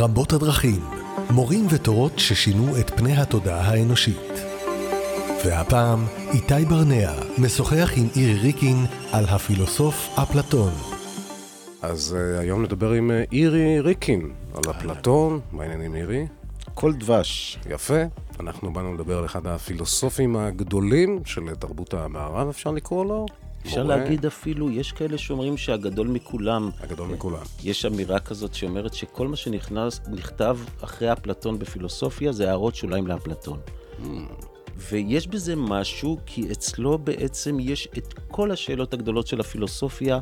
רבות הדרכים, מורים ותורות ששינו את פני התודעה האנושית. והפעם, איתי ברנע משוחח עם אירי ריקין על הפילוסוף אפלטון. אז uh, היום נדבר עם uh, אירי ריקין על אפלטון. מה העניינים אירי? כל דבש. יפה. אנחנו באנו לדבר על אחד הפילוסופים הגדולים של תרבות המערב, אפשר לקרוא לו? אפשר מורה. להגיד אפילו, יש כאלה שאומרים שהגדול מכולם. הגדול מכולם. יש אמירה כזאת שאומרת שכל מה שנכנס, נכתב אחרי אפלטון בפילוסופיה זה הערות שוליים לאפלטון. ויש בזה משהו, כי אצלו בעצם יש את כל השאלות הגדולות של הפילוסופיה,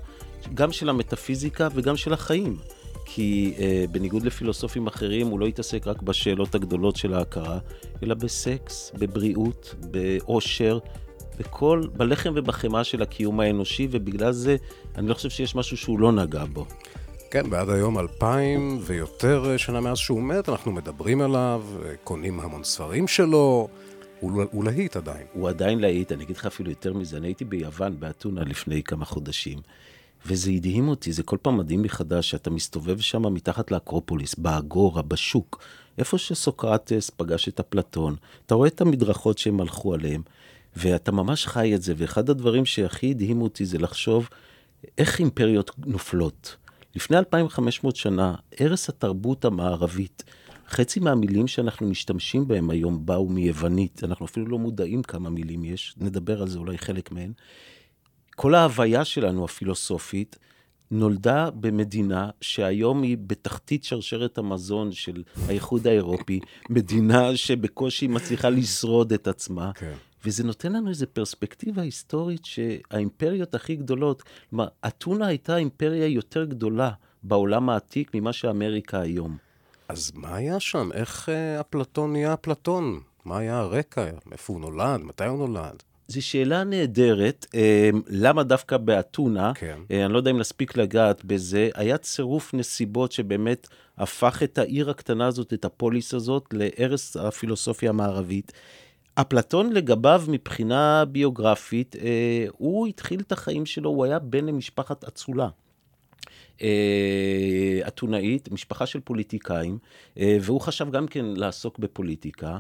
גם של המטאפיזיקה וגם של החיים. כי אה, בניגוד לפילוסופים אחרים, הוא לא התעסק רק בשאלות הגדולות של ההכרה, אלא בסקס, בבריאות, באושר, בכל, בלחם ובחמאה של הקיום האנושי, ובגלל זה אני לא חושב שיש משהו שהוא לא נגע בו. כן, ועד היום אלפיים ויותר אה, שנה מאז שהוא מת, אנחנו מדברים עליו, אה, קונים המון ספרים שלו, הוא, הוא להיט עדיין. הוא עדיין להיט, אני אגיד לך אפילו יותר מזה, אני הייתי ביוון, באתונה, לפני כמה חודשים, וזה הדהים אותי, זה כל פעם מדהים מחדש, שאתה מסתובב שם מתחת לאקרופוליס, באגורה, בשוק, איפה שסוקרטס פגש את אפלטון, אתה רואה את המדרכות שהם הלכו עליהם, ואתה ממש חי את זה, ואחד הדברים שהכי הדהימו אותי זה לחשוב איך אימפריות נופלות. לפני 2500 שנה, ערש התרבות המערבית, חצי מהמילים שאנחנו משתמשים בהם היום באו מיוונית, אנחנו אפילו לא מודעים כמה מילים יש, נדבר על זה אולי חלק מהן. כל ההוויה שלנו, הפילוסופית, נולדה במדינה שהיום היא בתחתית שרשרת המזון של האיחוד האירופי, מדינה שבקושי מצליחה לשרוד את עצמה. כן. וזה נותן לנו איזו פרספקטיבה היסטורית שהאימפריות הכי גדולות, כלומר, אתונה הייתה אימפריה יותר גדולה בעולם העתיק ממה שאמריקה היום. אז מה היה שם? איך אה, אפלטון נהיה אפלטון? מה היה הרקע? איפה הוא נולד? מתי הוא נולד? זו שאלה נהדרת, אה, למה דווקא באתונה, כן. אה, אני לא יודע אם נספיק לגעת בזה, היה צירוף נסיבות שבאמת הפך את העיר הקטנה הזאת, את הפוליס הזאת, לערש הפילוסופיה המערבית. אפלטון לגביו מבחינה ביוגרפית, אה, הוא התחיל את החיים שלו, הוא היה בן למשפחת אצולה. אה, אתונאית, משפחה של פוליטיקאים, אה, והוא חשב גם כן לעסוק בפוליטיקה,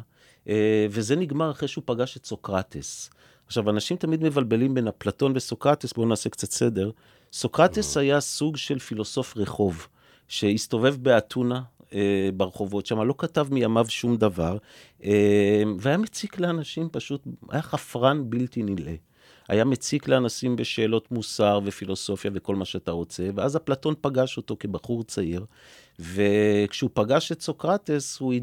אה, וזה נגמר אחרי שהוא פגש את סוקרטס. עכשיו, אנשים תמיד מבלבלים בין אפלטון וסוקרטס, בואו נעשה קצת סדר. סוקרטס היה סוג של פילוסוף רחוב, שהסתובב באתונה, אה, ברחובות שם, לא כתב מימיו שום דבר, אה, והיה מציק לאנשים פשוט, היה חפרן בלתי נלאה. היה מציק לאנשים בשאלות מוסר ופילוסופיה וכל מה שאתה רוצה, ואז אפלטון פגש אותו כבחור צעיר, וכשהוא פגש את סוקרטס, הוא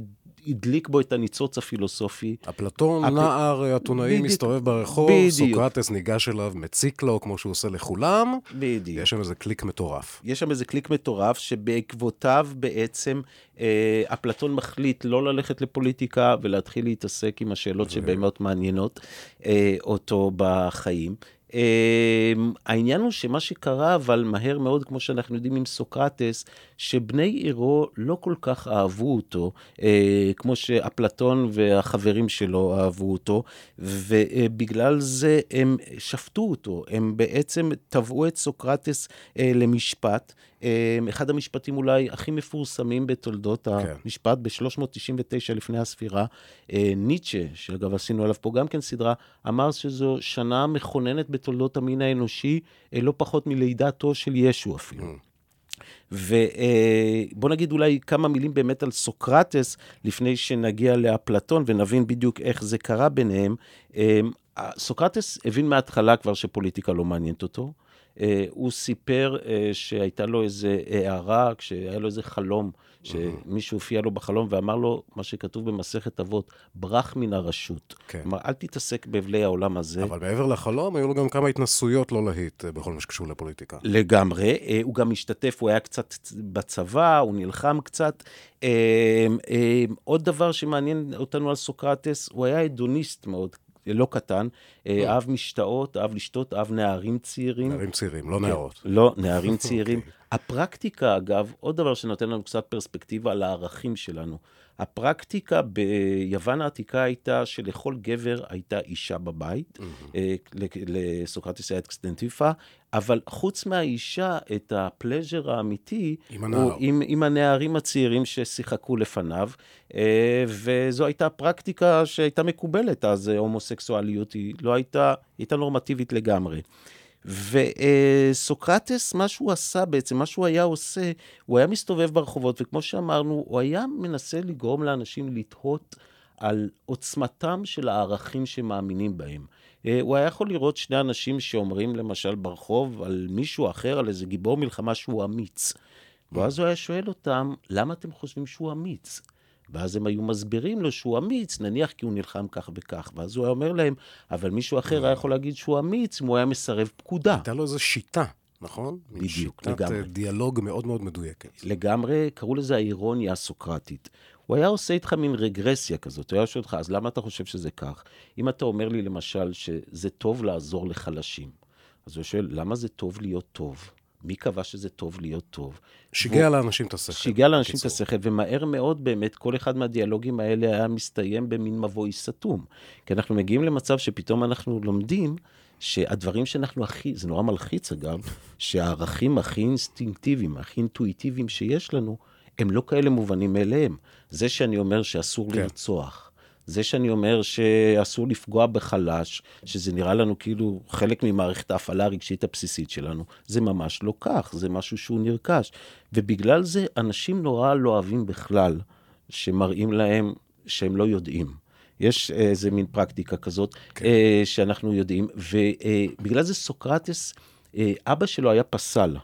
הדליק בו את הניצוץ הפילוסופי. אפלטון, אפ- נער אתונאי, בדיוק. מסתובב ברחוב, בדיוק. סוקרטס ניגש אליו, מציק לו, כמו שהוא עושה לכולם. בדיוק. יש שם איזה קליק מטורף. יש שם איזה קליק מטורף, שבעקבותיו בעצם אה, אפלטון מחליט לא ללכת לפוליטיקה ולהתחיל להתעסק עם השאלות שבאמת מעניינות אה, אותו בחיים. אה, העניין הוא שמה שקרה, אבל מהר מאוד, כמו שאנחנו יודעים עם סוקרטס, שבני עירו לא כל כך אהבו אותו, אה, כמו שאפלטון והחברים שלו אהבו אותו, ובגלל זה הם שפטו אותו, הם בעצם תבעו את סוקרטס אה, למשפט. אה, אחד המשפטים אולי הכי מפורסמים בתולדות כן. המשפט, ב-399 לפני הספירה, אה, ניטשה, שאגב עשינו עליו פה גם כן סדרה, אמר שזו שנה מכוננת בתולדות המין האנושי, אה, לא פחות מלידתו של ישו אפילו. ובוא נגיד אולי כמה מילים באמת על סוקרטס, לפני שנגיע לאפלטון ונבין בדיוק איך זה קרה ביניהם. אה, סוקרטס הבין מההתחלה כבר שפוליטיקה לא מעניינת אותו. אה, הוא סיפר אה, שהייתה לו איזה הערה, כשהיה לו איזה חלום, שמישהו הופיע לו בחלום ואמר לו, מה שכתוב במסכת אבות, ברח מן הרשות. כן. כלומר, אל תתעסק באבלי העולם הזה. אבל מעבר לחלום, היו לו גם כמה התנסויות לא להיט אה, בכל מה שקשור לפוליטיקה. לגמרי, הוא גם השתתף, הוא היה קצת בצבא, הוא נלחם קצת. עוד דבר שמעניין אותנו על סוקרטס, הוא היה הדוניסט מאוד, לא קטן, אה, אהב משתאות, אהב לשתות, אהב נערים צעירים. נערים צעירים, לא נערות. לא, נערים צעירים. הפרקטיקה, אגב, עוד דבר שנותן לנו קצת פרספקטיבה על הערכים שלנו. הפרקטיקה ביוון העתיקה הייתה שלכל גבר הייתה אישה בבית, mm-hmm. לסוקרטס היה אקסטנטיפה, אבל חוץ מהאישה, את הפלז'ר האמיתי, עם הנער. עם, עם הנערים הצעירים ששיחקו לפניו, אה, וזו הייתה פרקטיקה שהייתה מקובלת אז, הומוסקסואליות היא לא הייתה, הייתה נורמטיבית לגמרי. וסוקרטס, מה שהוא עשה בעצם, מה שהוא היה עושה, הוא היה מסתובב ברחובות, וכמו שאמרנו, הוא היה מנסה לגרום לאנשים לתהות על עוצמתם של הערכים שמאמינים בהם. אה, הוא היה יכול לראות שני אנשים שאומרים למשל ברחוב על מישהו אחר, על איזה גיבור מלחמה שהוא אמיץ. ואז הוא היה שואל אותם, למה אתם חושבים שהוא אמיץ? ואז הם היו מסבירים לו שהוא אמיץ, נניח כי הוא נלחם כך וכך. ואז הוא היה אומר להם, אבל מישהו אחר היה יכול להגיד שהוא אמיץ אם הוא היה מסרב פקודה. הייתה לו איזו שיטה, נכון? בדיוק, שיטת לגמרי. דיאלוג מאוד מאוד מדויקת. לגמרי, קראו לזה האירוניה הסוקרטית. הוא היה עושה איתך מין רגרסיה כזאת, הוא היה שואל אותך, אז למה אתה חושב שזה כך? אם אתה אומר לי למשל שזה טוב לעזור לחלשים, אז הוא שואל, למה זה טוב להיות טוב? מי קבע שזה טוב להיות טוב? שיגע לאנשים את השכל. שיגע לאנשים את בקיצור. השכל, ומהר מאוד באמת כל אחד מהדיאלוגים האלה היה מסתיים במין מבוי סתום. כי אנחנו מגיעים למצב שפתאום אנחנו לומדים שהדברים שאנחנו הכי, זה נורא מלחיץ אגב, שהערכים הכי אינסטינקטיביים, הכי אינטואיטיביים שיש לנו, הם לא כאלה מובנים מאליהם. זה שאני אומר שאסור כן. לרצוח, זה שאני אומר שאסור לפגוע בחלש, שזה נראה לנו כאילו חלק ממערכת ההפעלה הרגשית הבסיסית שלנו, זה ממש לא כך, זה משהו שהוא נרכש. ובגלל זה אנשים נורא לא אוהבים בכלל שמראים להם שהם לא יודעים. יש איזה מין פרקטיקה כזאת כן. שאנחנו יודעים, ובגלל זה סוקרטס, אה, אבא שלו היה פסל,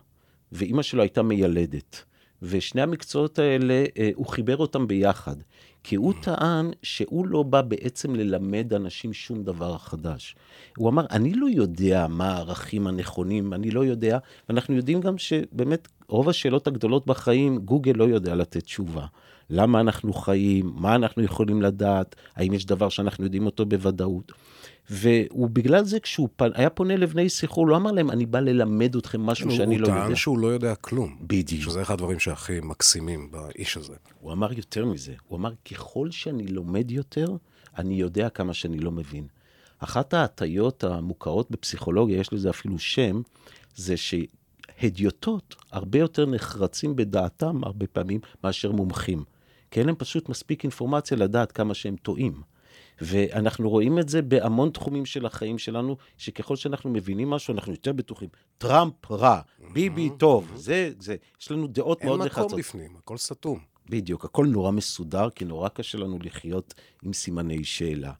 ואימא שלו הייתה מיילדת. ושני המקצועות האלה, אה, הוא חיבר אותם ביחד. כי הוא טען שהוא לא בא בעצם ללמד אנשים שום דבר חדש. הוא אמר, אני לא יודע מה הערכים הנכונים, אני לא יודע, ואנחנו יודעים גם שבאמת רוב השאלות הגדולות בחיים, גוגל לא יודע לתת תשובה. למה אנחנו חיים, מה אנחנו יכולים לדעת, האם יש דבר שאנחנו יודעים אותו בוודאות. ובגלל זה כשהוא פ... היה פונה לבני שיחו, הוא לא אמר להם, אני בא ללמד אתכם משהו שאני לא יודע. הוא טען שהוא לא יודע כלום. בדיוק. שזה אחד הדברים שהכי מקסימים באיש הזה. הוא אמר יותר מזה, הוא אמר, ככל שאני לומד יותר, אני יודע כמה שאני לא מבין. אחת ההטיות המוכרות בפסיכולוגיה, יש לזה אפילו שם, זה שהדיוטות הרבה יותר נחרצים בדעתם הרבה פעמים מאשר מומחים. כי אין להם פשוט מספיק אינפורמציה לדעת כמה שהם טועים. ואנחנו רואים את זה בהמון תחומים של החיים שלנו, שככל שאנחנו מבינים משהו, אנחנו יותר בטוחים. טראמפ רע, ביבי טוב, זה, זה, יש לנו דעות מאוד נחרצות. אין מקום בפנים, הכל סתום. בדיוק, הכל נורא מסודר, כי נורא קשה לנו לחיות עם סימני שאלה.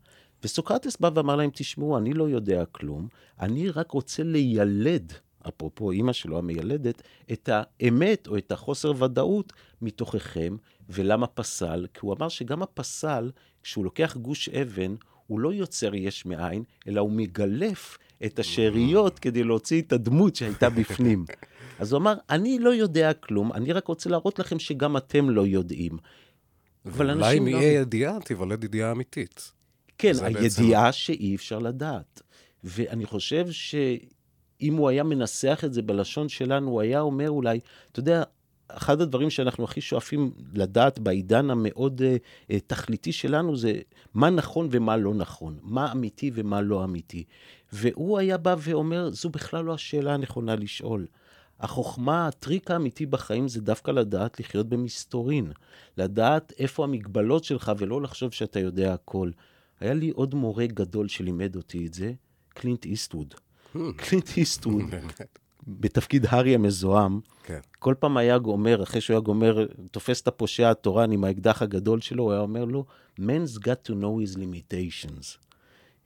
וסוקרטס בא ואמר להם, תשמעו, אני לא יודע כלום, אני רק רוצה לילד, אפרופו אימא שלו המיילדת, את האמת או את החוסר ודאות מתוככם, ולמה פסל? כי הוא אמר שגם הפסל, כשהוא לוקח גוש אבן, הוא לא יוצר יש מאין, אלא הוא מגלף את השאריות כדי להוציא את הדמות שהייתה בפנים. אז הוא אמר, אני לא יודע כלום, אני רק רוצה להראות לכם שגם אתם לא יודעים. אבל אולי אם יהיה לא... ידיעה, תיוולד ידיעה אמיתית. כן, הידיעה בעצם... שאי אפשר לדעת. ואני חושב שאם הוא היה מנסח את זה בלשון שלנו, הוא היה אומר אולי, אתה יודע, אחד הדברים שאנחנו הכי שואפים לדעת בעידן המאוד uh, תכליתי שלנו זה מה נכון ומה לא נכון, מה אמיתי ומה לא אמיתי. והוא היה בא ואומר, זו בכלל לא השאלה הנכונה לשאול. החוכמה, הטריק האמיתי בחיים זה דווקא לדעת לחיות במסתורין. לדעת איפה המגבלות שלך ולא לחשוב שאתה יודע הכל. היה לי עוד מורה גדול שלימד אותי את זה, קלינט איסטווד. Hmm. קלינט איסטווד, בתפקיד הארי המזוהם, כן. כל פעם היה גומר, אחרי שהוא היה גומר, תופס את הפושע התורן עם האקדח הגדול שלו, הוא היה אומר לו, Men's got to know his limitations.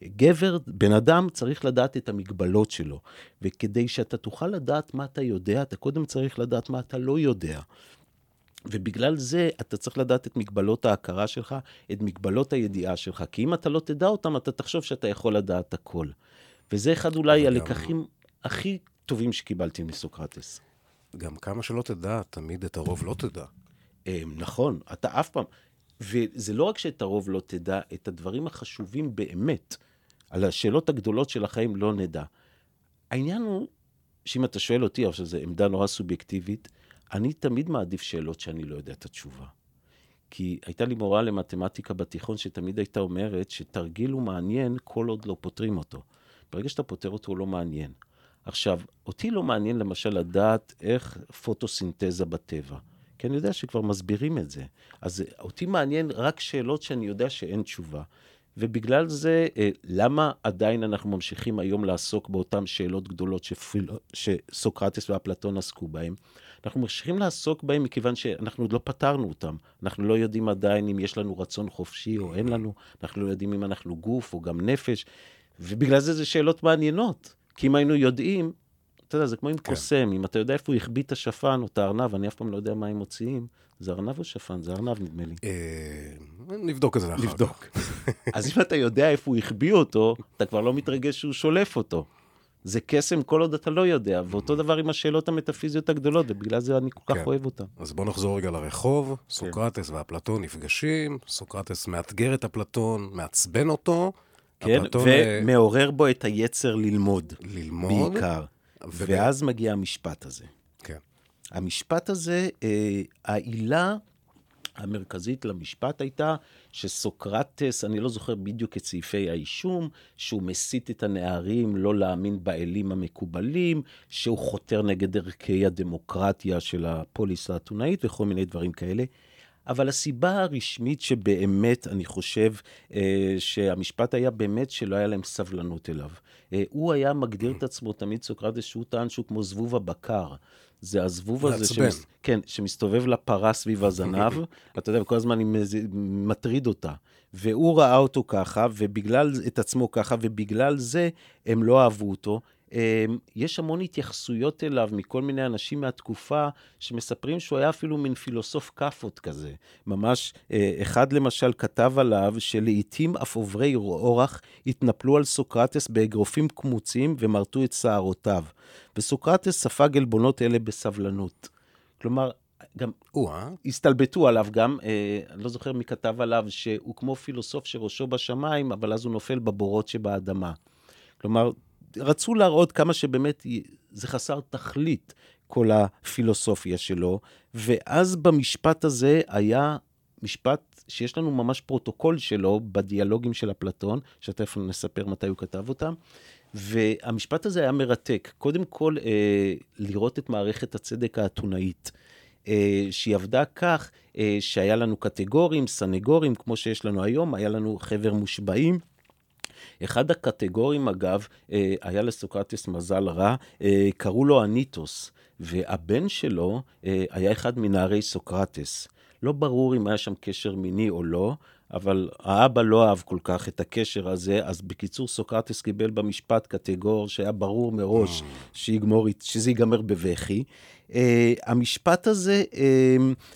גבר, בן אדם צריך לדעת את המגבלות שלו, וכדי שאתה תוכל לדעת מה אתה יודע, אתה קודם צריך לדעת מה אתה לא יודע. ובגלל זה אתה צריך לדעת את מגבלות ההכרה שלך, את מגבלות הידיעה שלך, כי אם אתה לא תדע אותם, אתה תחשוב שאתה יכול לדעת הכל. וזה אחד אולי הלקחים הכי טובים שקיבלתי מסוקרטס. גם כמה שלא תדע, תמיד את הרוב לא תדע. נכון, אתה אף פעם... וזה לא רק שאת הרוב לא תדע, את הדברים החשובים באמת, על השאלות הגדולות של החיים לא נדע. העניין הוא, שאם אתה שואל אותי, עכשיו זו עמדה נורא סובייקטיבית, אני תמיד מעדיף שאלות שאני לא יודע את התשובה. כי הייתה לי מורה למתמטיקה בתיכון שתמיד הייתה אומרת שתרגיל הוא מעניין כל עוד לא פותרים אותו. ברגע שאתה פותר אותו, הוא לא מעניין. עכשיו, אותי לא מעניין למשל לדעת איך פוטוסינתזה בטבע. כי אני יודע שכבר מסבירים את זה. אז אותי מעניין רק שאלות שאני יודע שאין תשובה. ובגלל זה, אה, למה עדיין אנחנו ממשיכים היום לעסוק באותן שאלות גדולות שפיל... שסוקרטס ואפלטון עסקו בהן? אנחנו ממשיכים לעסוק בהן מכיוון שאנחנו עוד לא פתרנו אותן. אנחנו לא יודעים עדיין אם יש לנו רצון חופשי או אין לנו, אנחנו לא יודעים אם אנחנו גוף או גם נפש, ובגלל זה זה שאלות מעניינות. כי אם היינו יודעים, אתה יודע, זה כמו עם כן. קוסם, אם אתה יודע איפה הוא החביא את השפן או את הארנב, אני אף פעם לא יודע מה הם מוציאים. זה ארנב או שפן? זה ארנב, נדמה לי. אה, נבדוק את זה אחר כך. נבדוק. אז אם אתה יודע איפה הוא החביא אותו, אתה כבר לא מתרגש שהוא שולף אותו. זה קסם כל עוד אתה לא יודע, ואותו דבר עם השאלות המטאפיזיות הגדולות, ובגלל זה אני כל כך כן. אוהב אותן. אז בוא נחזור רגע לרחוב, כן. סוקרטס כן. ואפלטון נפגשים, סוקרטס מאתגר את אפלטון, מעצבן אותו. כן. אה, ומעורר בו את היצר ללמוד. ללמוד. בעיקר. ו... ואז מגיע המשפט הזה. כן. המשפט הזה, אה, העילה המרכזית למשפט הייתה שסוקרטס, אני לא זוכר בדיוק את סעיפי האישום, שהוא מסית את הנערים לא להאמין באלים המקובלים, שהוא חותר נגד ערכי הדמוקרטיה של הפוליס האתונאית וכל מיני דברים כאלה. אבל הסיבה הרשמית שבאמת, אני חושב, אה, שהמשפט היה באמת שלא היה להם סבלנות אליו. אה, הוא היה מגדיר את עצמו, תמיד סוקרטס, שהוא טען שהוא כמו זבוב הבקר. זה הזבוב הזה, שמס... כן, שמסתובב לפרה סביב הזנב, אתה יודע, כל הזמן מטריד אותה. והוא ראה אותו ככה, ובגלל, את עצמו ככה, ובגלל זה הם לא אהבו אותו. אמ, יש המון התייחסויות אליו מכל מיני אנשים מהתקופה שמספרים שהוא היה אפילו מין פילוסוף כאפות כזה. ממש, אה, אחד למשל כתב עליו שלעיתים אף עוברי אורח התנפלו על סוקרטס באגרופים קמוצים ומרטו את שערותיו. וסוקרטס ספג עלבונות אלה בסבלנות. כלומר, גם או-אה. הסתלבטו עליו גם, אה, אני לא זוכר מי כתב עליו, שהוא כמו פילוסוף שראשו בשמיים, אבל אז הוא נופל בבורות שבאדמה. כלומר, רצו להראות כמה שבאמת זה חסר תכלית, כל הפילוסופיה שלו, ואז במשפט הזה היה משפט שיש לנו ממש פרוטוקול שלו בדיאלוגים של אפלטון, שתכף נספר מתי הוא כתב אותם, והמשפט הזה היה מרתק. קודם כל, אה, לראות את מערכת הצדק האתונאית. אה, שהיא עבדה כך אה, שהיה לנו קטגורים, סנגורים, כמו שיש לנו היום, היה לנו חבר מושבעים. אחד הקטגורים, אגב, אה, היה לסוקרטס מזל רע, אה, קראו לו אניטוס, והבן שלו אה, היה אחד מנערי סוקרטס. לא ברור אם היה שם קשר מיני או לא, אבל האבא לא אהב כל כך את הקשר הזה, אז בקיצור, סוקרטס קיבל במשפט קטגור שהיה ברור מראש שיגמור, שזה ייגמר בבכי. Uh, המשפט הזה uh,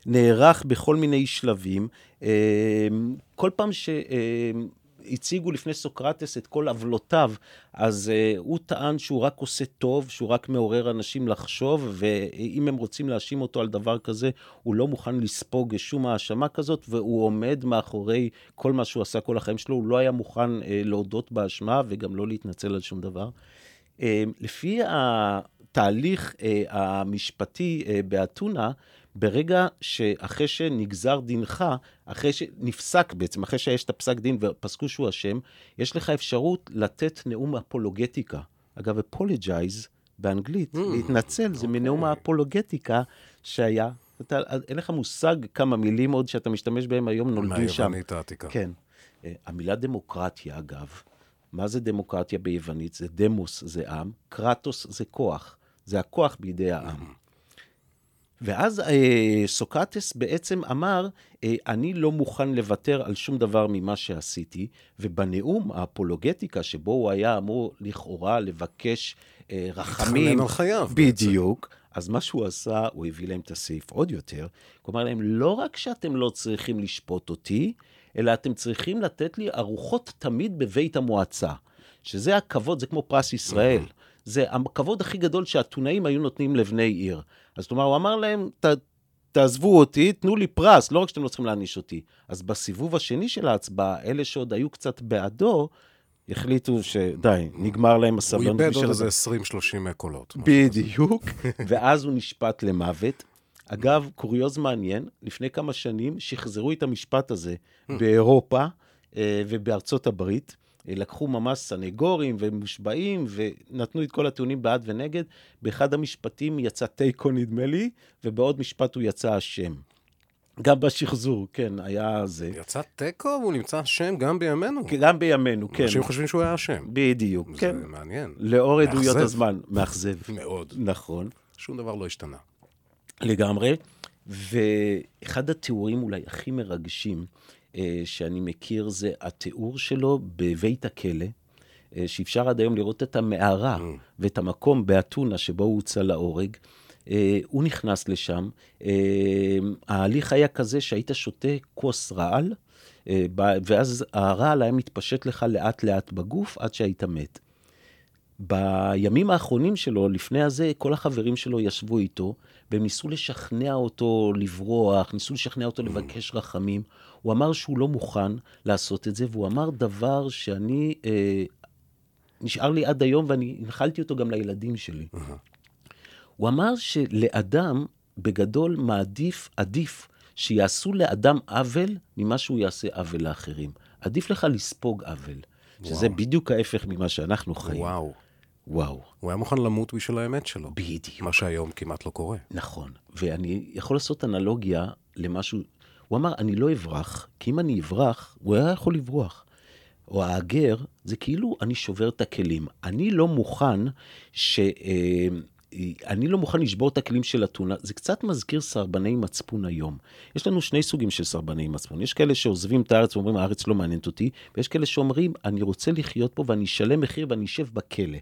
נערך בכל מיני שלבים. Uh, כל פעם ש... Uh, הציגו לפני סוקרטס את כל עוולותיו, אז uh, הוא טען שהוא רק עושה טוב, שהוא רק מעורר אנשים לחשוב, ואם הם רוצים להאשים אותו על דבר כזה, הוא לא מוכן לספוג שום האשמה כזאת, והוא עומד מאחורי כל מה שהוא עשה כל החיים שלו, הוא לא היה מוכן uh, להודות באשמה וגם לא להתנצל על שום דבר. Uh, לפי התהליך uh, המשפטי uh, באתונה, ברגע שאחרי שנגזר דינך, אחרי שנפסק בעצם, אחרי שיש את הפסק דין ופסקו שהוא אשם, יש לך אפשרות לתת נאום אפולוגטיקה. אגב, אפולוג'ייז באנגלית, mm, להתנצל, okay. זה מנאום אוקיי. האפולוגטיקה שהיה. אתה, אין לך מושג כמה מילים עוד שאתה משתמש בהם היום נולדו שם. מהיוונית העתיקה. כן. אה, המילה דמוקרטיה, אגב, מה זה דמוקרטיה ביוונית? זה דמוס, זה עם, קרטוס זה כוח. זה הכוח בידי העם. ואז אה, סוקרטס בעצם אמר, אה, אני לא מוכן לוותר על שום דבר ממה שעשיתי, ובנאום האפולוגטיקה, שבו הוא היה אמור לכאורה לבקש אה, רחמים, להתחנן על חייו. בדיוק. בעצם. אז מה שהוא עשה, הוא הביא להם את הסעיף עוד יותר. אמר להם, לא רק שאתם לא צריכים לשפוט אותי, אלא אתם צריכים לתת לי ארוחות תמיד בבית המועצה. שזה הכבוד, זה כמו פרס ישראל. זה הכבוד הכי גדול שהאתונאים היו נותנים לבני עיר. אז כלומר, הוא אמר להם, ת, תעזבו אותי, תנו לי פרס, לא רק שאתם לא צריכים להעניש אותי. אז בסיבוב השני של ההצבעה, אלה שעוד היו קצת בעדו, החליטו שדי, נגמר להם הסבלנות. הוא איבד עוד איזה 20-30 קולות. בדיוק, ואז הוא נשפט למוות. אגב, קוריוז מעניין, לפני כמה שנים שחזרו את המשפט הזה באירופה אה, ובארצות הברית. לקחו ממש סנגורים ומושבעים ונתנו את כל הטיעונים בעד ונגד. באחד המשפטים יצא תיקו נדמה לי, ובעוד משפט הוא יצא אשם. גם בשחזור, כן, היה זה. יצא תיקו והוא נמצא אשם גם בימינו. גם בימינו, כן. אנשים חושבים שהוא היה אשם. בדיוק, כן. זה מעניין. לאור עדויות. הזמן. מאכזב. מאוד. נכון. שום דבר לא השתנה. לגמרי. ואחד התיאורים אולי הכי מרגשים שאני מכיר זה התיאור שלו בבית הכלא, אה, שאפשר עד היום לראות את המערה ואת המקום באתונה שבו הוא הוצא להורג. אה, הוא נכנס לשם, אה, ההליך היה כזה שהיית שותה כוס רעל, אה, ואז הרעל היה מתפשט לך לאט לאט בגוף עד שהיית מת. בימים האחרונים שלו, לפני הזה, כל החברים שלו ישבו איתו, והם ניסו לשכנע אותו לברוח, ניסו לשכנע אותו לבקש רחמים. הוא אמר שהוא לא מוכן לעשות את זה, והוא אמר דבר שאני, אה, נשאר לי עד היום, ואני הנחלתי אותו גם לילדים שלי. הוא אמר שלאדם, בגדול, מעדיף, עדיף, שיעשו לאדם עוול ממה שהוא יעשה עוול לאחרים. עדיף לך לספוג עוול, שזה בדיוק ההפך ממה שאנחנו חיים. וואו. וואו, הוא היה מוכן למות בשביל האמת שלו. בדיוק. מה שהיום כמעט לא קורה. נכון. ואני יכול לעשות אנלוגיה למשהו, הוא אמר, אני לא אברח, כי אם אני אברח, הוא היה יכול לברוח. או ההגר, זה כאילו אני שובר את הכלים. אני לא מוכן ש... אה, אני לא מוכן לשבור את הכלים של אתונה. זה קצת מזכיר סרבני מצפון היום. יש לנו שני סוגים של סרבני מצפון. יש כאלה שעוזבים את הארץ ואומרים, הארץ לא מעניינת אותי, ויש כאלה שאומרים, אני רוצה לחיות פה ואני אשלם מחיר ואני אשב בכלא.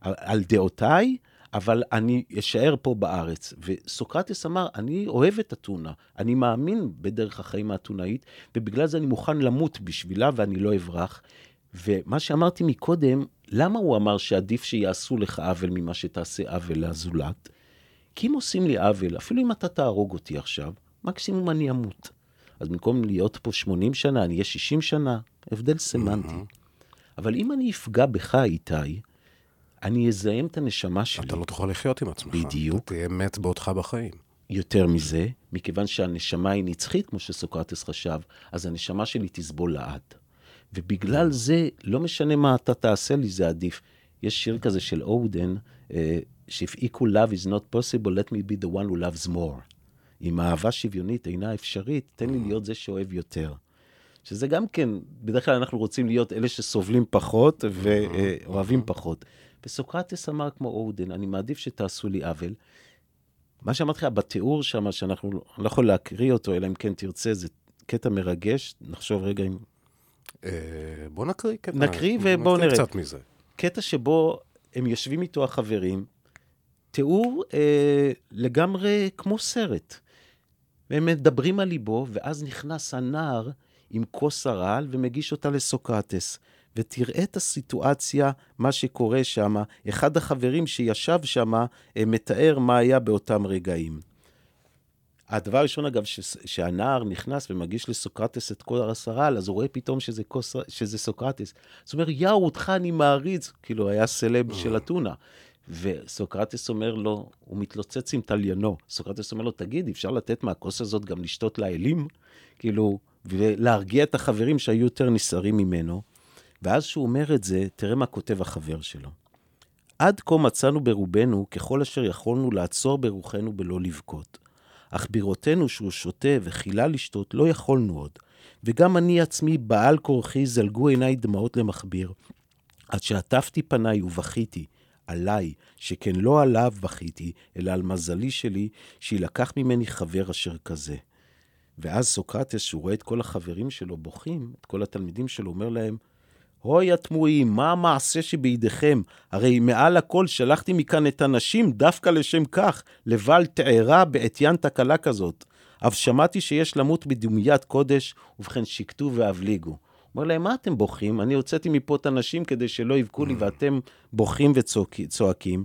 על, על דעותיי, אבל אני אשאר פה בארץ. וסוקרטס אמר, אני אוהב את אתונה, אני מאמין בדרך החיים האתונאית, ובגלל זה אני מוכן למות בשבילה ואני לא אברח. ומה שאמרתי מקודם, למה הוא אמר שעדיף שיעשו לך עוול ממה שתעשה עוול לזולת? כי אם עושים לי עוול, אפילו אם אתה תהרוג אותי עכשיו, מקסימום אני אמות. אז במקום להיות פה 80 שנה, אני אהיה 60 שנה, הבדל סמנטי. אבל אם אני אפגע בך, איתי, אני אזהם את הנשמה שלי. אתה לא תוכל לחיות עם עצמך. בדיוק. אתה תהיה מת בעודך בחיים. יותר מזה, מכיוון שהנשמה היא נצחית, כמו שסוקרטס חשב, אז הנשמה שלי תסבול לעד. ובגלל זה, לא משנה מה אתה תעשה לי, זה עדיף. יש שיר כזה של אודן, אה, ש-if equal love is not possible, let me be the one who loves more. אם אהבה שוויונית אינה אפשרית, תן לי להיות זה שאוהב יותר. שזה גם כן, בדרך כלל אנחנו רוצים להיות אלה שסובלים פחות ואוהבים פחות. וסוקרטס אמר כמו אודן, אני מעדיף שתעשו לי עוול. מה שאמרתי לך בתיאור שם, שאנחנו לא יכול להקריא אותו, אלא אם כן תרצה, זה קטע מרגש, נחשוב רגע אם... אה, בוא נקריא קטע. נקריא ובואו נראה. קצת מזה. קטע שבו הם יושבים איתו החברים, תיאור אה, לגמרי כמו סרט. והם מדברים על ליבו, ואז נכנס הנער עם כוס הרעל ומגיש אותה לסוקרטס. ותראה את הסיטואציה, מה שקורה שם. אחד החברים שישב שם אה, מתאר מה היה באותם רגעים. הדבר הראשון, אגב, ש- שהנער נכנס ומגיש לסוקרטס את כל הרעל, אז הוא רואה פתאום שזה, כוס, שזה סוקרטס. אז הוא אומר, יאו, אותך אני מעריץ. כאילו, היה סלב של אתונה. וסוקרטס אומר לו, הוא מתלוצץ עם תליינו. סוקרטס אומר לו, תגיד, אפשר לתת מהכוס הזאת גם לשתות לאלים? כאילו, ולהרגיע את החברים שהיו יותר נסערים ממנו. ואז שהוא אומר את זה, תראה מה כותב החבר שלו. עד כה מצאנו ברובנו ככל אשר יכולנו לעצור ברוחנו בלא לבכות. אך בראותנו שהוא שותה וחילה לשתות לא יכולנו עוד. וגם אני עצמי, בעל כורחי, זלגו עיניי דמעות למכביר. עד שעטפתי פניי ובכיתי, עליי, שכן לא עליו בכיתי, אלא על מזלי שלי, שיילקח ממני חבר אשר כזה. ואז סוקרטס, שהוא רואה את כל החברים שלו בוכים, את כל התלמידים שלו, אומר להם, הוי התמוהים, מה המעשה שבידיכם? הרי מעל הכל שלחתי מכאן את הנשים דווקא לשם כך, לבל תארה בעטיין תקלה כזאת. אף שמעתי שיש למות בדומיית קודש, ובכן שקטו והבליגו. אומר להם, מה אתם בוכים? אני הוצאתי מפה את הנשים כדי שלא יבכו לי, ואתם בוכים וצועקים.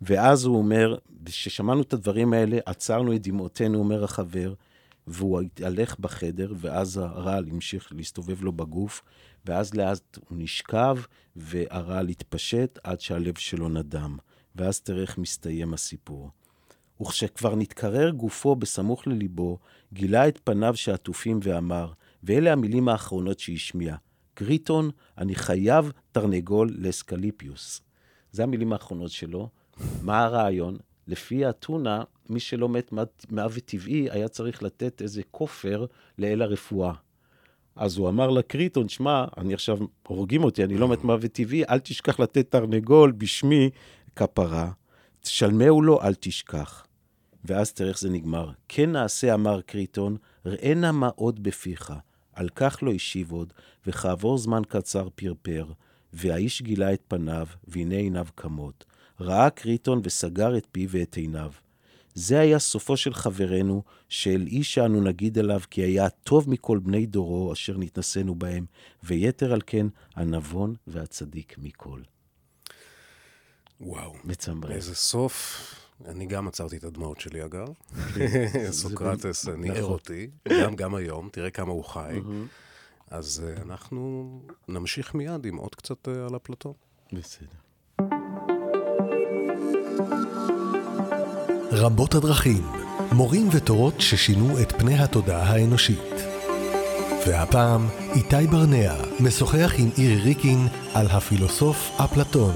ואז הוא אומר, כששמענו את הדברים האלה, עצרנו את דמעותינו, אומר החבר, והוא התהלך בחדר, ואז הרעל המשיך להסתובב לו בגוף, ואז לאט הוא נשכב, והרעל התפשט עד שהלב שלו נדם. ואז תראה איך מסתיים הסיפור. וכשכבר נתקרר גופו בסמוך לליבו, גילה את פניו שעטופים ואמר, ואלה המילים האחרונות שהשמיע, קריטון, אני חייב תרנגול לאסקליפיוס. זה המילים האחרונות שלו. מה הרעיון? לפי האתונה, מי שלא מת מוות טבעי, היה צריך לתת איזה כופר לאל הרפואה. אז הוא אמר לקריטון, שמע, אני עכשיו, הורגים אותי, אני לא מת מוות טבעי, אל תשכח לתת תרנגול בשמי כפרה. תשלמהו לו, אל תשכח. ואז תראה איך זה נגמר. כן נעשה, אמר קריטון, ראנה מה עוד בפיך. על כך לא השיב עוד, וכעבור זמן קצר פרפר, והאיש גילה את פניו, והנה עיניו קמות. ראה קריטון וסגר את פיו ואת עיניו. זה היה סופו של חברנו, שאל איש שאנו נגיד עליו כי היה טוב מכל בני דורו אשר נתנסינו בהם, ויתר על כן הנבון והצדיק מכל. וואו. מצמרר. איזה סוף. אני גם עצרתי את הדמעות שלי, אגב. סוקרטס ניער נכון. אותי, גם, גם היום, תראה כמה הוא חי. אז אה, אנחנו נמשיך מיד עם עוד קצת אה, על אפלטון. בסדר. רבות הדרכים, מורים ותורות ששינו את פני התודעה האנושית. והפעם, איתי ברנע משוחח עם אירי ריקין על הפילוסוף אפלטון.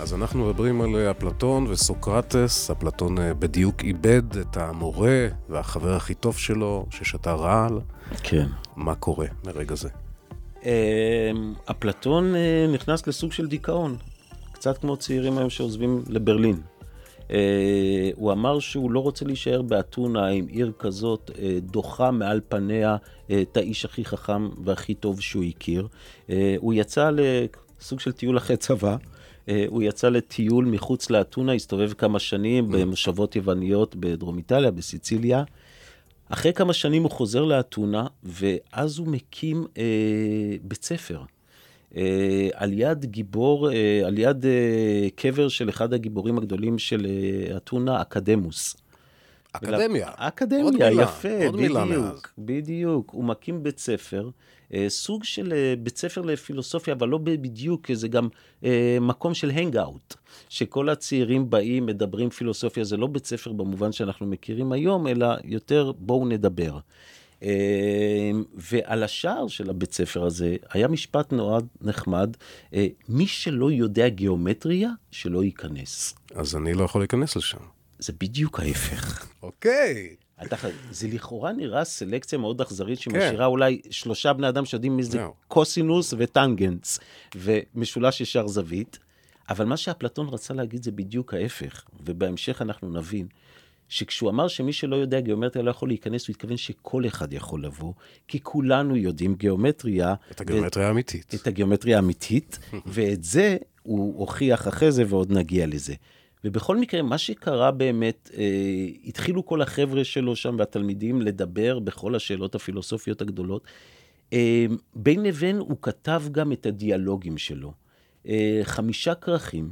אז אנחנו מדברים על אה, אפלטון וסוקרטס. אפלטון אה, בדיוק איבד את המורה והחבר הכי טוב שלו, ששתה רעל. כן. מה קורה מרגע זה? אה, אפלטון אה, נכנס לסוג של דיכאון, קצת כמו צעירים היום שעוזבים לברלין. אה, הוא אמר שהוא לא רוצה להישאר באתונה עם עיר כזאת אה, דוחה מעל פניה אה, את האיש הכי חכם והכי טוב שהוא הכיר. הוא יצא לסוג של טיול אחרי צבא. הוא יצא לטיול מחוץ לאתונה, הסתובב כמה שנים במושבות יווניות בדרום איטליה, בסיציליה. אחרי כמה שנים הוא חוזר לאתונה, ואז הוא מקים אה, בית ספר. אה, על יד גיבור, אה, על יד אה, קבר של אחד הגיבורים הגדולים של אתונה, אקדמוס. אקדמיה. עוד אקדמיה, מילה, יפה, עוד מילה מאז. בדיוק, בדיוק. הוא מקים בית ספר, סוג של בית ספר לפילוסופיה, אבל לא בדיוק, זה גם מקום של hang-out, שכל הצעירים באים, מדברים פילוסופיה, זה לא בית ספר במובן שאנחנו מכירים היום, אלא יותר בואו נדבר. אה, ועל השער של הבית ספר הזה היה משפט מאוד נחמד, אה, מי שלא יודע גיאומטריה, שלא ייכנס. אז אני לא יכול להיכנס לשם. זה בדיוק ההפך. אוקיי. אתה, זה לכאורה נראה סלקציה מאוד אכזרית שמשאירה אולי שלושה בני אדם שיודעים מי זה זהו. קוסינוס וטנגנס ומשולש ישר זווית, אבל מה שאפלטון רצה להגיד זה בדיוק ההפך, ובהמשך אנחנו נבין שכשהוא אמר שמי שלא יודע גיאומטריה לא יכול להיכנס, הוא התכוון שכל אחד יכול לבוא, כי כולנו יודעים גיאומטריה. את הגיאומטריה האמיתית. את הגיאומטריה האמיתית, ואת זה הוא הוכיח אחרי זה, ועוד נגיע לזה. ובכל מקרה, מה שקרה באמת, אה, התחילו כל החבר'ה שלו שם והתלמידים לדבר בכל השאלות הפילוסופיות הגדולות. אה, בין לבין הוא כתב גם את הדיאלוגים שלו. אה, חמישה כרכים,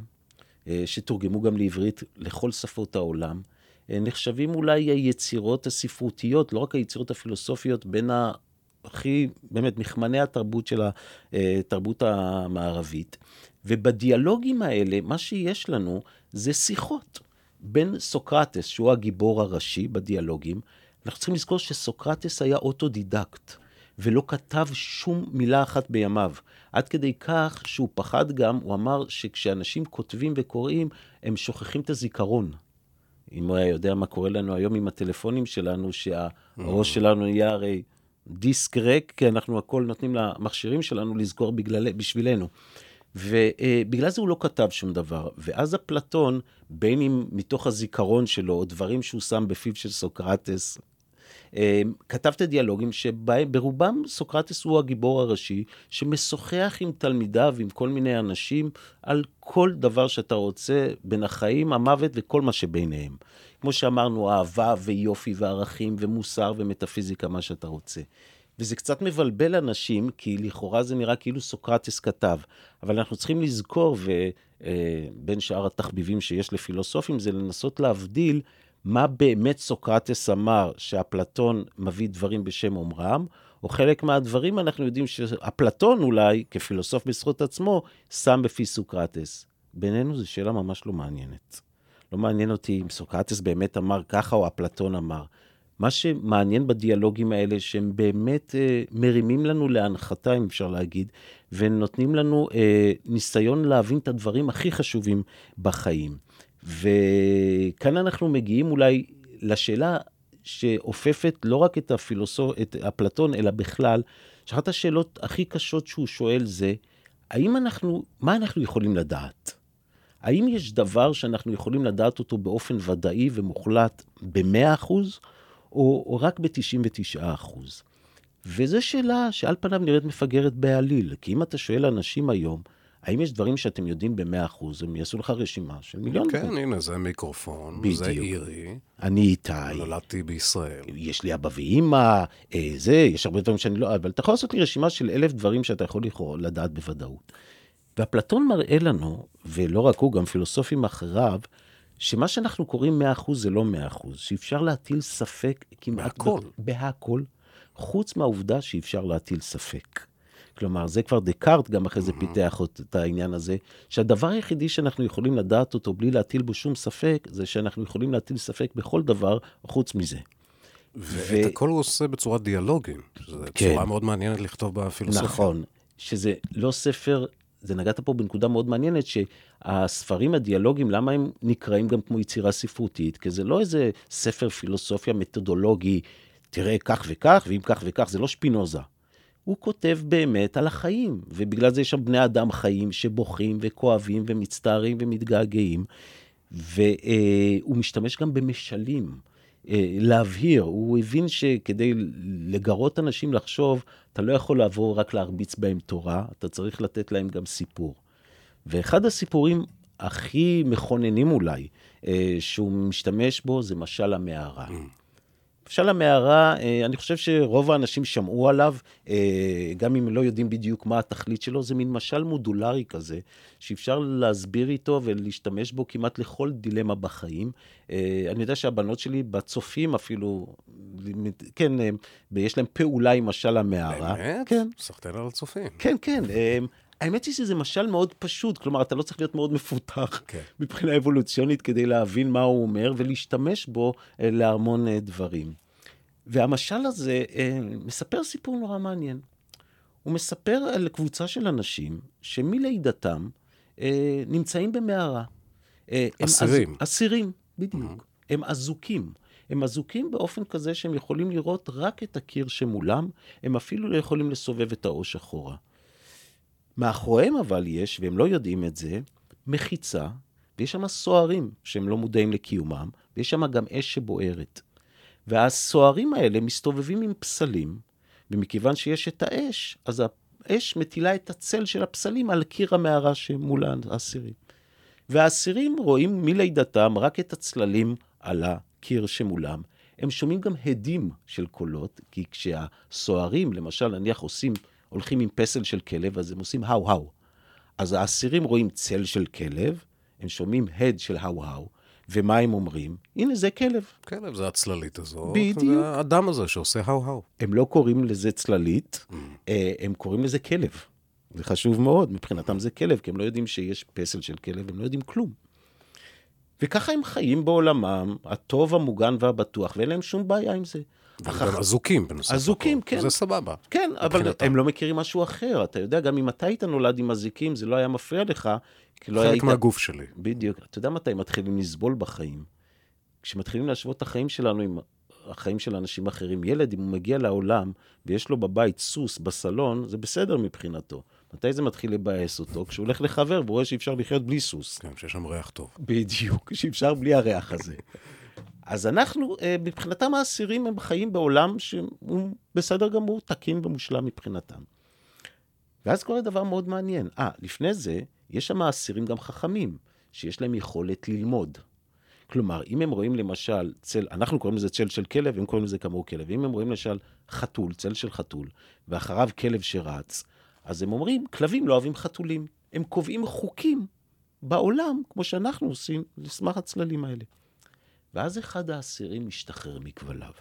אה, שתורגמו גם לעברית לכל שפות העולם, נחשבים אולי היצירות הספרותיות, לא רק היצירות הפילוסופיות, בין. הכי, באמת, מכמני התרבות של התרבות המערבית. ובדיאלוגים האלה, מה שיש לנו זה שיחות בין סוקרטס, שהוא הגיבור הראשי בדיאלוגים. אנחנו צריכים לזכור שסוקרטס היה אוטודידקט, ולא כתב שום מילה אחת בימיו. עד כדי כך שהוא פחד גם, הוא אמר שכשאנשים כותבים וקוראים, הם שוכחים את הזיכרון. אם הוא היה יודע מה קורה לנו היום עם הטלפונים שלנו, שהראש שלנו יהיה הרי דיסק ריק, כי אנחנו הכל נותנים למכשירים שלנו לזכור בגלל, בשבילנו. ובגלל זה הוא לא כתב שום דבר. ואז אפלטון, בין אם מתוך הזיכרון שלו, או דברים שהוא שם בפיו של סוקרטס, אה, כתב את הדיאלוגים שברובם סוקרטס הוא הגיבור הראשי, שמשוחח עם תלמידיו, עם כל מיני אנשים, על כל דבר שאתה רוצה בין החיים, המוות וכל מה שביניהם. כמו שאמרנו, אהבה ויופי וערכים ומוסר ומטאפיזיקה, מה שאתה רוצה. וזה קצת מבלבל אנשים, כי לכאורה זה נראה כאילו סוקרטס כתב. אבל אנחנו צריכים לזכור, ובין שאר התחביבים שיש לפילוסופים, זה לנסות להבדיל מה באמת סוקרטס אמר, שאפלטון מביא דברים בשם אומרם, או חלק מהדברים אנחנו יודעים שאפלטון אולי, כפילוסוף בזכות עצמו, שם בפי סוקרטס. בינינו זו שאלה ממש לא מעניינת. לא מעניין אותי אם סוקרטס באמת אמר ככה או אפלטון אמר. מה שמעניין בדיאלוגים האלה, שהם באמת אה, מרימים לנו להנחתה, אם אפשר להגיד, ונותנים לנו אה, ניסיון להבין את הדברים הכי חשובים בחיים. וכאן אנחנו מגיעים אולי לשאלה שאופפת לא רק את הפילוסוף, את אפלטון, אלא בכלל, שאחת השאלות הכי קשות שהוא שואל זה, האם אנחנו, מה אנחנו יכולים לדעת? האם יש דבר שאנחנו יכולים לדעת אותו באופן ודאי ומוחלט ב-100%, או, או רק ב-99%? וזו שאלה שעל פניו נראית מפגרת בעליל, כי אם אתה שואל אנשים היום, האם יש דברים שאתם יודעים ב-100%, הם יעשו לך רשימה של מיליון כן, דברים. הנה, זה מיקרופון, בדיוק. זה אירי. אני איתי. נולדתי בישראל. יש לי אבא ואימא, אה, זה, יש הרבה דברים שאני לא... אבל אתה יכול לעשות לי רשימה של אלף דברים שאתה יכול יכול לדעת בוודאות. ואפלטון מראה לנו, ולא רק הוא, גם פילוסופים אחריו, שמה שאנחנו קוראים 100% זה לא 100%, שאפשר להטיל ספק כמעט... בהכל. בהכל, חוץ מהעובדה שאפשר להטיל ספק. כלומר, זה כבר דקארט גם אחרי זה פיתח את העניין הזה, שהדבר היחידי שאנחנו יכולים לדעת אותו בלי להטיל בו שום ספק, זה שאנחנו יכולים להטיל ספק בכל דבר חוץ מזה. ואת ו... הכל הוא עושה בצורה דיאלוגים, שזו כן. צורה מאוד מעניינת לכתוב בפילוסופיה. נכון, שזה לא ספר, זה נגעת פה בנקודה מאוד מעניינת, שהספרים הדיאלוגיים, למה הם נקראים גם כמו יצירה ספרותית? כי זה לא איזה ספר פילוסופיה מתודולוגי, תראה כך וכך, ואם כך וכך, זה לא שפינוזה. הוא כותב באמת על החיים, ובגלל זה יש שם בני אדם חיים שבוכים וכואבים ומצטערים ומתגעגעים, והוא משתמש גם במשלים, אה, להבהיר. הוא הבין שכדי לגרות אנשים לחשוב, אתה לא יכול לעבור רק להרביץ בהם תורה, אתה צריך לתת להם גם סיפור. ואחד הסיפורים הכי מכוננים אולי, אה, שהוא משתמש בו, זה משל המערה. Mm. משל המערה, אה, אני חושב שרוב האנשים שמעו עליו, אה, גם אם לא יודעים בדיוק מה התכלית שלו, זה מין משל מודולרי כזה, שאפשר להסביר איתו ולהשתמש בו כמעט לכל דילמה בחיים. אה, אני יודע שהבנות שלי, בצופים אפילו, כן, יש להם פעולה עם משל המערה. באמת? כן. סחטיין על הצופים. כן, כן. האמת היא שזה משל מאוד פשוט, כלומר, אתה לא צריך להיות מאוד מפותח כן. מבחינה אבולוציונית כדי להבין מה הוא אומר ולהשתמש בו להמון דברים. והמשל הזה אה, מספר סיפור נורא מעניין. הוא מספר על קבוצה של אנשים שמלידתם אה, נמצאים במערה. אה, אסירים. אסירים, בדיוק. Mm-hmm. הם אזוקים. הם אזוקים באופן כזה שהם יכולים לראות רק את הקיר שמולם, הם אפילו לא יכולים לסובב את הראש אחורה. מאחוריהם אבל יש, והם לא יודעים את זה, מחיצה, ויש שם סוהרים שהם לא מודעים לקיומם, ויש שם גם אש שבוערת. והסוהרים האלה מסתובבים עם פסלים, ומכיוון שיש את האש, אז האש מטילה את הצל של הפסלים על קיר המערה שמול האסירים. והאסירים רואים מלידתם רק את הצללים על הקיר שמולם. הם שומעים גם הדים של קולות, כי כשהסוהרים, למשל, נניח עושים, הולכים עם פסל של כלב, אז הם עושים האו-האו. אז האסירים רואים צל של כלב, הם שומעים הד של האו-האו, ומה הם אומרים? הנה, זה כלב. כלב זה הצללית הזאת. בדיוק. והאדם הזה שעושה האו-האו. הם לא קוראים לזה צללית, mm. אה, הם קוראים לזה כלב. זה חשוב מאוד, מבחינתם זה כלב, כי הם לא יודעים שיש פסל של כלב, הם לא יודעים כלום. וככה הם חיים בעולמם, הטוב, המוגן והבטוח, ואין להם שום בעיה עם זה. והם אזוקים בנוסף. אזוקים, כן. זה סבבה. כן, אבל הם לא מכירים משהו אחר. אתה יודע, גם אם אתה היית נולד עם אזיקים, זה לא היה מפריע לך, כי לא היית... חלק מהגוף שלי. בדיוק. אתה יודע מתי מתחילים לסבול בחיים? כשמתחילים להשוות את החיים שלנו עם החיים של אנשים אחרים. ילד, אם הוא מגיע לעולם ויש לו בבית סוס בסלון, זה בסדר מבחינתו. מתי זה מתחיל לבאס אותו? כשהוא הולך לחבר והוא רואה שאפשר לחיות בלי סוס. כן, שיש שם ריח טוב. בדיוק, שאפשר בלי הריח הזה. אז אנחנו, אה, מבחינתם האסירים הם חיים בעולם שהוא בסדר גמור, תקין ומושלם מבחינתם. ואז קורה דבר מאוד מעניין. אה, לפני זה, יש שם אסירים גם חכמים, שיש להם יכולת ללמוד. כלומר, אם הם רואים למשל צל, אנחנו קוראים לזה צל של כלב, הם קוראים לזה כאמור כלב. אם הם רואים למשל חתול, צל של חתול, ואחריו כלב שרץ, אז הם אומרים, כלבים לא אוהבים חתולים. הם קובעים חוקים בעולם, כמו שאנחנו עושים, לסמך הצללים האלה. ואז אחד האסירים משתחרר מכבליו.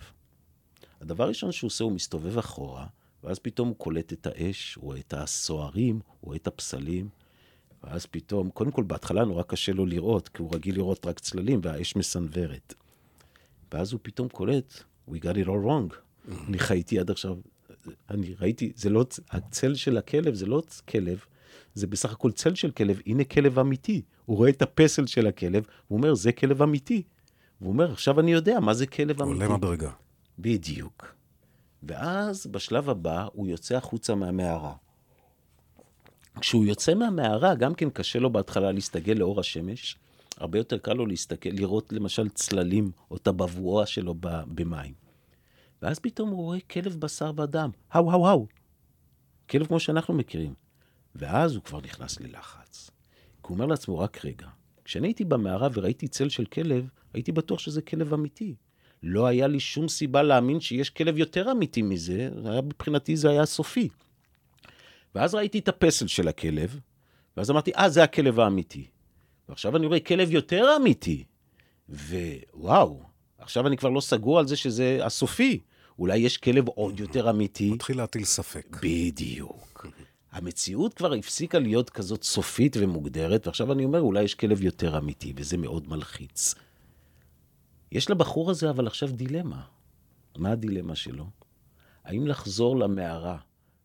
הדבר הראשון שהוא עושה, הוא מסתובב אחורה, ואז פתאום הוא קולט את האש, הוא רואה את הסוהרים, הוא רואה את הפסלים, ואז פתאום, קודם כל, בהתחלה נורא קשה לו לראות, כי הוא רגיל לראות רק צללים והאש מסנוורת. ואז הוא פתאום קולט, we got it all wrong. אני חייתי עד עכשיו, אני ראיתי, זה לא, הצל של הכלב זה לא כלב, זה בסך הכל צל של כלב, הנה כלב אמיתי. הוא רואה את הפסל של הכלב, הוא אומר, זה כלב אמיתי. והוא אומר, עכשיו אני יודע מה זה כלב אמיתי. עולה מדרגה. בדיוק. ואז בשלב הבא הוא יוצא החוצה מהמערה. כשהוא יוצא מהמערה, גם כן קשה לו בהתחלה להסתגל לאור השמש. הרבה יותר קל לו להסתכל, לראות למשל צללים או את הבבואה שלו במים. ואז פתאום הוא רואה כלב בשר ודם, האו האו האו. כלב כמו שאנחנו מכירים. ואז הוא כבר נכנס ללחץ. כי הוא אומר לעצמו, רק רגע, כשאני הייתי במערה וראיתי צל של כלב, הייתי בטוח שזה כלב אמיתי. לא היה לי שום סיבה להאמין שיש כלב יותר אמיתי מזה, היה, מבחינתי זה היה סופי. ואז ראיתי את הפסל של הכלב, ואז אמרתי, אה, זה הכלב האמיתי. ועכשיו אני רואה כלב יותר אמיתי. ווואו, עכשיו אני כבר לא סגור על זה שזה הסופי. אולי יש כלב עוד יותר אמיתי. מתחיל להטיל ספק. בדיוק. המציאות כבר הפסיקה להיות כזאת סופית ומוגדרת, ועכשיו אני אומר, אולי יש כלב יותר אמיתי, וזה מאוד מלחיץ. יש לבחור הזה אבל עכשיו דילמה. מה הדילמה שלו? האם לחזור למערה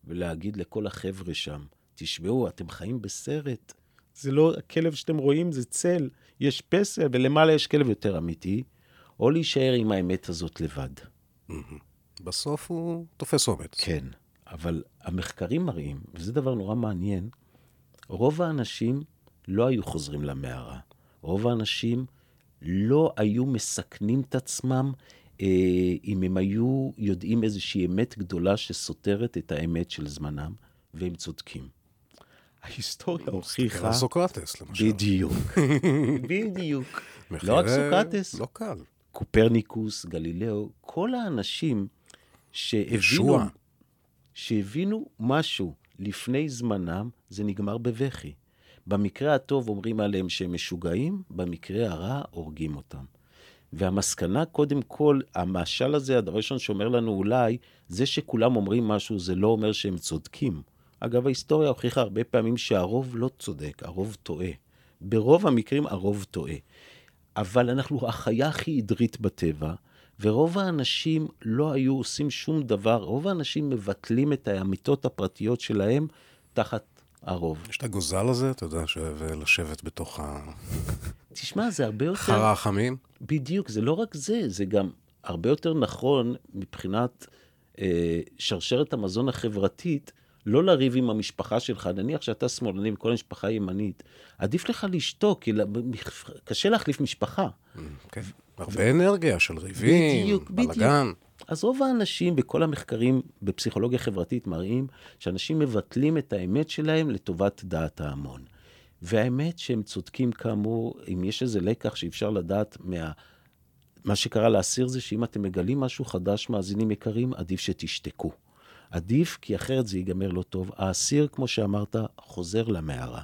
ולהגיד לכל החבר'ה שם, תשמעו, אתם חיים בסרט, זה לא, הכלב שאתם רואים זה צל, יש פסל, ולמעלה יש כלב יותר אמיתי, או להישאר עם האמת הזאת לבד. בסוף הוא תופס אומץ. כן, אבל המחקרים מראים, וזה דבר נורא מעניין, רוב האנשים לא היו חוזרים למערה. רוב האנשים לא היו מסכנים את עצמם אה, אם הם היו יודעים איזושהי אמת גדולה שסותרת את האמת של זמנם, והם צודקים. ההיסטוריה הוכיחה... סוקרטס, למשל. בדיוק, בדיוק. לא רק סוקרטס. לא קל. קופרניקוס, גלילאו, כל האנשים שהבינו, ישוע. שהבינו משהו לפני זמנם, זה נגמר בבכי. במקרה הטוב אומרים עליהם שהם משוגעים, במקרה הרע הורגים אותם. והמסקנה, קודם כל, המשל הזה, הדבר ראשון שאומר לנו אולי, זה שכולם אומרים משהו, זה לא אומר שהם צודקים. אגב, ההיסטוריה הוכיחה הרבה פעמים שהרוב לא צודק, הרוב טועה. ברוב המקרים הרוב טועה. אבל אנחנו החיה הכי עדרית בטבע, ורוב האנשים לא היו עושים שום דבר, רוב האנשים מבטלים את האמיתות הפרטיות שלהם תחת הרוב. יש את הגוזל הזה, אתה יודע, שאוהב לשבת בתוך תשמע, זה הרבה יותר... החרא החמים. בדיוק, זה לא רק זה, זה גם הרבה יותר נכון מבחינת אה, שרשרת המזון החברתית, לא לריב עם המשפחה שלך. נניח שאתה שמאלני וכל המשפחה ימנית, עדיף לך לשתוק, כי קשה להחליף משפחה. כן, הרבה אנרגיה של ריבים, בדיוק, בדיוק. בלאגן. אז רוב האנשים בכל המחקרים בפסיכולוגיה חברתית מראים שאנשים מבטלים את האמת שלהם לטובת דעת ההמון. והאמת שהם צודקים כאמור, אם יש איזה לקח שאפשר לדעת מה... מה שקרה לאסיר זה שאם אתם מגלים משהו חדש, מאזינים יקרים, עדיף שתשתקו. עדיף, כי אחרת זה ייגמר לא טוב. האסיר, כמו שאמרת, חוזר למערה.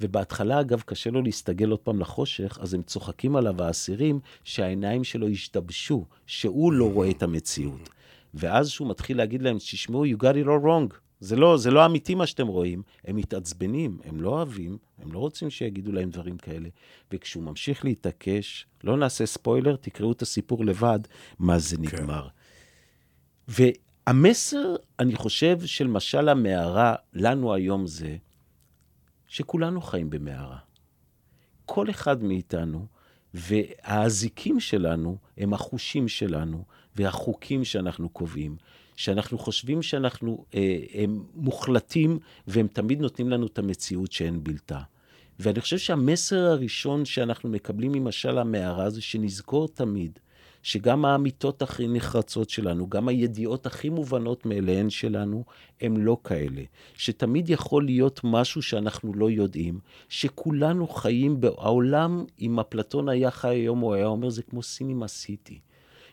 ובהתחלה, אגב, קשה לו להסתגל עוד פעם לחושך, אז הם צוחקים עליו, האסירים, שהעיניים שלו השתבשו, שהוא לא רואה את המציאות. ואז שהוא מתחיל להגיד להם, תשמעו, you got it all wrong. זה לא, זה לא אמיתי מה שאתם רואים. הם מתעצבנים, הם לא אוהבים, הם לא רוצים שיגידו להם דברים כאלה. וכשהוא ממשיך להתעקש, לא נעשה ספוילר, תקראו את הסיפור לבד, מה זה נגמר. כן. והמסר, אני חושב, של משל המערה לנו היום זה, שכולנו חיים במערה. כל אחד מאיתנו, והאזיקים שלנו הם החושים שלנו והחוקים שאנחנו קובעים, שאנחנו חושבים שאנחנו אה, הם מוחלטים והם תמיד נותנים לנו את המציאות שאין בלתה. ואני חושב שהמסר הראשון שאנחנו מקבלים ממשל המערה זה שנזכור תמיד שגם האמיתות הכי נחרצות שלנו, גם הידיעות הכי מובנות מאליהן שלנו, הם לא כאלה. שתמיד יכול להיות משהו שאנחנו לא יודעים, שכולנו חיים בעולם, אם אפלטון היה חי היום, הוא היה אומר, זה כמו סינימה סיטי.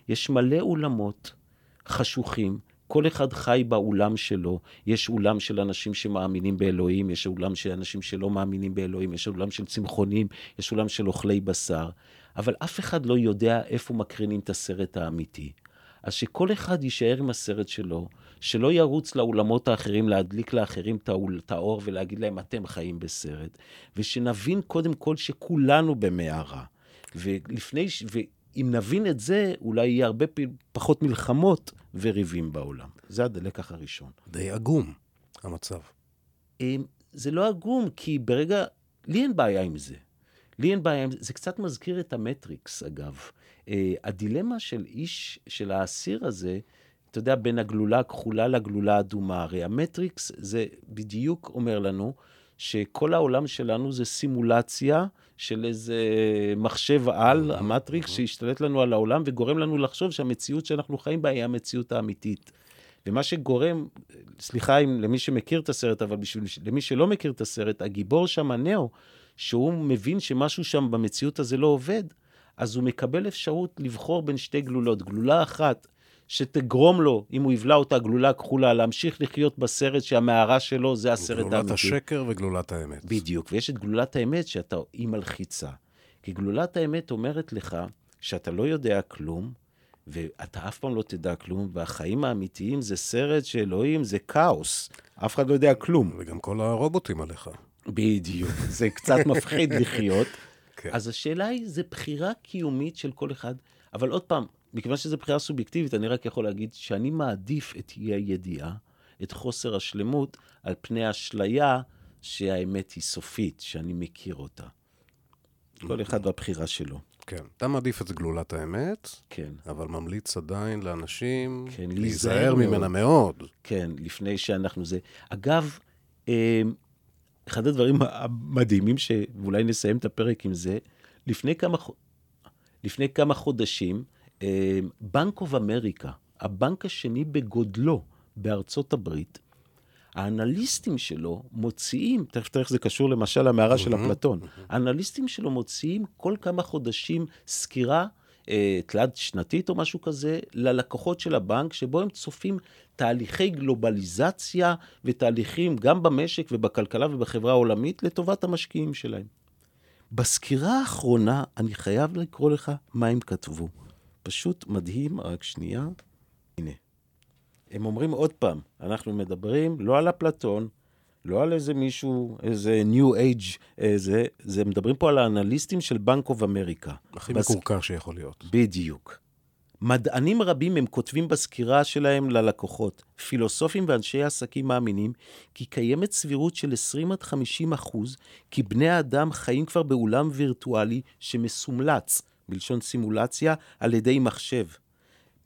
יש מלא אולמות חשוכים, כל אחד חי באולם שלו. יש אולם של אנשים שמאמינים באלוהים, יש אולם של אנשים שלא מאמינים באלוהים, יש אולם של צמחונים, יש אולם של אוכלי בשר. אבל אף אחד לא יודע איפה מקרינים את הסרט האמיתי. אז שכל אחד יישאר עם הסרט שלו, שלא ירוץ לאולמות האחרים, להדליק לאחרים את האור ולהגיד להם, אתם חיים בסרט, ושנבין קודם כל שכולנו במערה. ולפני, ואם נבין את זה, אולי יהיה הרבה פחות מלחמות וריבים בעולם. זה הלקח הראשון. די עגום, המצב. אמ, זה לא עגום, כי ברגע... לי אין בעיה עם זה. לי אין בעיה עם זה. זה קצת מזכיר את המטריקס, אגב. Uh, הדילמה של איש, של האסיר הזה, אתה יודע, בין הגלולה הכחולה לגלולה האדומה. הרי המטריקס זה בדיוק אומר לנו שכל העולם שלנו זה סימולציה של איזה מחשב על, המטריקס, שהשתלט לנו על העולם וגורם לנו לחשוב שהמציאות שאנחנו חיים בה היא המציאות האמיתית. ומה שגורם, סליחה אם למי שמכיר את הסרט, אבל בשביל למי שלא מכיר את הסרט, הגיבור שם, הנאו, שהוא מבין שמשהו שם במציאות הזה לא עובד, אז הוא מקבל אפשרות לבחור בין שתי גלולות. גלולה אחת, שתגרום לו, אם הוא יבלע אותה גלולה כחולה, להמשיך לחיות בסרט שהמערה שלו זה הסרט האמיתי. גלולת השקר וגלולת האמת. בדיוק, ויש את גלולת האמת שאתה, היא מלחיצה. כי גלולת האמת אומרת לך שאתה לא יודע כלום, ואתה אף פעם לא תדע כלום, והחיים האמיתיים זה סרט שאלוהים, זה כאוס. אף אחד לא יודע כלום. וגם כל הרובוטים עליך. בדיוק, זה קצת מפחיד לחיות. כן. אז השאלה היא, זה בחירה קיומית של כל אחד, אבל עוד פעם, מכיוון שזו בחירה סובייקטיבית, אני רק יכול להגיד שאני מעדיף את אי הידיעה, את חוסר השלמות, על פני אשליה שהאמת היא סופית, שאני מכיר אותה. כל אחד והבחירה שלו. כן. אתה מעדיף את גלולת האמת, כן. אבל ממליץ עדיין לאנשים כן, להיזהר ממנה מאוד. כן, לפני שאנחנו זה. אגב, אמ, אחד הדברים המדהימים, שאולי נסיים את הפרק עם זה, לפני כמה, לפני כמה חודשים, בנק אוף אמריקה, הבנק השני בגודלו בארצות הברית, האנליסטים שלו מוציאים, תכף תראה איך זה קשור למשל למערה של אפלטון, האנליסטים שלו מוציאים כל כמה חודשים סקירה אה, תלת שנתית או משהו כזה, ללקוחות של הבנק, שבו הם צופים תהליכי גלובליזציה ותהליכים גם במשק ובכלכלה ובחברה העולמית לטובת המשקיעים שלהם. בסקירה האחרונה, אני חייב לקרוא לך מה הם כתבו. פשוט מדהים, רק שנייה. הנה. הם אומרים עוד פעם, אנחנו מדברים לא על אפלטון, לא על איזה מישהו, איזה New Age, איזה, זה מדברים פה על האנליסטים של בנק אוף אמריקה. הכי בס... מקורקע שיכול להיות. בדיוק. מדענים רבים הם כותבים בסקירה שלהם ללקוחות, פילוסופים ואנשי עסקים מאמינים כי קיימת סבירות של 20 עד 50 אחוז כי בני האדם חיים כבר באולם וירטואלי שמסומלץ, בלשון סימולציה, על ידי מחשב.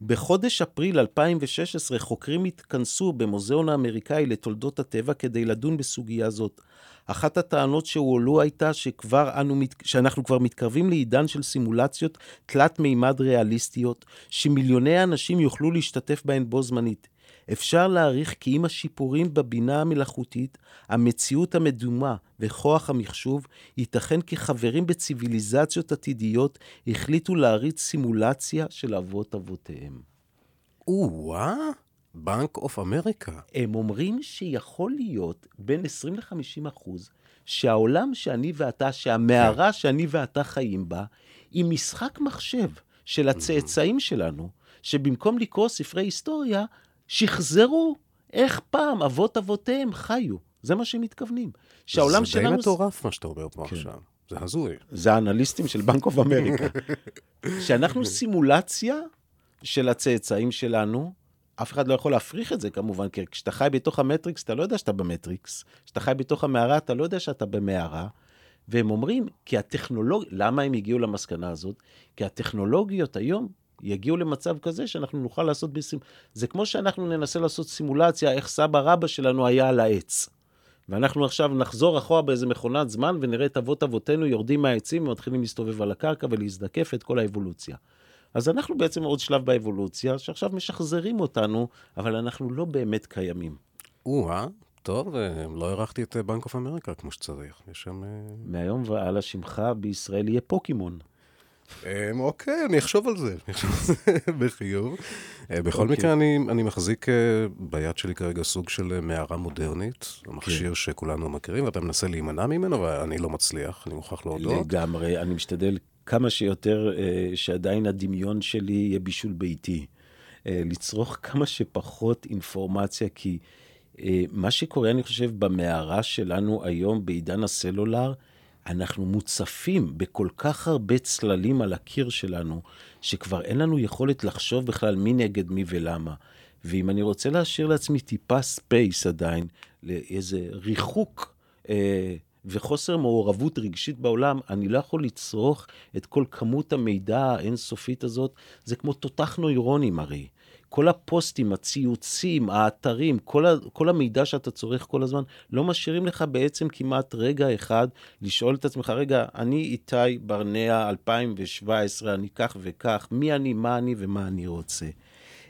בחודש אפריל 2016 חוקרים התכנסו במוזיאון האמריקאי לתולדות הטבע כדי לדון בסוגיה זאת. אחת הטענות שהועלו הייתה שכבר אנו, שאנחנו כבר מתקרבים לעידן של סימולציות תלת מימד ריאליסטיות, שמיליוני אנשים יוכלו להשתתף בהן בו זמנית. אפשר להעריך כי עם השיפורים בבינה המלאכותית, המציאות המדומה וכוח המחשוב, ייתכן כי חברים בציוויליזציות עתידיות החליטו להריץ סימולציה של אבות אבותיהם. או-אה, Bank of America. הם אומרים שיכול להיות בין 20 ל-50 אחוז שהעולם שאני ואתה, שהמערה כן. שאני ואתה חיים בה, היא משחק מחשב של הצאצאים שלנו, שבמקום לקרוא ספרי היסטוריה, שחזרו איך פעם אבות אבותיהם חיו. זה מה שהם מתכוונים. שהעולם שלנו... זה די מטורף מה שאתה אומר פה כן. עכשיו. זה הזוי. זה האנליסטים של Bank of America. שאנחנו סימולציה של הצאצאים שלנו, אף אחד לא יכול להפריך את זה כמובן, כי כשאתה חי בתוך המטריקס, אתה לא יודע שאתה במטריקס. כשאתה חי בתוך המערה, אתה לא יודע שאתה במערה. והם אומרים, כי הטכנולוג... למה הם הגיעו למסקנה הזאת? כי הטכנולוגיות היום יגיעו למצב כזה שאנחנו נוכל לעשות בסימ... זה כמו שאנחנו ננסה לעשות סימולציה איך סבא רבא שלנו היה על העץ. ואנחנו עכשיו נחזור אחורה באיזה מכונת זמן ונראה את אבות אבותינו יורדים מהעצים ומתחילים להסתובב על הקרקע ולהזדקף את כל האבולוציה. אז אנחנו בעצם עוד שלב באבולוציה, שעכשיו משחזרים אותנו, אבל אנחנו לא באמת קיימים. או-אה, טוב, אה, לא הערכתי את בנק אוף אמריקה כמו שצריך. יש שם... אה, מהיום והלאה שמך בישראל יהיה פוקימון. אמ, אוקיי, אני אחשוב על זה, בחיוב. אה, בכל אוקיי. מקרה, אני מחזיק אה, ביד שלי כרגע סוג של אה, מערה מודרנית, מכשיר כן. שכולנו מכירים, ואתה מנסה להימנע ממנו, ואני לא מצליח, אני מוכרח להודות. לגמרי, אני משתדל כמה שיותר שעדיין הדמיון שלי יהיה בישול ביתי. לצרוך כמה שפחות אינפורמציה, כי מה שקורה, אני חושב, במערה שלנו היום בעידן הסלולר, אנחנו מוצפים בכל כך הרבה צללים על הקיר שלנו, שכבר אין לנו יכולת לחשוב בכלל מי נגד מי ולמה. ואם אני רוצה להשאיר לעצמי טיפה space עדיין, לאיזה ריחוק אה, וחוסר מעורבות רגשית בעולם, אני לא יכול לצרוך את כל כמות המידע האינסופית הזאת. זה כמו תותח נוירונים הרי. כל הפוסטים, הציוצים, האתרים, כל, ה, כל המידע שאתה צורך כל הזמן, לא משאירים לך בעצם כמעט רגע אחד לשאול את עצמך, רגע, אני איתי ברנע 2017, אני כך וכך, מי אני, מה אני ומה אני רוצה.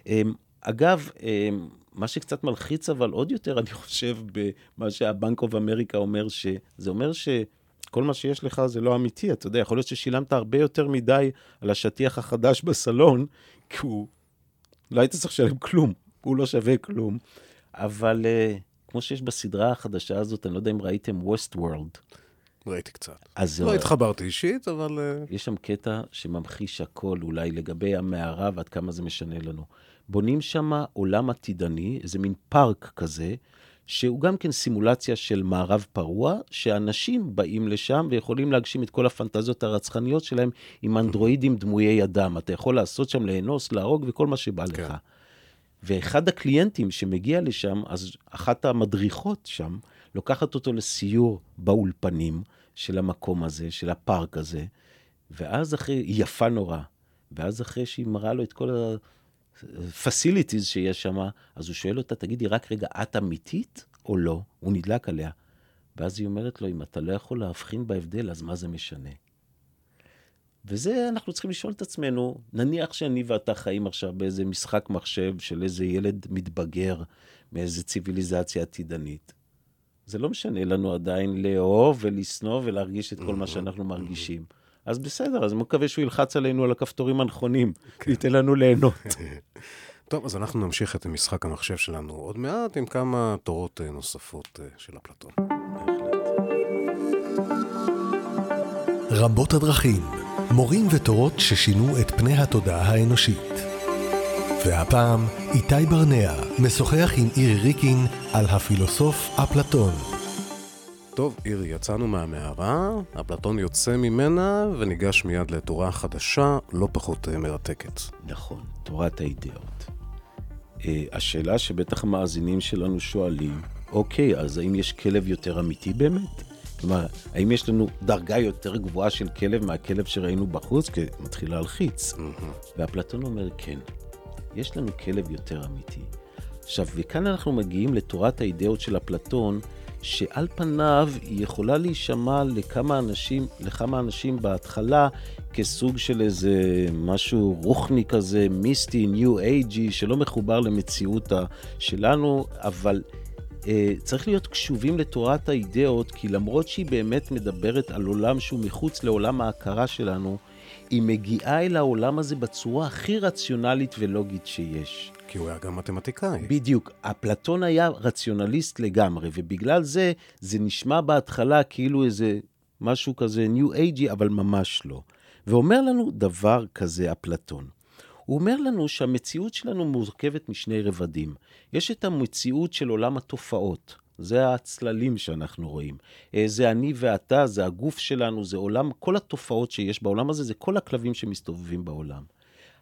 אמ, אגב, אמ, מה שקצת מלחיץ אבל עוד יותר, אני חושב, במה שהבנק אוף אמריקה אומר, שזה אומר ש... כל מה שיש לך זה לא אמיתי, אתה יודע, יכול להיות ששילמת הרבה יותר מדי על השטיח החדש בסלון, כי הוא לא היית צריך לשלם כלום, הוא לא שווה כלום. אבל uh, כמו שיש בסדרה החדשה הזאת, אני לא יודע אם ראיתם ווסט וורלד. ראיתי קצת. אז לא התחברתי אישית, אבל... Uh... יש שם קטע שממחיש הכל, אולי לגבי המערה ועד כמה זה משנה לנו. בונים שם עולם עתידני, איזה מין פארק כזה, שהוא גם כן סימולציה של מערב פרוע, שאנשים באים לשם ויכולים להגשים את כל הפנטזיות הרצחניות שלהם עם אנדרואידים דמויי אדם. אתה יכול לעשות שם לאנוס, להרוג וכל מה שבא כן. לך. ואחד הקליינטים שמגיע לשם, אז אחת המדריכות שם, לוקחת אותו לסיור באולפנים של המקום הזה, של הפארק הזה, ואז אחרי, היא יפה נורא, ואז אחרי שהיא מראה לו את כל ה... פסיליטיז שיש שם, אז הוא שואל אותה, תגידי, רק רגע, את אמיתית או לא? הוא נדלק עליה. ואז היא אומרת לו, אם אתה לא יכול להבחין בהבדל, אז מה זה משנה? וזה אנחנו צריכים לשאול את עצמנו, נניח שאני ואתה חיים עכשיו באיזה משחק מחשב של איזה ילד מתבגר מאיזה ציוויליזציה עתידנית. זה לא משנה לנו עדיין לאהוב ולשנוא ולהרגיש את כל מה שאנחנו מרגישים. אז בסדר, אז אני מקווה שהוא ילחץ עלינו על הכפתורים הנכונים, כן. ייתן לנו ליהנות. טוב, אז אנחנו נמשיך את משחק המחשב שלנו עוד מעט עם כמה תורות אה, נוספות אה, של אפלטון. רבות הדרכים, מורים ותורות ששינו את פני התודעה האנושית. והפעם, איתי ברנע משוחח עם אירי ריקין על הפילוסוף אפלטון. טוב, אירי, יצאנו מהמערה, אפלטון יוצא ממנה וניגש מיד לתורה חדשה, לא פחות אה, מרתקת. נכון, תורת האידאות. אה, השאלה שבטח המאזינים שלנו שואלים, אוקיי, אז האם יש כלב יותר אמיתי באמת? כלומר, האם יש לנו דרגה יותר גבוהה של כלב מהכלב שראינו בחוץ? כי מתחיל להלחיץ. Mm-hmm. ואפלטון אומר, כן, יש לנו כלב יותר אמיתי. עכשיו, וכאן אנחנו מגיעים לתורת האידאות של אפלטון, שעל פניו היא יכולה להישמע לכמה אנשים, לכמה אנשים בהתחלה כסוג של איזה משהו רוחני כזה, מיסטי, ניו אייג'י, שלא מחובר למציאות שלנו, אבל אה, צריך להיות קשובים לתורת האידאות, כי למרות שהיא באמת מדברת על עולם שהוא מחוץ לעולם ההכרה שלנו, היא מגיעה אל העולם הזה בצורה הכי רציונלית ולוגית שיש. כי הוא היה גם מתמטיקאי. בדיוק. אפלטון היה רציונליסט לגמרי, ובגלל זה, זה נשמע בהתחלה כאילו איזה משהו כזה ניו אייג'י, אבל ממש לא. ואומר לנו דבר כזה, אפלטון. הוא אומר לנו שהמציאות שלנו מורכבת משני רבדים. יש את המציאות של עולם התופעות, זה הצללים שאנחנו רואים. אה, זה אני ואתה, זה הגוף שלנו, זה עולם, כל התופעות שיש בעולם הזה, זה כל הכלבים שמסתובבים בעולם.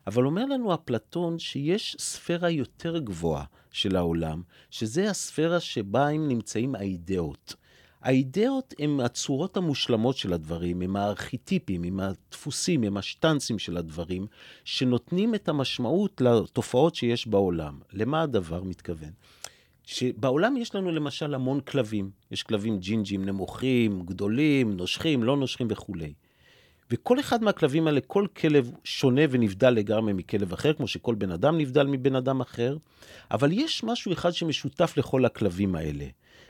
אבל אומר לנו אפלטון שיש ספירה יותר גבוהה של העולם, שזה הספירה שבה הם נמצאים האידאות. האידאות הן הצורות המושלמות של הדברים, הם הארכיטיפים, הם הדפוסים, הם השטנצים של הדברים, שנותנים את המשמעות לתופעות שיש בעולם. למה הדבר מתכוון? שבעולם יש לנו למשל המון כלבים. יש כלבים ג'ינג'ים נמוכים, גדולים, נושכים, לא נושכים וכולי. וכל אחד מהכלבים האלה, כל כלב שונה ונבדל לגמרי מכלב אחר, כמו שכל בן אדם נבדל מבן אדם אחר, אבל יש משהו אחד שמשותף לכל הכלבים האלה.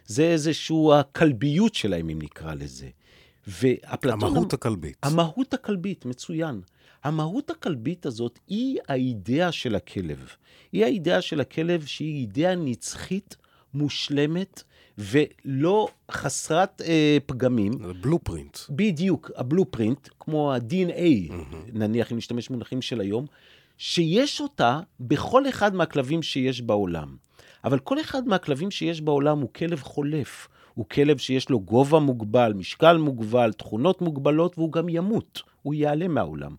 זה איזשהו הכלביות שלהם, אם נקרא לזה. ואפלטון... המהות הכלבית. המהות הכלבית, מצוין. המהות הכלבית הזאת היא האידאה של הכלב. היא האידאה של הכלב שהיא אידאה נצחית, מושלמת, ולא חסרת אה, פגמים. בלופרינט. בדיוק, הבלופרינט, כמו ה-DNA, mm-hmm. נניח אם נשתמש במונחים של היום, שיש אותה בכל אחד מהכלבים שיש בעולם. אבל כל אחד מהכלבים שיש בעולם הוא כלב חולף. הוא כלב שיש לו גובה מוגבל, משקל מוגבל, תכונות מוגבלות, והוא גם ימות, הוא ייעלם מהעולם.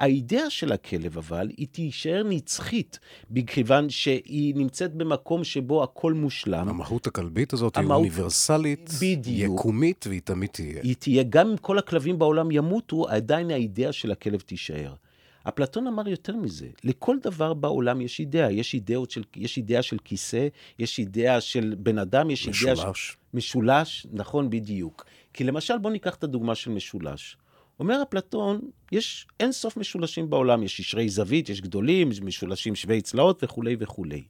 האידאה של הכלב אבל, היא תישאר נצחית, מכיוון שהיא נמצאת במקום שבו הכל מושלם. המהות הכלבית הזאת המהות- היא אוניברסלית, בדיוק. יקומית, והיא תמיד תהיה. היא תהיה, גם אם כל הכלבים בעולם ימותו, עדיין האידאה של הכלב תישאר. אפלטון אמר יותר מזה, לכל דבר בעולם יש אידאה, יש, אידאות של, יש אידאה של כיסא, יש אידאה של בן אדם, יש אידאה של... משולש. משולש, נכון בדיוק. כי למשל, בואו ניקח את הדוגמה של משולש. אומר אפלטון, יש אין סוף משולשים בעולם, יש ישרי זווית, יש גדולים, יש משולשים שווי צלעות וכולי וכולי.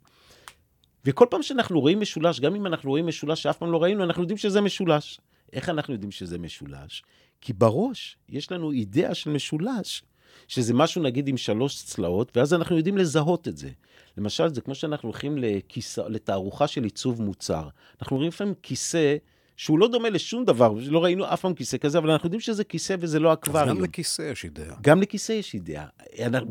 וכל פעם שאנחנו רואים משולש, גם אם אנחנו רואים משולש שאף פעם לא ראינו, אנחנו יודעים שזה משולש. איך אנחנו יודעים שזה משולש? כי בראש יש לנו אידאה של משולש, שזה משהו נגיד עם שלוש צלעות, ואז אנחנו יודעים לזהות את זה. למשל, זה כמו שאנחנו הולכים לכיסא, לתערוכה של עיצוב מוצר. אנחנו רואים לפעמים כיסא שהוא לא דומה לשום דבר, לא ראינו אף פעם כיסא כזה, אבל אנחנו יודעים שזה כיסא וזה לא אקווריום. גם לכיסא יש אידאה. גם לכיסא יש אידאה.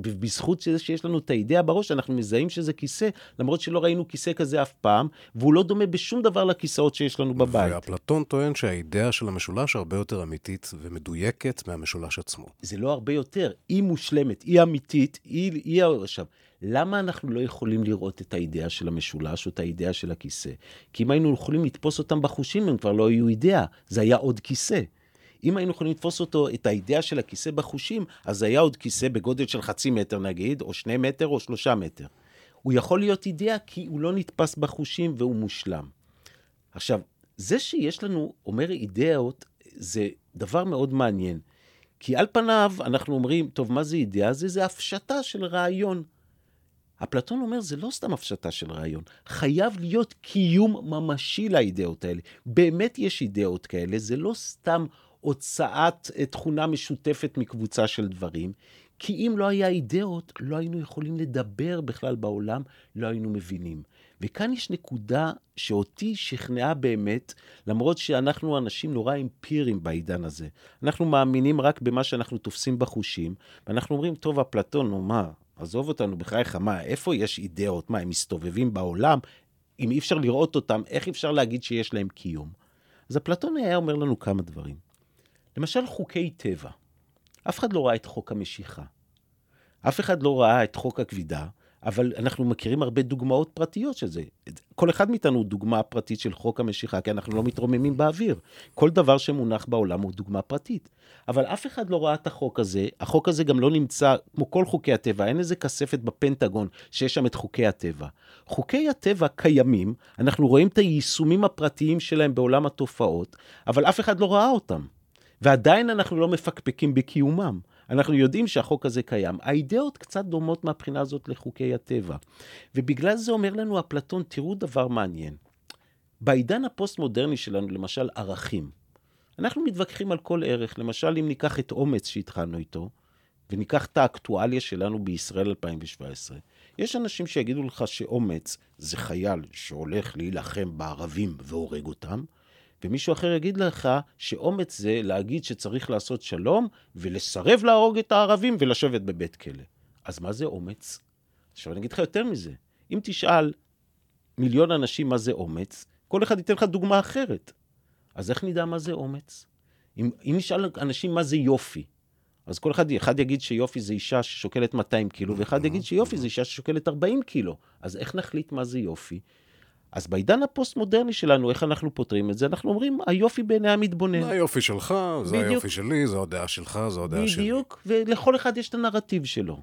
בזכות זה שיש לנו את האידאה בראש, אנחנו מזהים שזה כיסא, למרות שלא ראינו כיסא כזה אף פעם, והוא לא דומה בשום דבר לכיסאות שיש לנו בבית. ואפלטון טוען שהאידאה של המשולש הרבה יותר אמיתית ומדויקת מהמשולש עצמו. זה לא הרבה יותר. היא מושלמת, היא אמיתית, היא... היא... עכשיו, למה אנחנו לא יכולים לראות את האידאה של המשולש או את האידאה של הכיסא? כי אם היינו יכולים לתפוס אותם בחושים, הם כבר לא היו אידאה, זה היה עוד כיסא. אם היינו יכולים לתפוס אותו, את האידאה של הכיסא בחושים, אז זה היה עוד כיסא בגודל של חצי מטר נגיד, או שני מטר או שלושה מטר. הוא יכול להיות אידאה כי הוא לא נתפס בחושים והוא מושלם. עכשיו, זה שיש לנו, אומר אידאות, זה דבר מאוד מעניין. כי על פניו אנחנו אומרים, טוב, מה זה אידאה? זה, זה הפשטה של רעיון. אפלטון אומר, זה לא סתם הפשטה של רעיון, חייב להיות קיום ממשי לאידאות האלה. באמת יש אידאות כאלה, זה לא סתם הוצאת אה, תכונה משותפת מקבוצה של דברים, כי אם לא היה אידאות, לא היינו יכולים לדבר בכלל בעולם, לא היינו מבינים. וכאן יש נקודה שאותי שכנעה באמת, למרות שאנחנו אנשים נורא אמפיריים בעידן הזה. אנחנו מאמינים רק במה שאנחנו תופסים בחושים, ואנחנו אומרים, טוב, אפלטון, נו מה, עזוב אותנו, בחייך, מה, איפה יש אידאות? מה, הם מסתובבים בעולם? אם אי אפשר לראות אותם, איך אפשר להגיד שיש להם קיום? אז אפלטון היה אומר לנו כמה דברים. למשל, חוקי טבע. אף אחד לא ראה את חוק המשיכה. אף אחד לא ראה את חוק הכבידה, אבל אנחנו מכירים הרבה דוגמאות פרטיות של זה. כל אחד מאיתנו הוא דוגמה פרטית של חוק המשיכה, כי אנחנו לא מתרוממים באוויר. כל דבר שמונח בעולם הוא דוגמה פרטית. אבל אף אחד לא ראה את החוק הזה, החוק הזה גם לא נמצא, כמו כל חוקי הטבע, אין איזה כספת בפנטגון שיש שם את חוקי הטבע. חוקי הטבע קיימים, אנחנו רואים את היישומים הפרטיים שלהם בעולם התופעות, אבל אף אחד לא ראה אותם. ועדיין אנחנו לא מפקפקים בקיומם. אנחנו יודעים שהחוק הזה קיים. האידאות קצת דומות מהבחינה הזאת לחוקי הטבע. ובגלל זה אומר לנו אפלטון, תראו דבר מעניין. בעידן הפוסט-מודרני שלנו, למשל ערכים, אנחנו מתווכחים על כל ערך. למשל, אם ניקח את אומץ שהתחלנו איתו, וניקח את האקטואליה שלנו בישראל 2017, יש אנשים שיגידו לך שאומץ זה חייל שהולך להילחם בערבים והורג אותם, ומישהו אחר יגיד לך שאומץ זה להגיד שצריך לעשות שלום ולסרב להרוג את הערבים ולשבת בבית כלא. אז מה זה אומץ? עכשיו אני אגיד לך יותר מזה. אם תשאל מיליון אנשים מה זה אומץ, כל אחד ייתן לך דוגמה אחרת. אז איך נדע מה זה אומץ? אם, אם נשאל אנשים מה זה יופי, אז כל אחד, אחד יגיד שיופי זה אישה ששוקלת 200 קילו, ואחד יגיד שיופי זה אישה ששוקלת 40 קילו. אז איך נחליט מה זה יופי? אז בעידן הפוסט-מודרני שלנו, איך אנחנו פותרים את זה? אנחנו אומרים, היופי בעיני המתבונן. זה היופי שלך, זה בדיוק. היופי שלי, זו הדעה שלך, זו הדעה שלי. בדיוק, ולכל אחד יש את הנרטיב שלו.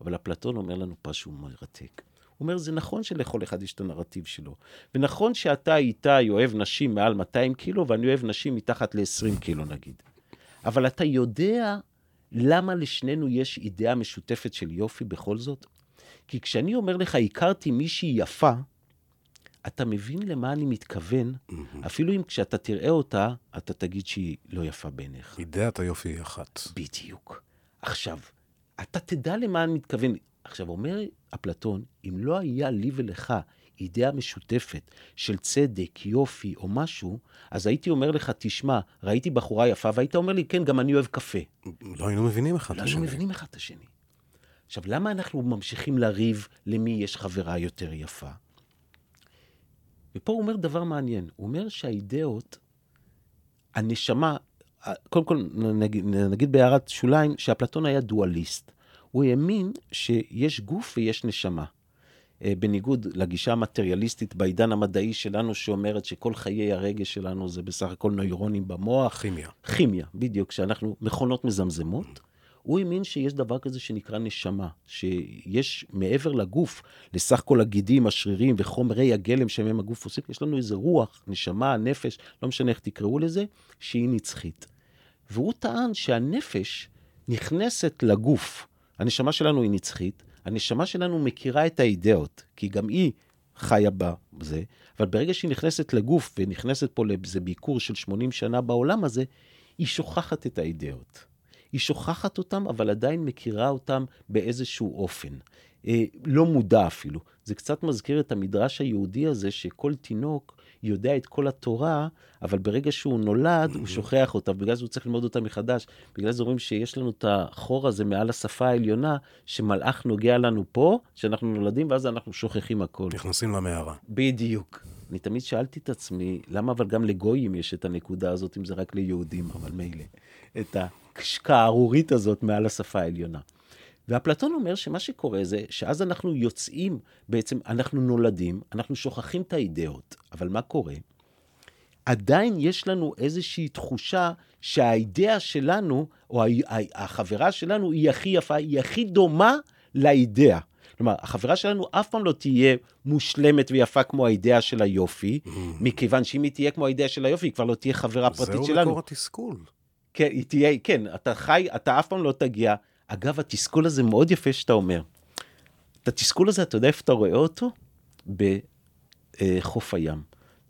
אבל אפלטון אומר לנו משהו מרתק. הוא אומר, זה נכון שלכל אחד יש את הנרטיב שלו. ונכון שאתה איתי אוהב נשים מעל 200 קילו, ואני אוהב נשים מתחת ל-20 קילו נגיד. אבל אתה יודע למה לשנינו יש אידאה משותפת של יופי בכל זאת? כי כשאני אומר לך, הכרתי מישהי יפה, אתה מבין למה אני מתכוון, אפילו אם כשאתה תראה אותה, אתה תגיד שהיא לא יפה בעיניך. אידאת היופי היא אחת. בדיוק. עכשיו, אתה תדע למה אני מתכוון. עכשיו, אומר אפלטון, אם לא היה לי ולך אידאה משותפת של צדק, יופי או משהו, אז הייתי אומר לך, תשמע, ראיתי בחורה יפה, והיית אומר לי, כן, גם אני אוהב קפה. לא היינו מבינים אחד לא את היינו השני. מבינים אחד את השני. עכשיו, למה אנחנו ממשיכים לריב למי יש חברה יותר יפה? ופה הוא אומר דבר מעניין. הוא אומר שהאידאות, הנשמה, קודם כל נגיד, נגיד בהערת שוליים, שאפלטון היה דואליסט. הוא האמין שיש גוף ויש נשמה. אה, בניגוד לגישה המטריאליסטית בעידן המדעי שלנו, שאומרת שכל חיי הרגש שלנו זה בסך הכל נוירונים במוח. כימיה. כימיה, בדיוק, שאנחנו מכונות מזמזמות. הוא האמין שיש דבר כזה שנקרא נשמה, שיש מעבר לגוף, לסך כל הגידים, השרירים וחומרי הגלם שמהם הגוף עושה, יש לנו איזה רוח, נשמה, נפש, לא משנה איך תקראו לזה, שהיא נצחית. והוא טען שהנפש נכנסת לגוף. הנשמה שלנו היא נצחית, הנשמה שלנו מכירה את האידאות, כי גם היא חיה בזה, אבל ברגע שהיא נכנסת לגוף ונכנסת פה לאיזה ביקור של 80 שנה בעולם הזה, היא שוכחת את האידאות. היא שוכחת אותם, אבל עדיין מכירה אותם באיזשהו אופן. אה, לא מודע אפילו. זה קצת מזכיר את המדרש היהודי הזה, שכל תינוק יודע את כל התורה, אבל ברגע שהוא נולד, הוא שוכח אותה, בגלל זה הוא צריך ללמוד אותה מחדש. בגלל זה אומרים שיש לנו את החור הזה מעל השפה העליונה, שמלאך נוגע לנו פה, שאנחנו נולדים, ואז אנחנו שוכחים הכל. נכנסים למערה. בדיוק. אני תמיד שאלתי את עצמי, למה אבל גם לגויים יש את הנקודה הזאת, אם זה רק ליהודים, אבל מילא. את ההשקעה הארורית הזאת מעל השפה העליונה. ואפלטון אומר שמה שקורה זה שאז אנחנו יוצאים, בעצם אנחנו נולדים, אנחנו שוכחים את האידאות, אבל מה קורה? עדיין יש לנו איזושהי תחושה שהאידאה שלנו, או החברה שלנו, היא הכי יפה, היא הכי דומה לאידאה. כלומר, החברה שלנו אף פעם לא תהיה מושלמת ויפה כמו האידאה של היופי, mm. מכיוון שאם היא תהיה כמו האידאה של היופי, היא כבר לא תהיה חברה פרטית שלנו. זהו מקור התסכול. כן, היא תהיה, כן, אתה חי, אתה אף פעם לא תגיע. אגב, התסכול הזה מאוד יפה שאתה אומר. את התסכול הזה, אתה יודע איפה אתה רואה אותו? בחוף הים.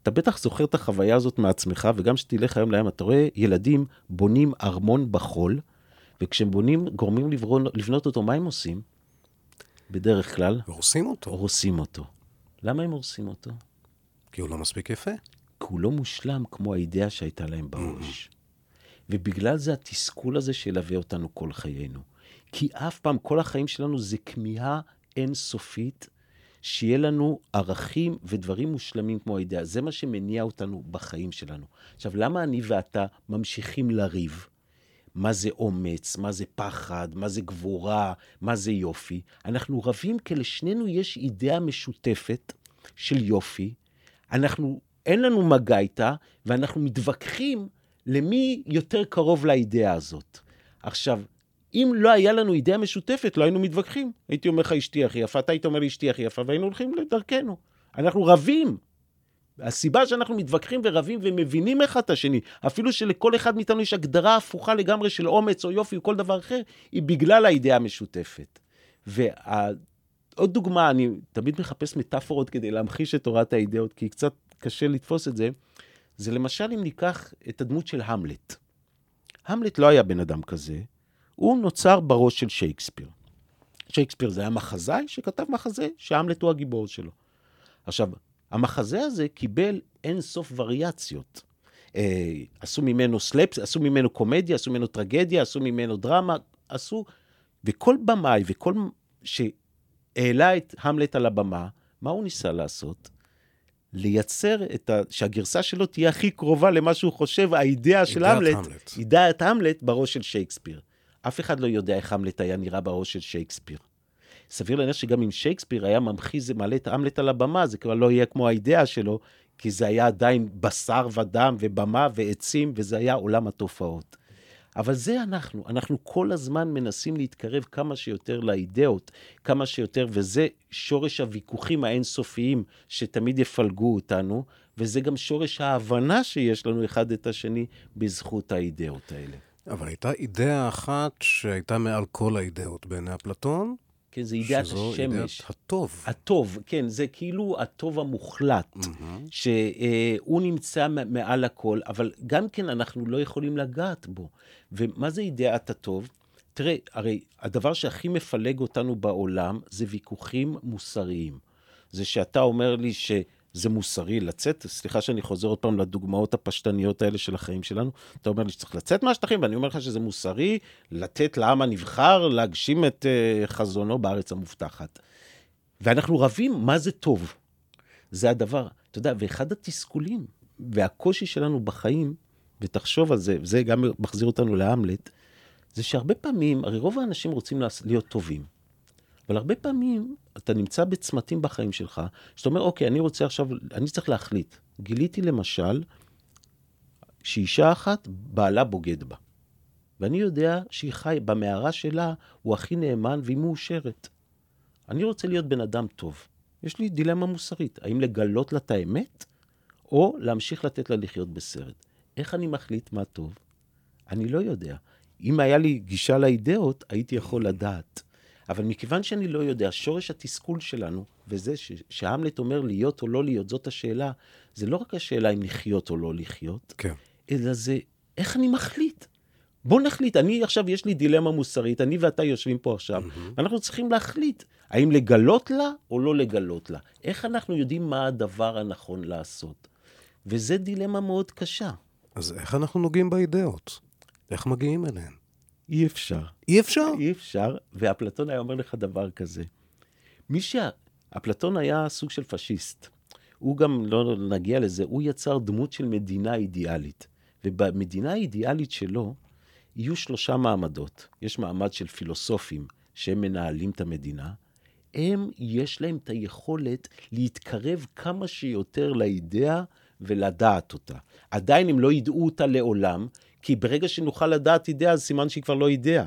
אתה בטח זוכר את החוויה הזאת מעצמך, וגם כשתלך היום לים, אתה רואה ילדים בונים ארמון בחול, וכשהם בונים, גורמים לברון, לבנות אותו, מה הם עושים? בדרך כלל... הורסים אותו. הורסים אותו. למה הם הורסים אותו? כי הוא לא מספיק יפה. כי הוא לא מושלם כמו האידאה שהייתה להם בראש. ובגלל זה התסכול הזה שילווה אותנו כל חיינו. כי אף פעם, כל החיים שלנו זה כמיהה אינסופית, שיהיה לנו ערכים ודברים מושלמים כמו האידאה. זה מה שמניע אותנו בחיים שלנו. עכשיו, למה אני ואתה ממשיכים לריב? מה זה אומץ, מה זה פחד, מה זה גבורה, מה זה יופי. אנחנו רבים כי לשנינו יש אידאה משותפת של יופי. אנחנו, אין לנו מגע איתה, ואנחנו מתווכחים למי יותר קרוב לאידאה הזאת. עכשיו, אם לא היה לנו אידאה משותפת, לא היינו מתווכחים. הייתי אומר לך, אשתי הכי יפה, אתה היית אומר לי, אשתי הכי יפה, והיינו הולכים לדרכנו. אנחנו רבים. הסיבה שאנחנו מתווכחים ורבים ומבינים אחד את השני, אפילו שלכל אחד מאיתנו יש הגדרה הפוכה לגמרי של אומץ או יופי או כל דבר אחר, היא בגלל האידאה המשותפת. ועוד דוגמה, אני תמיד מחפש מטאפורות כדי להמחיש את תורת האידאות, כי קצת קשה לתפוס את זה. זה למשל אם ניקח את הדמות של המלט. המלט לא היה בן אדם כזה, הוא נוצר בראש של שייקספיר. שייקספיר זה היה מחזאי שכתב מחזה שהמלט הוא הגיבור שלו. עכשיו, המחזה הזה קיבל אין סוף וריאציות. אה, עשו ממנו סלפס, עשו ממנו קומדיה, עשו ממנו טרגדיה, עשו ממנו דרמה, עשו... וכל במאי וכל שהעלה את המלט על הבמה, מה הוא ניסה לעשות? לייצר את ה... שהגרסה שלו תהיה הכי קרובה למה שהוא חושב, האידאה של המלט, אידאת המלט בראש של שייקספיר. אף אחד לא יודע איך המלט היה נראה בראש של שייקספיר. סביר להניח שגם אם שייקספיר היה ממחיז, מעלה את המלט על הבמה, זה כבר לא יהיה כמו האידאה שלו, כי זה היה עדיין בשר ודם ובמה ועצים, וזה היה עולם התופעות. אבל זה אנחנו, אנחנו כל הזמן מנסים להתקרב כמה שיותר לאידאות, כמה שיותר, וזה שורש הוויכוחים האינסופיים שתמיד יפלגו אותנו, וזה גם שורש ההבנה שיש לנו אחד את השני בזכות האידאות האלה. אבל הייתה אידאה אחת שהייתה מעל כל האידאות בעיני אפלטון, כן, זה אידאת השמש. שזו אידאת הטוב. הטוב, כן, זה כאילו הטוב המוחלט, mm-hmm. שהוא נמצא מעל הכל, אבל גם כן אנחנו לא יכולים לגעת בו. ומה זה אידאת הטוב? תראה, הרי הדבר שהכי מפלג אותנו בעולם זה ויכוחים מוסריים. זה שאתה אומר לי ש... זה מוסרי לצאת, סליחה שאני חוזר עוד פעם לדוגמאות הפשטניות האלה של החיים שלנו, אתה אומר לי שצריך לצאת מהשטחים, ואני אומר לך שזה מוסרי לתת לעם הנבחר להגשים את uh, חזונו בארץ המובטחת. ואנחנו רבים מה זה טוב. זה הדבר, אתה יודע, ואחד התסכולים והקושי שלנו בחיים, ותחשוב על זה, וזה גם מחזיר אותנו להמלט, זה שהרבה פעמים, הרי רוב האנשים רוצים להיות טובים, אבל הרבה פעמים אתה נמצא בצמתים בחיים שלך, שאתה אומר, אוקיי, אני רוצה עכשיו, אני צריך להחליט. גיליתי למשל, שאישה אחת, בעלה בוגד בה. ואני יודע שהיא חי, במערה שלה הוא הכי נאמן והיא מאושרת. אני רוצה להיות בן אדם טוב. יש לי דילמה מוסרית, האם לגלות לה את האמת, או להמשיך לתת לה לחיות בסרט. איך אני מחליט מה טוב? אני לא יודע. אם היה לי גישה לאידאות, הייתי יכול לדעת. אבל מכיוון שאני לא יודע, שורש התסכול שלנו, וזה שהמלט אומר להיות או לא להיות, זאת השאלה, זה לא רק השאלה אם לחיות או לא לחיות, כן. אלא זה איך אני מחליט. בוא נחליט, אני עכשיו, יש לי דילמה מוסרית, אני ואתה יושבים פה עכשיו, mm-hmm. אנחנו צריכים להחליט האם לגלות לה או לא לגלות לה. איך אנחנו יודעים מה הדבר הנכון לעשות? וזה דילמה מאוד קשה. אז איך אנחנו נוגעים באידאות? איך מגיעים אליהן? אי אפשר. אי אפשר? אי אפשר, ואפלטון היה אומר לך דבר כזה. מי שה... אפלטון היה סוג של פשיסט. הוא גם, לא נגיע לזה, הוא יצר דמות של מדינה אידיאלית. ובמדינה האידיאלית שלו יהיו שלושה מעמדות. יש מעמד של פילוסופים שהם מנהלים את המדינה. הם, יש להם את היכולת להתקרב כמה שיותר לאידאה ולדעת אותה. עדיין הם לא ידעו אותה לעולם, כי ברגע שנוכל לדעת אידאה, אז סימן שהיא כבר לא אידאה.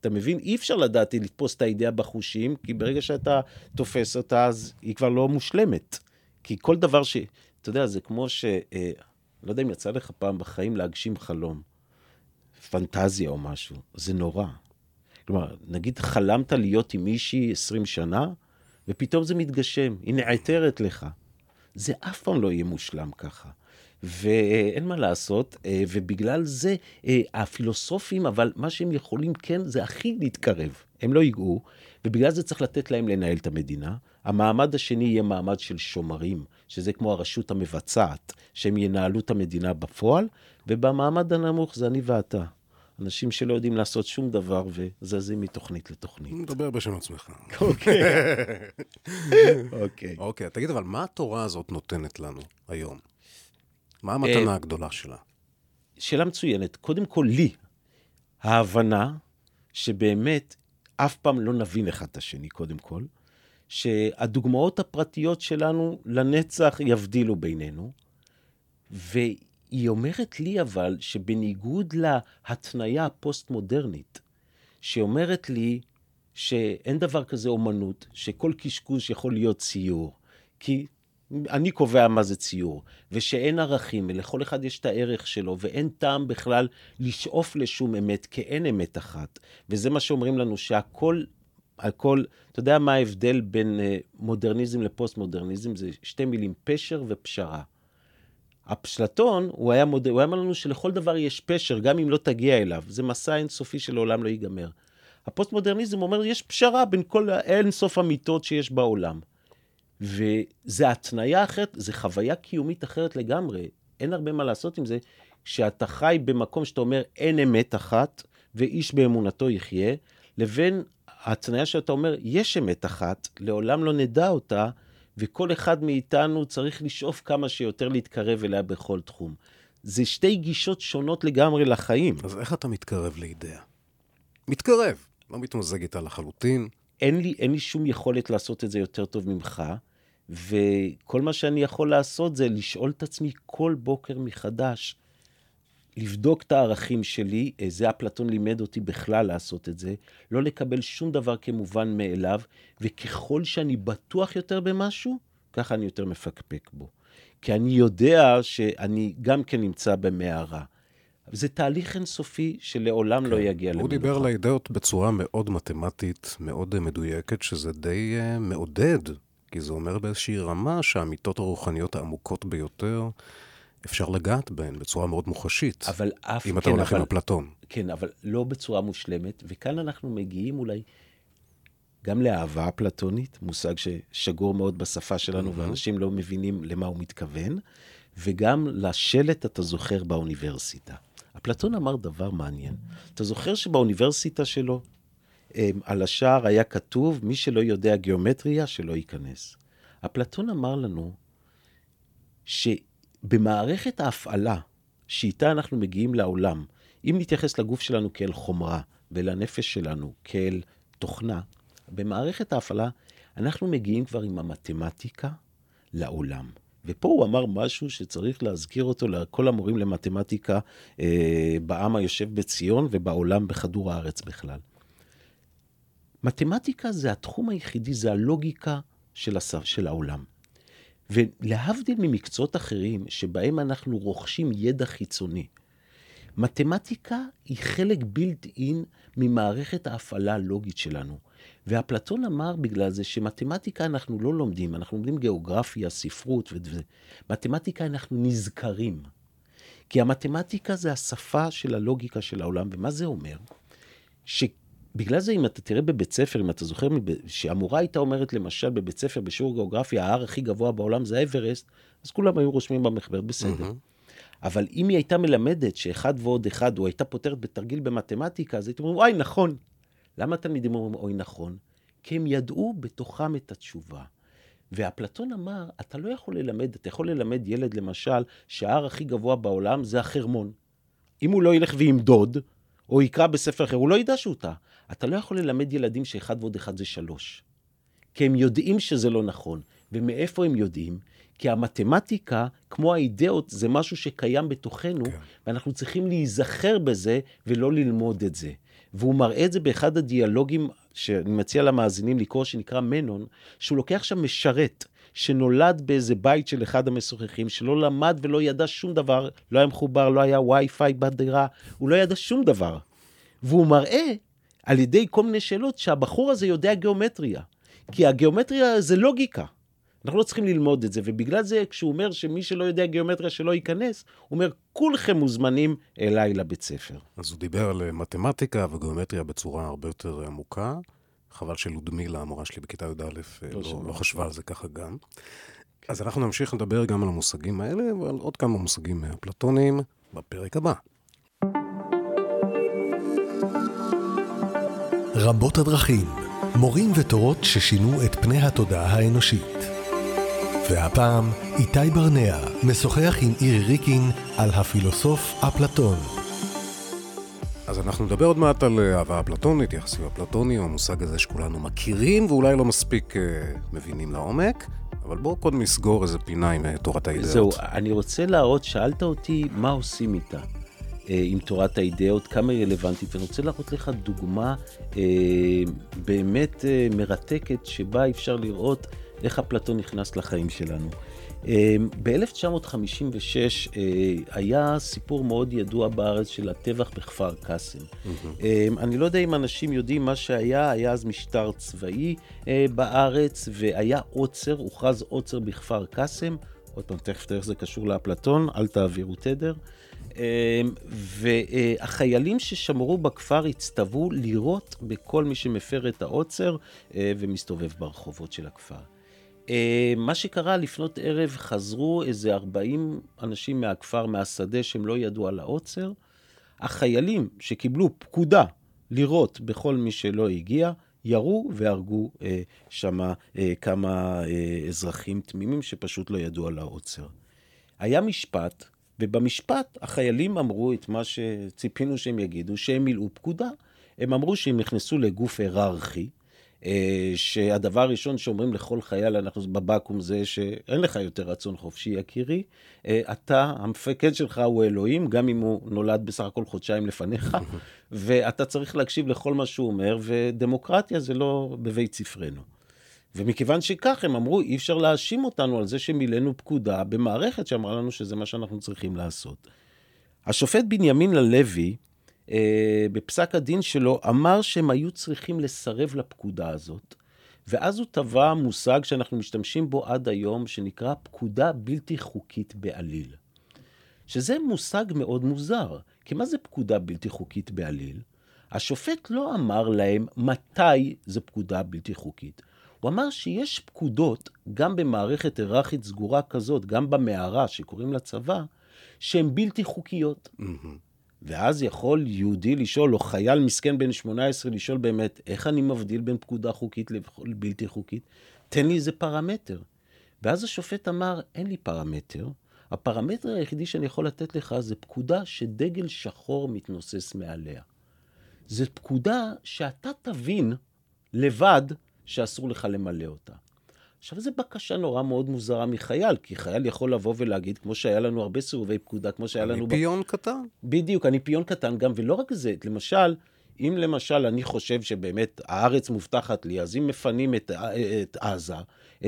אתה מבין? אי אפשר לדעת לתפוס את האידאה בחושים, כי ברגע שאתה תופס אותה, אז היא כבר לא מושלמת. כי כל דבר ש... אתה יודע, זה כמו ש... אה, לא יודע אם יצא לך פעם בחיים להגשים חלום, פנטזיה או משהו, זה נורא. כלומר, נגיד חלמת להיות עם מישהי 20 שנה, ופתאום זה מתגשם, היא נעתרת לך. זה אף פעם לא יהיה מושלם ככה. ואין מה לעשות, אה, ובגלל זה אה, הפילוסופים, אבל מה שהם יכולים כן, זה הכי להתקרב. הם לא ייגעו, ובגלל זה צריך לתת להם לנהל את המדינה. המעמד השני יהיה מעמד של שומרים, שזה כמו הרשות המבצעת, שהם ינהלו את המדינה בפועל, ובמעמד הנמוך זה אני ואתה. אנשים שלא יודעים לעשות שום דבר וזזים מתוכנית לתוכנית. מדבר בשם עצמך. אוקיי. אוקיי. אוקיי, תגיד, אבל מה התורה הזאת נותנת לנו היום? מה המתנה אה, הגדולה שלה? שאלה מצוינת. קודם כל, לי, ההבנה שבאמת אף פעם לא נבין אחד את השני, קודם כל, שהדוגמאות הפרטיות שלנו לנצח יבדילו בינינו, והיא אומרת לי אבל שבניגוד להתניה הפוסט-מודרנית, שאומרת לי שאין דבר כזה אומנות, שכל קשקוש יכול להיות ציור, כי אני קובע מה זה ציור, ושאין ערכים, ולכל אחד יש את הערך שלו, ואין טעם בכלל לשאוף לשום אמת, כי אין אמת אחת. וזה מה שאומרים לנו, שהכל, הכל, אתה יודע מה ההבדל בין אה, מודרניזם לפוסט-מודרניזם? זה שתי מילים, פשר ופשרה. אפלטון, הוא היה, מוד... הוא היה אומר לנו שלכל דבר יש פשר, גם אם לא תגיע אליו. זה מסע אינסופי שלעולם לא ייגמר. הפוסט-מודרניזם אומר, יש פשרה בין כל האינסוף אמיתות שיש בעולם. וזה התניה אחרת, זה חוויה קיומית אחרת לגמרי. אין הרבה מה לעשות עם זה, כשאתה חי במקום שאתה אומר, אין אמת אחת, ואיש באמונתו יחיה, לבין ההתניה שאתה אומר, יש אמת אחת, לעולם לא נדע אותה, וכל אחד מאיתנו צריך לשאוף כמה שיותר להתקרב אליה בכל תחום. זה שתי גישות שונות לגמרי לחיים. אז איך אתה מתקרב לאידאה? מתקרב, לא מתמזג איתה לחלוטין. אין לי, אין לי שום יכולת לעשות את זה יותר טוב ממך, וכל מה שאני יכול לעשות זה לשאול את עצמי כל בוקר מחדש, לבדוק את הערכים שלי, זה אפלטון לימד אותי בכלל לעשות את זה, לא לקבל שום דבר כמובן מאליו, וככל שאני בטוח יותר במשהו, ככה אני יותר מפקפק בו. כי אני יודע שאני גם כן נמצא במערה. זה תהליך אינסופי שלעולם לא כן. לא יגיע למנוחה. הוא דיבר על האידאות בצורה מאוד מתמטית, מאוד מדויקת, שזה די uh, מעודד, כי זה אומר באיזושהי רמה שהאמיתות הרוחניות העמוקות ביותר, אפשר לגעת בהן בצורה מאוד מוחשית. אבל אף... אם כן, אתה הולך אבל, עם אפלטון. כן, אבל לא בצורה מושלמת, וכאן אנחנו מגיעים אולי גם לאהבה אפלטונית, מושג ששגור מאוד בשפה שלנו, mm-hmm. ואנשים לא מבינים למה הוא מתכוון, וגם לשלט, אתה זוכר, באוניברסיטה. אפלטון אמר דבר מעניין. אתה זוכר שבאוניברסיטה שלו, אמ, על השער היה כתוב, מי שלא יודע גיאומטריה, שלא ייכנס. אפלטון אמר לנו שבמערכת ההפעלה שאיתה אנחנו מגיעים לעולם, אם נתייחס לגוף שלנו כאל חומרה ולנפש שלנו כאל תוכנה, במערכת ההפעלה אנחנו מגיעים כבר עם המתמטיקה לעולם. ופה הוא אמר משהו שצריך להזכיר אותו לכל המורים למתמטיקה אה, בעם היושב בציון ובעולם בכדור הארץ בכלל. מתמטיקה זה התחום היחידי, זה הלוגיקה של, הס... של העולם. ולהבדיל ממקצועות אחרים שבהם אנחנו רוכשים ידע חיצוני, מתמטיקה היא חלק בילט אין ממערכת ההפעלה הלוגית שלנו. ואפלטון אמר בגלל זה שמתמטיקה אנחנו לא לומדים, אנחנו לומדים גיאוגרפיה, ספרות וזה. מתמטיקה אנחנו נזכרים. כי המתמטיקה זה השפה של הלוגיקה של העולם, ומה זה אומר? שבגלל זה אם אתה תראה בבית ספר, אם אתה זוכר, שהמורה הייתה אומרת למשל בבית ספר בשיעור גיאוגרפיה, ההר הכי גבוה בעולם זה אברסט, אז כולם היו רושמים במחבר בסדר. Mm-hmm. אבל אם היא הייתה מלמדת שאחד ועוד אחד, או הייתה פותרת בתרגיל במתמטיקה, אז הייתם אומרים, וואי, נכון. למה תלמידים אומרים, אוי, נכון? כי הם ידעו בתוכם את התשובה. ואפלטון אמר, אתה לא יכול ללמד, אתה יכול ללמד ילד, למשל, שההר הכי גבוה בעולם זה החרמון. אם הוא לא ילך וימדוד, או יקרא בספר אחר, הוא לא ידע שהוא טעה. אתה לא יכול ללמד ילדים שאחד ועוד אחד זה שלוש. כי הם יודעים שזה לא נכון. ומאיפה הם יודעים? כי המתמטיקה, כמו האידאות, זה משהו שקיים בתוכנו, כן. ואנחנו צריכים להיזכר בזה ולא ללמוד את זה. והוא מראה את זה באחד הדיאלוגים שאני מציע למאזינים לקרוא, שנקרא מנון, שהוא לוקח שם משרת. שנולד באיזה בית של אחד המשוחחים, שלא למד ולא ידע שום דבר, לא היה מחובר, לא היה וי-פיי בדירה, הוא לא ידע שום דבר. והוא מראה על ידי כל מיני שאלות שהבחור הזה יודע גיאומטריה. כי הגיאומטריה זה לוגיקה. אנחנו לא צריכים ללמוד את זה, ובגלל זה כשהוא אומר שמי שלא יודע גיאומטריה שלא ייכנס, הוא אומר, כולכם מוזמנים אליי לבית ספר. אז הוא דיבר על מתמטיקה וגיאומטריה בצורה הרבה יותר עמוקה. חבל שלודמילה, המורה שלי בכיתה י"א, לא, לא, לא חשבה על זה ככה גם. אז אנחנו נמשיך לדבר גם על המושגים האלה ועל עוד כמה מושגים אפלטוניים בפרק הבא. רבות הדרכים, מורים ותורות ששינו את פני התודעה האנושית. והפעם איתי ברנע משוחח עם אירי ריקין על הפילוסוף אפלטון. אז אנחנו נדבר עוד מעט על אה, אהבה אפלטונית, יחסים אפלטוני, המושג הזה שכולנו מכירים ואולי לא מספיק uh, מבינים לעומק, אבל בואו קודם נסגור איזה פינה עם uh, תורת האידאות. זהו, אני רוצה להראות, שאלת אותי מה עושים איתה. עם תורת האידאות, כמה היא רלוונטית, ואני רוצה להראות לך דוגמה אה, באמת אה, מרתקת, שבה אפשר לראות איך אפלטון נכנס לחיים שלנו. אמ, ב-1956 אה, היה סיפור מאוד ידוע בארץ של הטבח בכפר קאסם. Mm-hmm. אני לא יודע אם אנשים יודעים מה שהיה, היה אז משטר צבאי אה, בארץ, והיה עוצר, הוכרז עוצר בכפר קאסם. עוד פעם, תכף תראה איך זה קשור לאפלטון, אל תעבירו תדר. והחיילים ששמרו בכפר הצטוו לירות בכל מי שמפר את העוצר ומסתובב ברחובות של הכפר. אה, מה שקרה לפנות ערב, חזרו איזה 40 אנשים מהכפר, מהשדה, שהם לא ידעו על העוצר. החיילים שקיבלו פקודה לירות בכל מי שלא הגיע, ירו והרגו אה, שם אה, כמה אה, אזרחים תמימים שפשוט לא ידעו על העוצר. היה משפט, ובמשפט החיילים אמרו את מה שציפינו שהם יגידו, שהם מילאו פקודה. הם אמרו שהם נכנסו לגוף היררכי, שהדבר הראשון שאומרים לכל חייל אנחנו בבקו"ם זה שאין לך יותר רצון חופשי, יקירי. אה, אתה, המפקד שלך הוא אלוהים, גם אם הוא נולד בסך הכל חודשיים לפניך, ואתה צריך להקשיב לכל מה שהוא אומר, ודמוקרטיה זה לא בבית ספרנו. ומכיוון שכך, הם אמרו, אי אפשר להאשים אותנו על זה שמילאנו פקודה במערכת שאמרה לנו שזה מה שאנחנו צריכים לעשות. השופט בנימין ללוי, אה, בפסק הדין שלו, אמר שהם היו צריכים לסרב לפקודה הזאת. ואז הוא טבע מושג שאנחנו משתמשים בו עד היום, שנקרא פקודה בלתי חוקית בעליל. שזה מושג מאוד מוזר, כי מה זה פקודה בלתי חוקית בעליל? השופט לא אמר להם מתי זו פקודה בלתי חוקית. הוא אמר שיש פקודות, גם במערכת היררכית סגורה כזאת, גם במערה שקוראים לה צבא, שהן בלתי חוקיות. Mm-hmm. ואז יכול יהודי לשאול, או חייל מסכן בן 18 לשאול באמת, איך אני מבדיל בין פקודה חוקית לבלתי חוקית? תן לי איזה פרמטר. ואז השופט אמר, אין לי פרמטר. הפרמטר היחידי שאני יכול לתת לך זה פקודה שדגל שחור מתנוסס מעליה. זו פקודה שאתה תבין לבד שאסור לך למלא אותה. עכשיו, זו בקשה נורא מאוד מוזרה מחייל, כי חייל יכול לבוא ולהגיד, כמו שהיה לנו הרבה סירובי פקודה, כמו שהיה לנו... אני פיון ב... קטן. בדיוק, אני פיון קטן גם, ולא רק זה, למשל, אם למשל אני חושב שבאמת הארץ מובטחת לי, אז אם מפנים את, את עזה,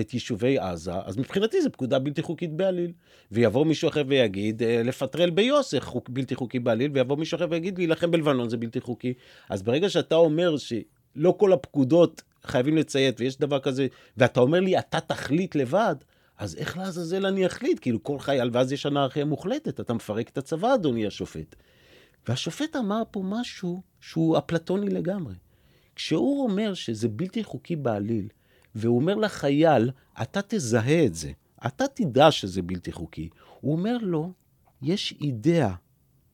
את יישובי עזה, אז מבחינתי זו פקודה בלתי חוקית בעליל. ויבוא מישהו אחר ויגיד, אה, לפטרל ביו"ש זה חוק, בלתי חוקי בעליל, ויבוא מישהו אחר ויגיד, להילחם בלבנון זה בלתי חוקי. אז ברגע שאתה אומר שלא כל הפקודות חייבים לציית, ויש דבר כזה, ואתה אומר לי, אתה תחליט לבד, אז איך לעזאזל אני אחליט? כאילו, כל חייל, ואז יש אנרכיה מוחלטת, אתה מפרק את הצבא, אדוני השופט. והשופט אמר פה משהו שהוא אפלטוני לגמרי. כשהוא אומר שזה בלתי חוקי בעליל, והוא אומר לחייל, אתה תזהה את זה, אתה תדע שזה בלתי חוקי. הוא אומר לו, יש אידאה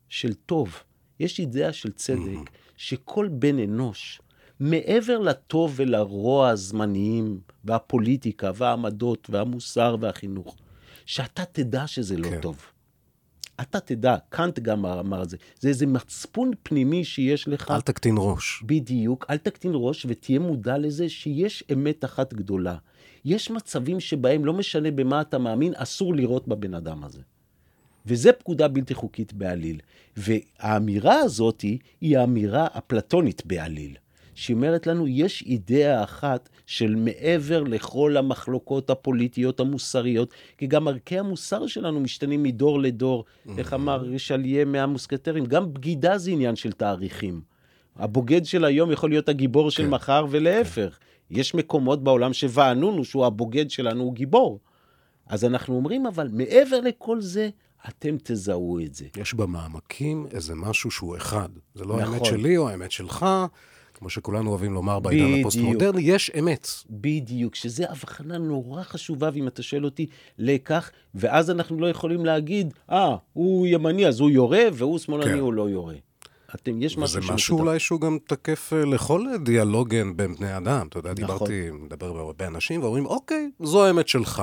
של טוב, יש אידאה של צדק, שכל בן אנוש, מעבר לטוב ולרוע הזמניים, והפוליטיקה, והעמדות, והמוסר, והחינוך, שאתה תדע שזה לא כן. טוב. אתה תדע, קאנט גם אמר את זה, זה איזה מצפון פנימי שיש לך. אל תקטין ראש. בדיוק, אל תקטין ראש ותהיה מודע לזה שיש אמת אחת גדולה. יש מצבים שבהם, לא משנה במה אתה מאמין, אסור לראות בבן אדם הזה. וזה פקודה בלתי חוקית בעליל. והאמירה הזאת היא האמירה אפלטונית בעליל. שהיא אומרת לנו, יש אידאה אחת של מעבר לכל המחלוקות הפוליטיות המוסריות, כי גם ערכי המוסר שלנו משתנים מדור לדור. איך אמר רישליה מהמוסקטרים? גם בגידה זה עניין של תאריכים. הבוגד של היום יכול להיות הגיבור של כן. מחר, ולהפך. כן. יש מקומות בעולם שווענונו שהוא הבוגד שלנו, הוא גיבור. אז אנחנו אומרים, אבל מעבר לכל זה, אתם תזהו את זה. יש במעמקים איזה משהו שהוא אחד. זה לא נכון. האמת שלי או האמת שלך, כמו שכולנו אוהבים לומר בעידן הפוסט-מודרני, יש אמת. בדיוק, שזו הבחנה נורא חשובה, ואם אתה שואל אותי, לכך, ואז אנחנו לא יכולים להגיד, אה, ah, הוא ימני אז הוא יורה, והוא שמאלני כן. הוא לא יורה. אתם, יש משהו וזה משהו אולי שהוא גם תקף אה, לכל דיאלוגן בין בני אדם. אתה יודע, נכון. דיברתי, מדבר עם הרבה אנשים, ואומרים, אוקיי, זו האמת שלך.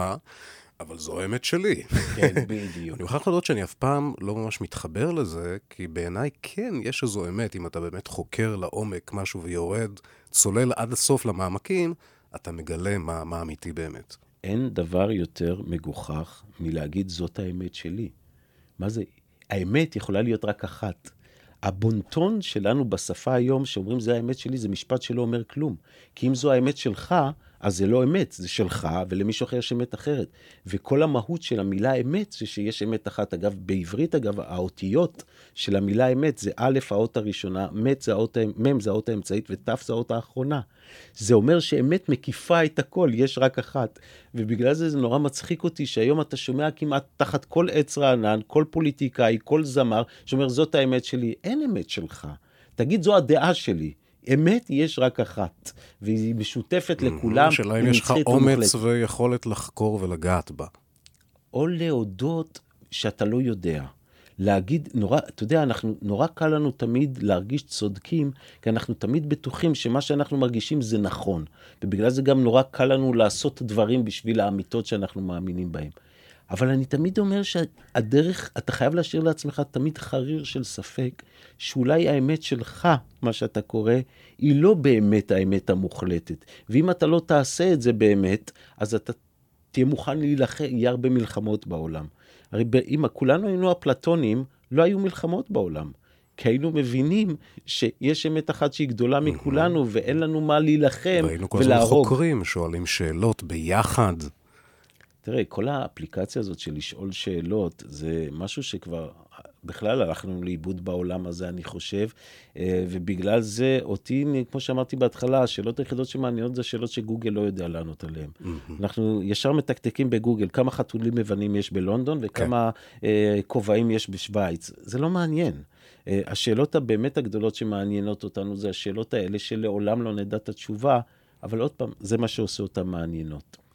אבל זו האמת שלי. כן, בדיוק. אני מוכרח לדעת שאני אף פעם לא ממש מתחבר לזה, כי בעיניי כן יש איזו אמת, אם אתה באמת חוקר לעומק משהו ויורד, צולל עד הסוף למעמקים, אתה מגלה מה, מה אמיתי באמת. אין דבר יותר מגוחך מלהגיד זאת האמת שלי. מה זה? האמת יכולה להיות רק אחת. הבונטון שלנו בשפה היום, שאומרים זה האמת שלי, זה משפט שלא אומר כלום. כי אם זו האמת שלך, אז זה לא אמת, זה שלך, ולמישהו אחר יש אמת אחרת. וכל המהות של המילה אמת זה שיש אמת אחת. אגב, בעברית, אגב, האותיות של המילה אמת זה א', האות הראשונה, מת זה האות, מ' זה האות האמצעית, ות' זה האות האחרונה. זה אומר שאמת מקיפה את הכל, יש רק אחת. ובגלל זה זה נורא מצחיק אותי שהיום אתה שומע כמעט תחת כל עץ רענן, כל פוליטיקאי, כל זמר, שאומר, זאת האמת שלי. אין אמת שלך. תגיד, זו הדעה שלי. אמת יש רק אחת, והיא משותפת לכולם. השאלה אם יש לך אומץ ויכולת לחקור ולגעת בה. או להודות שאתה לא יודע. להגיד, נורא, אתה יודע, אנחנו, נורא קל לנו תמיד להרגיש צודקים, כי אנחנו תמיד בטוחים שמה שאנחנו מרגישים זה נכון. ובגלל זה גם נורא קל לנו לעשות דברים בשביל האמיתות שאנחנו מאמינים בהן. אבל אני תמיד אומר שהדרך, אתה חייב להשאיר לעצמך תמיד חריר של ספק, שאולי האמת שלך, מה שאתה קורא, היא לא באמת האמת המוחלטת. ואם אתה לא תעשה את זה באמת, אז אתה תהיה מוכן להילחם, יהיה הרבה מלחמות בעולם. הרי אם כולנו היינו אפלטונים, לא היו מלחמות בעולם. כי היינו מבינים שיש אמת אחת שהיא גדולה מכולנו, ואין לנו מה להילחם ולהרוג. והיינו כל הזמן חוקרים, שואלים שאלות ביחד. תראה, כל האפליקציה הזאת של לשאול שאלות, זה משהו שכבר בכלל הלכנו לאיבוד בעולם הזה, אני חושב, אה, ובגלל זה אותי, כמו שאמרתי בהתחלה, השאלות היחידות שמעניינות זה שאלות שגוגל לא יודע לענות עליהן. אנחנו ישר מתקתקים בגוגל כמה חתולים לבנים יש בלונדון וכמה כן. כובעים כן. יש בשוויץ. זה לא מעניין. אה, השאלות הבאמת הגדולות שמעניינות אותנו זה השאלות האלה שלעולם לא נדע את התשובה, אבל עוד פעם, זה מה שעושה אותן מעניינות.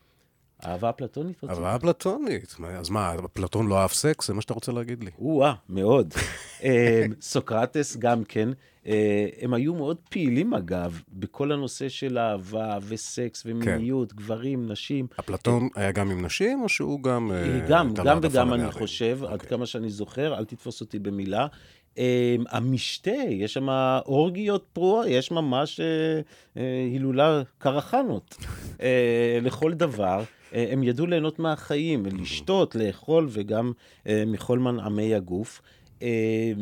אהבה אפלטונית? אהבה אפלטונית. אז מה, אפלטון לא אהב סקס? זה מה שאתה רוצה להגיד לי. או-אה, מאוד. אה, סוקרטס גם כן. אה, הם היו מאוד פעילים, אגב, בכל הנושא של אהבה וסקס ומיניות, כן. גברים, נשים. אפלטון היה גם עם נשים, או שהוא גם... גם, גם וגם, אני חושב, עד אוקיי. כמה שאני זוכר, אל תתפוס אותי במילה. המשתה, יש שם אורגיות פרועה, יש ממש הילולה קרחנות לכל דבר. אה, הם ידעו ליהנות מהחיים, לשתות, לאכול וגם אה, מכל מנעמי הגוף. אה,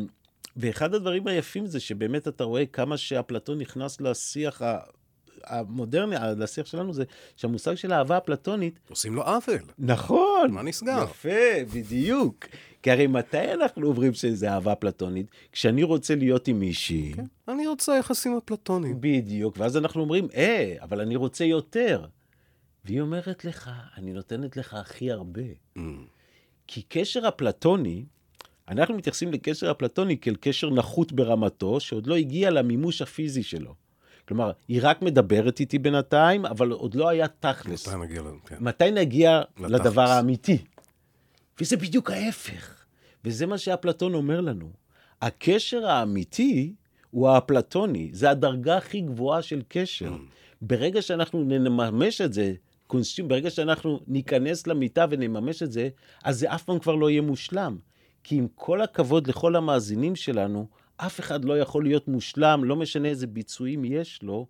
ואחד הדברים היפים זה שבאמת אתה רואה כמה שאפלטון נכנס לשיח המודרני, לשיח שלנו, זה שהמושג של האהבה אפלטונית... עושים לו עוול. נכון. מה נסגר? יפה, בדיוק. כי הרי מתי אנחנו אומרים שזה אהבה אפלטונית? כשאני רוצה להיות עם מישהי... כן, אני רוצה יחסים אפלטוניים. בדיוק, ואז אנחנו אומרים, אה, אבל אני רוצה יותר. והיא אומרת לך, אני נותנת לך הכי הרבה. Mm. כי קשר אפלטוני, אנחנו מתייחסים לקשר אפלטוני כאל קשר נחות ברמתו, שעוד לא הגיע למימוש הפיזי שלו. כלומר, היא רק מדברת איתי בינתיים, אבל עוד לא היה תכלס. מתי נגיע, כן. מתי נגיע לדבר האמיתי? וזה בדיוק ההפך. וזה מה שאפלטון אומר לנו. הקשר האמיתי הוא האפלטוני, זה הדרגה הכי גבוהה של קשר. Mm. ברגע שאנחנו נממש את זה קונסטיום, ברגע שאנחנו ניכנס למיטה ונממש את זה, אז זה אף פעם כבר לא יהיה מושלם. כי עם כל הכבוד לכל המאזינים שלנו, אף אחד לא יכול להיות מושלם, לא משנה איזה ביצועים יש לו,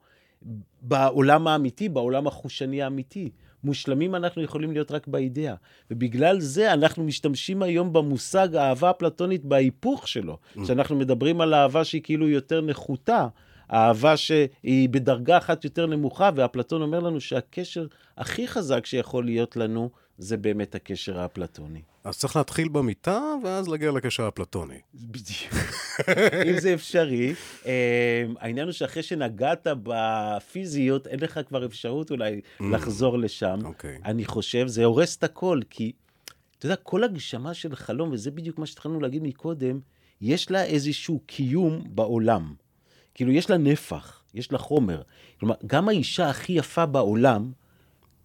בעולם האמיתי, בעולם החושני האמיתי. מושלמים אנחנו יכולים להיות רק באידאה. ובגלל זה אנחנו משתמשים היום במושג האהבה הפלטונית בהיפוך שלו. Mm. כשאנחנו מדברים על אהבה שהיא כאילו יותר נחותה, אהבה שהיא בדרגה אחת יותר נמוכה, ואפלטון אומר לנו שהקשר הכי חזק שיכול להיות לנו, זה באמת הקשר האפלטוני. אז צריך להתחיל במיטה, ואז להגיע לקשר האפלטוני. בדיוק. אם זה אפשרי. אה, העניין הוא שאחרי שנגעת בפיזיות, אין לך כבר אפשרות אולי mm. לחזור לשם. Okay. אוקיי. אני חושב, זה הורס את הכל, כי, אתה יודע, כל הגשמה של חלום, וזה בדיוק מה שהתחלנו להגיד מקודם, יש לה איזשהו קיום בעולם. כאילו, יש לה נפח, יש לה חומר. כלומר, גם האישה הכי יפה בעולם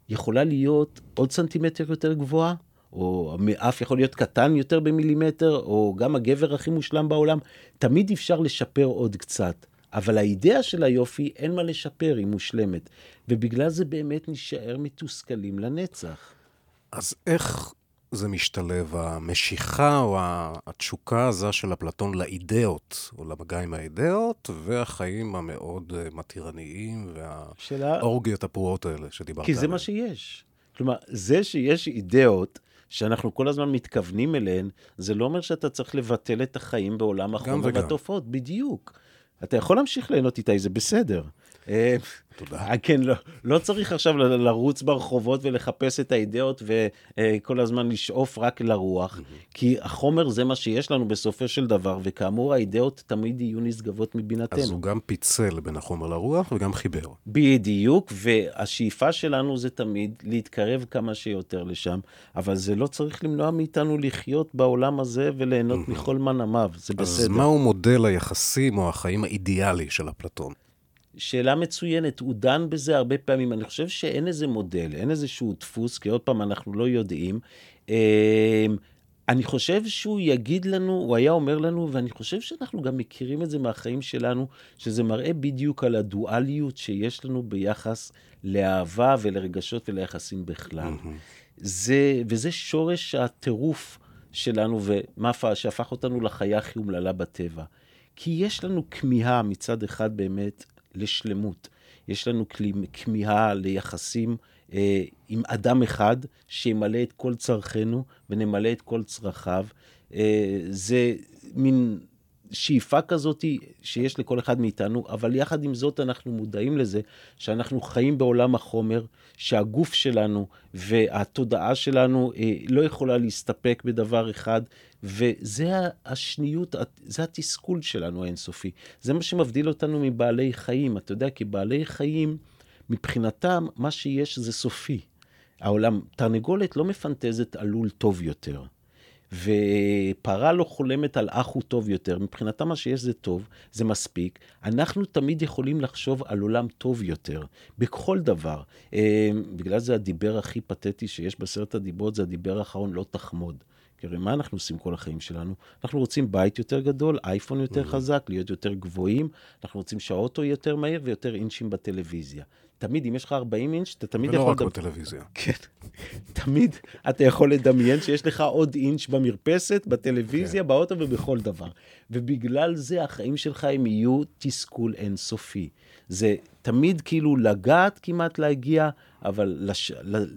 יכולה להיות עוד סנטימטר יותר גבוהה, או אף יכול להיות קטן יותר במילימטר, או גם הגבר הכי מושלם בעולם. תמיד אפשר לשפר עוד קצת. אבל האידאה של היופי, אין מה לשפר, היא מושלמת. ובגלל זה באמת נישאר מתוסכלים לנצח. אז איך זה משתלב, המשיכה או התשוקה הזו של אפלטון לאידאות, או למגע עם האידאות, והחיים המאוד אה, מתירניים, והאורגיות הפרועות האלה שדיברת עליהן. כי זה מה שיש. כלומר, זה שיש אידאות, שאנחנו כל הזמן מתכוונים אליהן, זה לא אומר שאתה צריך לבטל את החיים בעולם החומר והתופעות, בדיוק. אתה יכול להמשיך ליהנות איתי, זה בסדר. תודה. אה, כן, לא, לא צריך עכשיו לרוץ ברחובות ולחפש את האידאות וכל הזמן לשאוף רק לרוח, כי החומר זה מה שיש לנו בסופו של דבר, וכאמור האידאות תמיד יהיו נשגבות מבינתנו. אז הוא גם פיצל בין החומר לרוח וגם חיבר. בדיוק, והשאיפה שלנו זה תמיד להתקרב כמה שיותר לשם, אבל זה לא צריך למנוע מאיתנו לחיות בעולם הזה וליהנות מכל מנעמיו, זה בסדר. אז מהו מודל היחסים או החיים האידיאלי של אפלטון? שאלה מצוינת, הוא דן בזה הרבה פעמים. אני חושב שאין איזה מודל, אין איזשהו דפוס, כי עוד פעם, אנחנו לא יודעים. אמ, אני חושב שהוא יגיד לנו, הוא היה אומר לנו, ואני חושב שאנחנו גם מכירים את זה מהחיים שלנו, שזה מראה בדיוק על הדואליות שיש לנו ביחס לאהבה ולרגשות וליחסים בכלל. Mm-hmm. זה, וזה שורש הטירוף שלנו, ומה שהפך אותנו לחיה הכי אומללה בטבע. כי יש לנו כמיהה מצד אחד באמת לשלמות. יש לנו כמיהה ליחסים אה, עם אדם אחד שימלא את כל צרכינו ונמלא את כל צרכיו. אה, זה מין שאיפה כזאת שיש לכל אחד מאיתנו, אבל יחד עם זאת אנחנו מודעים לזה שאנחנו חיים בעולם החומר, שהגוף שלנו והתודעה שלנו אה, לא יכולה להסתפק בדבר אחד, וזה השניות, זה התסכול שלנו האינסופי. זה מה שמבדיל אותנו מבעלי חיים. אתה יודע, כי בעלי חיים, מבחינתם, מה שיש זה סופי. העולם, תרנגולת לא מפנטזת על לול טוב יותר. ופרה לא חולמת על אח הוא טוב יותר, מבחינתם מה שיש זה טוב, זה מספיק. אנחנו תמיד יכולים לחשוב על עולם טוב יותר, בכל דבר. אה, בגלל זה הדיבר הכי פתטי שיש בסרט הדיברות, זה הדיבר האחרון, לא תחמוד. כי הרי מה אנחנו עושים כל החיים שלנו? אנחנו רוצים בית יותר גדול, אייפון יותר mm-hmm. חזק, להיות יותר גבוהים, אנחנו רוצים שהאוטו יותר מהיר ויותר אינצ'ים בטלוויזיה. תמיד, אם יש לך 40 אינץ', אתה תמיד יכול... ולא רק לדמ... בטלוויזיה. כן. תמיד אתה יכול לדמיין שיש לך עוד אינץ' במרפסת, בטלוויזיה, כן. באוטו ובכל דבר. ובגלל זה החיים שלך הם יהיו תסכול אינסופי. זה תמיד כאילו לגעת כמעט להגיע, אבל לש...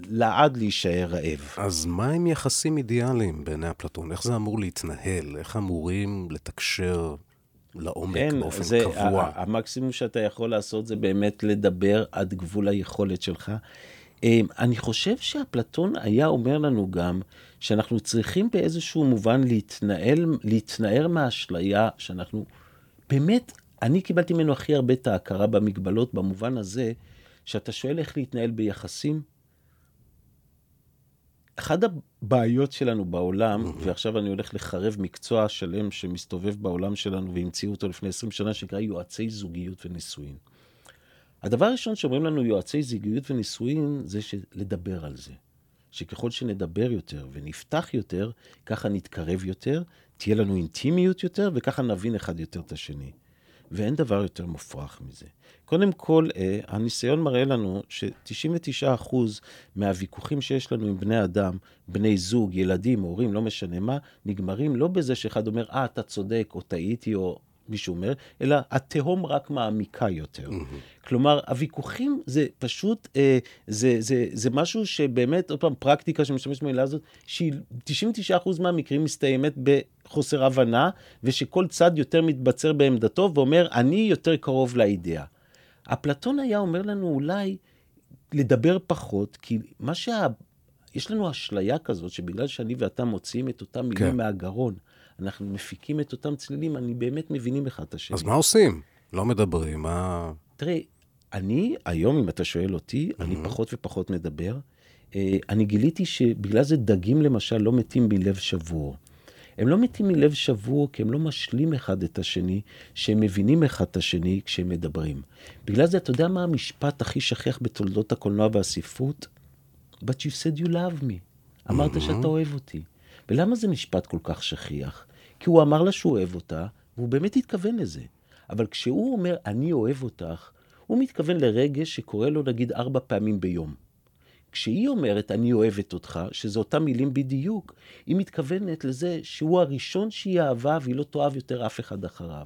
לעד להישאר רעב. אז מה עם יחסים אידיאליים בעיני אפלטון? איך זה אמור להתנהל? איך אמורים לתקשר לעומק כן, באופן זה, קבוע? המקסימום שאתה יכול לעשות זה באמת לדבר עד גבול היכולת שלך. אמ, אני חושב שאפלטון היה אומר לנו גם שאנחנו צריכים באיזשהו מובן להתנהל, להתנער מהאשליה שאנחנו באמת אני קיבלתי ממנו הכי הרבה את ההכרה במגבלות, במובן הזה שאתה שואל איך להתנהל ביחסים. אחת הבעיות שלנו בעולם, mm-hmm. ועכשיו אני הולך לחרב מקצוע שלם שמסתובב בעולם שלנו והמציאו אותו לפני 20 שנה, שנקרא יועצי זוגיות ונישואין. הדבר הראשון שאומרים לנו יועצי זוגיות ונישואין, זה לדבר על זה. שככל שנדבר יותר ונפתח יותר, ככה נתקרב יותר, תהיה לנו אינטימיות יותר, וככה נבין אחד יותר את השני. ואין דבר יותר מופרך מזה. קודם כל, אה, הניסיון מראה לנו ש-99% מהוויכוחים שיש לנו עם בני אדם, בני זוג, ילדים, הורים, לא משנה מה, נגמרים לא בזה שאחד אומר, אה, אתה צודק, או טעיתי, או מישהו אומר, אלא התהום רק מעמיקה יותר. Mm-hmm. כלומר, הוויכוחים זה פשוט, אה, זה, זה, זה משהו שבאמת, עוד פעם, פרקטיקה שמשתמשת במילה הזאת, שהיא 99% מהמקרים מסתיימת בחוסר הבנה, ושכל צד יותר מתבצר בעמדתו ואומר, אני יותר קרוב לאידאה. אפלטון היה אומר לנו אולי לדבר פחות, כי מה שה... יש לנו אשליה כזאת, שבגלל שאני ואתה מוציאים את אותם מילים כן. מהגרון, אנחנו מפיקים את אותם צלילים, אני באמת מבינים אחד את השני. אז מה עושים? לא מדברים, מה... תראה, אני, היום, אם אתה שואל אותי, mm-hmm. אני פחות ופחות מדבר. אה, אני גיליתי שבגלל זה דגים, למשל, לא מתים מלב שבור. הם לא מתים מלב שבור כי הם לא משלים אחד את השני, שהם מבינים אחד את השני כשהם מדברים. בגלל זה, אתה יודע מה המשפט הכי שכיח בתולדות הקולנוע והספרות? But you said you love me. אמרת mm-hmm. שאתה אוהב אותי. ולמה זה משפט כל כך שכיח? כי הוא אמר לה שהוא אוהב אותה, והוא באמת התכוון לזה. אבל כשהוא אומר, אני אוהב אותך, הוא מתכוון לרגש שקורה לו נגיד ארבע פעמים ביום. כשהיא אומרת, אני אוהבת אותך, שזה אותם מילים בדיוק, היא מתכוונת לזה שהוא הראשון שהיא אהבה והיא לא תאהב יותר אף אחד אחריו.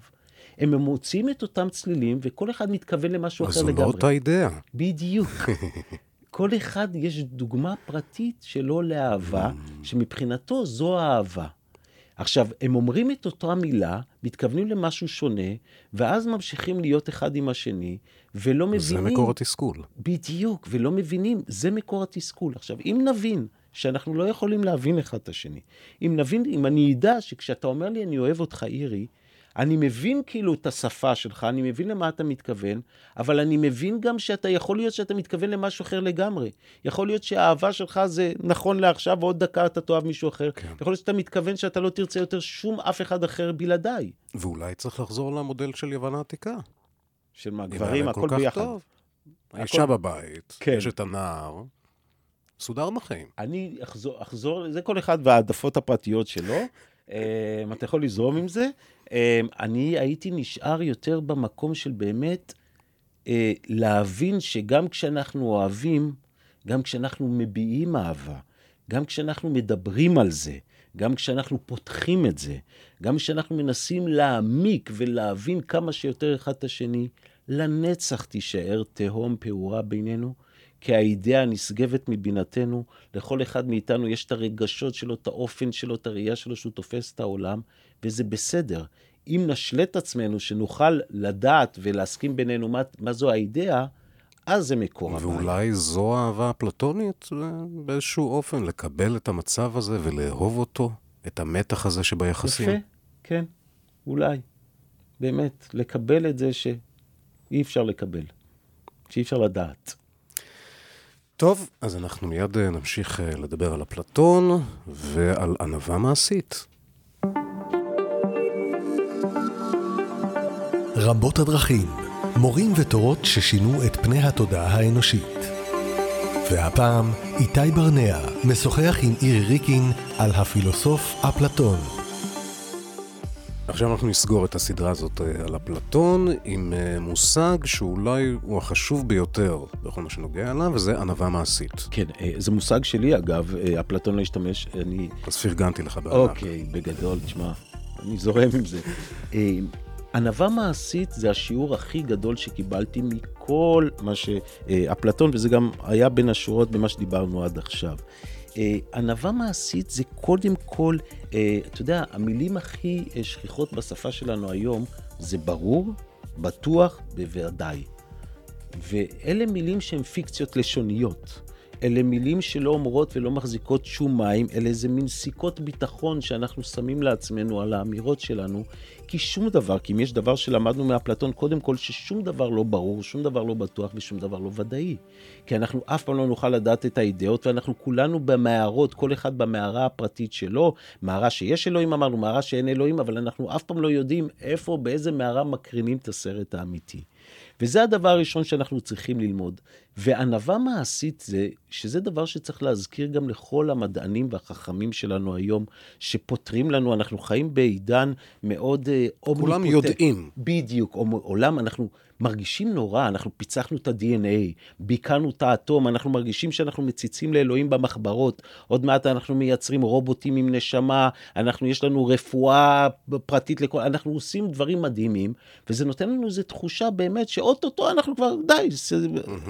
הם מוצאים את אותם צלילים, וכל אחד מתכוון למשהו אחר לגמרי. אז זו לא אותה אידאה. בדיוק. כל אחד יש דוגמה פרטית שלו לאהבה, שמבחינתו זו האהבה. עכשיו, הם אומרים את אותה מילה, מתכוונים למשהו שונה, ואז ממשיכים להיות אחד עם השני, ולא מבינים... זה מקור התסכול. בדיוק, ולא מבינים, זה מקור התסכול. עכשיו, אם נבין שאנחנו לא יכולים להבין אחד את השני, אם נבין, אם אני אדע שכשאתה אומר לי, אני אוהב אותך, אירי, אני מבין כאילו את השפה שלך, אני מבין למה אתה מתכוון, אבל אני מבין גם שאתה יכול להיות שאתה מתכוון למשהו אחר לגמרי. יכול להיות שהאהבה שלך זה נכון לעכשיו, ועוד דקה אתה תאהב מישהו אחר. כן. יכול להיות שאתה מתכוון שאתה לא תרצה יותר שום אף אחד אחר בלעדיי. ואולי צריך לחזור למודל של יוון העתיקה. של מה, גברים, הכל ביחד. טוב. האישה הכל... בבית, כן. יש את הנער, סודר בחיים. אני אחזור, אחזור, זה כל אחד והעדפות הפרטיות שלו. אמ, אתה יכול לזרום עם זה. אמ, אני הייתי נשאר יותר במקום של באמת אה, להבין שגם כשאנחנו אוהבים, גם כשאנחנו מביעים אהבה, גם כשאנחנו מדברים על זה, גם כשאנחנו פותחים את זה, גם כשאנחנו מנסים להעמיק ולהבין כמה שיותר אחד את השני, לנצח תישאר תהום פעורה בינינו, כי האידאה נשגבת מבינתנו, לכל אחד מאיתנו יש את הרגשות שלו, את האופן שלו, את הראייה שלו, שהוא תופס את העולם, וזה בסדר. אם נשלט עצמנו שנוכל לדעת ולהסכים בינינו מה, מה זו האידאה, אז זה מקור הבעיה. ואולי זו האהבה הפלטונית באיזשהו אופן, לקבל את המצב הזה ולאהוב אותו, את המתח הזה שביחסים. יפה, כן, אולי. באמת, לקבל את זה שאי אפשר לקבל, שאי אפשר לדעת. טוב, אז אנחנו מיד אה, נמשיך אה, לדבר על אפלטון ועל ענווה מעשית. רבות הדרכים, מורים ותורות ששינו את פני התודעה האנושית. והפעם, איתי ברנע משוחח עם אירי ריקין על הפילוסוף אפלטון. עכשיו אנחנו נסגור את הסדרה הזאת אה, על אפלטון עם אה, מושג שאולי הוא החשוב ביותר בכל מה שנוגע אליו, וזה ענווה מעשית. כן, אה, זה מושג שלי אגב, אפלטון לא השתמש, אני... אז פרגנתי לך בענק. אוקיי, בגדול, תשמע, אני זורם עם זה. ענווה מעשית זה השיעור הכי גדול שקיבלתי מכל מה שאפלטון, וזה גם היה בין השורות במה שדיברנו עד עכשיו. אה, ענווה מעשית זה קודם כל, אה, אתה יודע, המילים הכי אה, שכיחות בשפה שלנו היום זה ברור, בטוח, בוודאי. ואלה מילים שהן פיקציות לשוניות. אלה מילים שלא אומרות ולא מחזיקות שום מים, אלה איזה מין סיכות ביטחון שאנחנו שמים לעצמנו על האמירות שלנו, כי שום דבר, כי אם יש דבר שלמדנו מאפלטון, קודם כל ששום דבר לא ברור, שום דבר לא בטוח ושום דבר לא ודאי. כי אנחנו אף פעם לא נוכל לדעת את האידאות, ואנחנו כולנו במערות, כל אחד במערה הפרטית שלו, מערה שיש אלוהים אמרנו, מערה שאין אלוהים, אבל אנחנו אף פעם לא יודעים איפה, באיזה מערה מקרינים את הסרט האמיתי. וזה הדבר הראשון שאנחנו צריכים ללמוד. וענווה מעשית זה, שזה דבר שצריך להזכיר גם לכל המדענים והחכמים שלנו היום, שפותרים לנו, אנחנו חיים בעידן מאוד. אה, כולם יודעים. בדיוק, עולם, אנחנו מרגישים נורא, אנחנו פיצחנו את ה-DNA, ביקענו את האטום, אנחנו מרגישים שאנחנו מציצים לאלוהים במחברות, עוד מעט אנחנו מייצרים רובוטים עם נשמה, אנחנו, יש לנו רפואה פרטית לכל, אנחנו עושים דברים מדהימים, וזה נותן לנו איזו תחושה באמת שאו-טו-טו אנחנו כבר, די,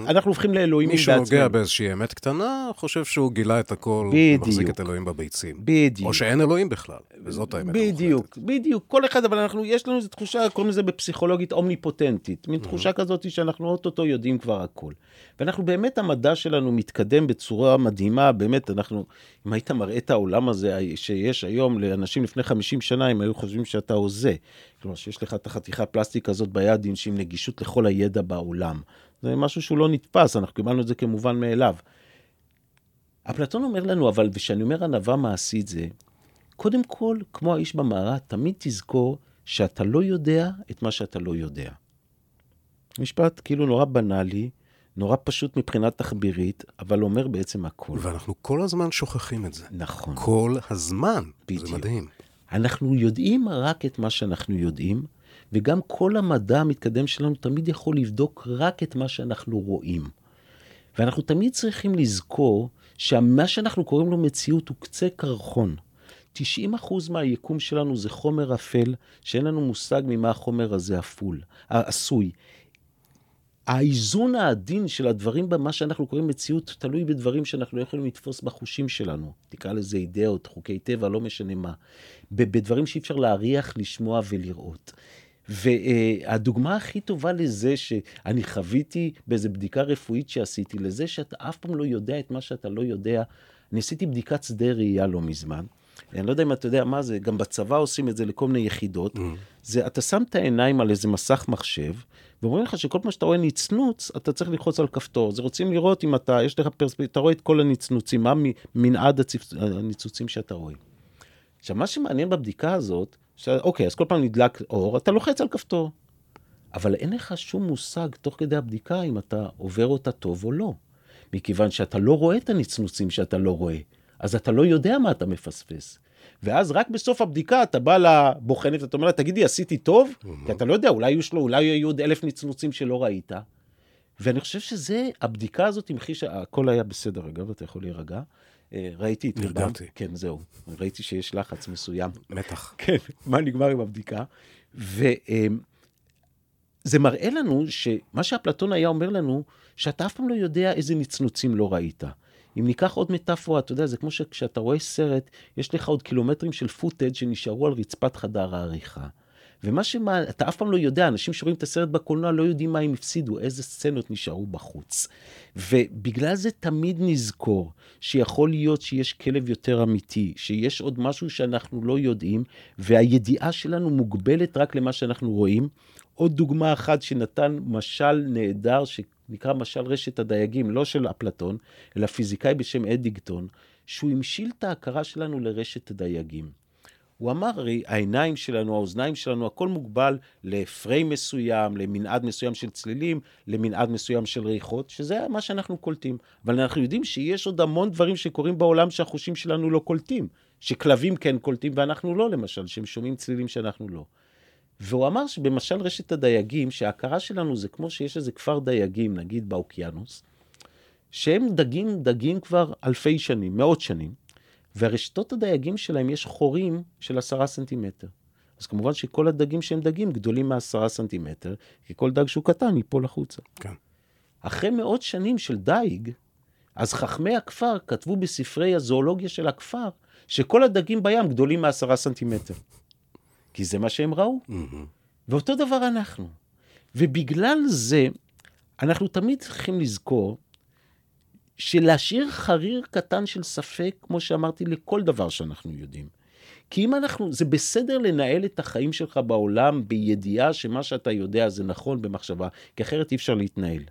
אנחנו הופכים לאלוהים בעצמנו. מי שנוגע באיזושהי אמת קטנה, חושב שהוא גילה את הכל, בדיוק. מחזיק את אלוהים בביצים. בדיוק. או שאין אלוהים בכלל, וזאת האמת. בדיוק, בדיוק, כל אחד, אבל אנחנו, יש לנו איזו תחושה, קוראים לזה בפסיכולוגית אומניפוטנטית. מין תחושה כזאת שאנחנו אוטוטו יודעים כבר הכל. ואנחנו באמת, המדע שלנו מתקדם בצורה מדהימה, באמת, אנחנו, אם היית מראה את העולם הזה שיש היום לאנשים לפני 50 שנה, הם היו חושבים שאתה הוזה. כלומר, שיש לך את החתיכה פלסטיק הזאת ביד עם נגישות לכל הידע בעולם. זה משהו שהוא לא נתפס, אנחנו קיבלנו את זה כמובן מאליו. אפלטון אומר לנו, אבל, וכשאני אומר ענווה מעשית זה, קודם כל, כמו האיש במערה, תמיד תזכור שאתה לא יודע את מה שאתה לא יודע. משפט כאילו נורא בנאלי, נורא פשוט מבחינה תחבירית, אבל אומר בעצם הכול. ואנחנו כל הזמן שוכחים את זה. נכון. כל הזמן. בדיוק. זה מדהים. אנחנו יודעים רק את מה שאנחנו יודעים, וגם כל המדע המתקדם שלנו תמיד יכול לבדוק רק את מה שאנחנו רואים. ואנחנו תמיד צריכים לזכור שמה שאנחנו קוראים לו מציאות הוא קצה קרחון. 90% מהיקום שלנו זה חומר אפל, שאין לנו מושג ממה החומר הזה אפול, עשוי. האיזון העדין של הדברים במה שאנחנו קוראים מציאות תלוי בדברים שאנחנו לא יכולים לתפוס בחושים שלנו. תקרא לזה אידאות, חוקי טבע, לא משנה מה. בדברים שאי אפשר להריח, לשמוע ולראות. והדוגמה הכי טובה לזה שאני חוויתי באיזה בדיקה רפואית שעשיתי, לזה שאתה אף פעם לא יודע את מה שאתה לא יודע, אני עשיתי בדיקת שדה ראייה לא מזמן. אני לא יודע אם אתה יודע מה זה, גם בצבא עושים את זה לכל מיני יחידות. Mm. זה, אתה שם את העיניים על איזה מסך מחשב, ואומרים לך שכל פעם שאתה רואה נצנוץ, אתה צריך ללחוץ על כפתור. אז רוצים לראות אם אתה, יש לך פרספקטיבה, אתה רואה את כל הנצנוצים, מה מנעד הניצוצים שאתה רואה. עכשיו, מה שמעניין בבדיקה הזאת, ש... אוקיי, אז כל פעם נדלק אור, אתה לוחץ על כפתור. אבל אין לך שום מושג תוך כדי הבדיקה אם אתה עובר אותה טוב או לא. מכיוון שאתה לא רואה את הנצנוצים שאתה לא רואה, אז אתה לא יודע מה אתה מפספס. ואז רק בסוף הבדיקה אתה בא לבוחנת ואתה אומר לה, תגידי, עשיתי טוב? Mm-hmm. כי אתה לא יודע, אולי יהיו שלו, אולי יהיו עוד אלף נצנוצים שלא ראית. ואני חושב שזה, הבדיקה הזאת המחישה, הכל היה בסדר, אגב, אתה יכול להירגע. אה, ראיתי את רובם. כן, זהו. ראיתי שיש לחץ מסוים. מתח. כן, מה נגמר עם הבדיקה? וזה מראה לנו שמה שאפלטון היה אומר לנו, שאתה אף פעם לא יודע איזה נצנוצים לא ראית. אם ניקח עוד מטאפורה, אתה יודע, זה כמו שכשאתה רואה סרט, יש לך עוד קילומטרים של פוטאג' שנשארו על רצפת חדר העריכה. ומה שמה, אתה אף פעם לא יודע, אנשים שרואים את הסרט בקולנוע לא יודעים מה הם הפסידו, איזה סצנות נשארו בחוץ. ובגלל זה תמיד נזכור שיכול להיות שיש כלב יותר אמיתי, שיש עוד משהו שאנחנו לא יודעים, והידיעה שלנו מוגבלת רק למה שאנחנו רואים. עוד דוגמה אחת שנתן משל נהדר, ש... נקרא משל רשת הדייגים, לא של אפלטון, אלא פיזיקאי בשם אדיגטון, שהוא המשיל את ההכרה שלנו לרשת הדייגים. הוא אמר, הרי העיניים שלנו, האוזניים שלנו, הכל מוגבל לפריים מסוים, למנעד מסוים של צלילים, למנעד מסוים של ריחות, שזה מה שאנחנו קולטים. אבל אנחנו יודעים שיש עוד המון דברים שקורים בעולם שהחושים שלנו לא קולטים. שכלבים כן קולטים ואנחנו לא, למשל, שהם שומעים צלילים שאנחנו לא. והוא אמר שבמשל רשת הדייגים, שההכרה שלנו זה כמו שיש איזה כפר דייגים, נגיד באוקיינוס, שהם דגים, דגים כבר אלפי שנים, מאות שנים, והרשתות הדייגים שלהם יש חורים של עשרה סנטימטר. אז כמובן שכל הדגים שהם דגים גדולים מעשרה סנטימטר, כי כל דג שהוא קטן ייפול החוצה. כן. אחרי מאות שנים של דייג, אז חכמי הכפר כתבו בספרי הזואולוגיה של הכפר, שכל הדגים בים גדולים מעשרה סנטימטר. כי זה מה שהם ראו. Mm-hmm. ואותו דבר אנחנו. ובגלל זה, אנחנו תמיד צריכים לזכור שלהשאיר חריר קטן של ספק, כמו שאמרתי, לכל דבר שאנחנו יודעים. כי אם אנחנו, זה בסדר לנהל את החיים שלך בעולם בידיעה שמה שאתה יודע זה נכון במחשבה, כי אחרת אי אפשר להתנהל.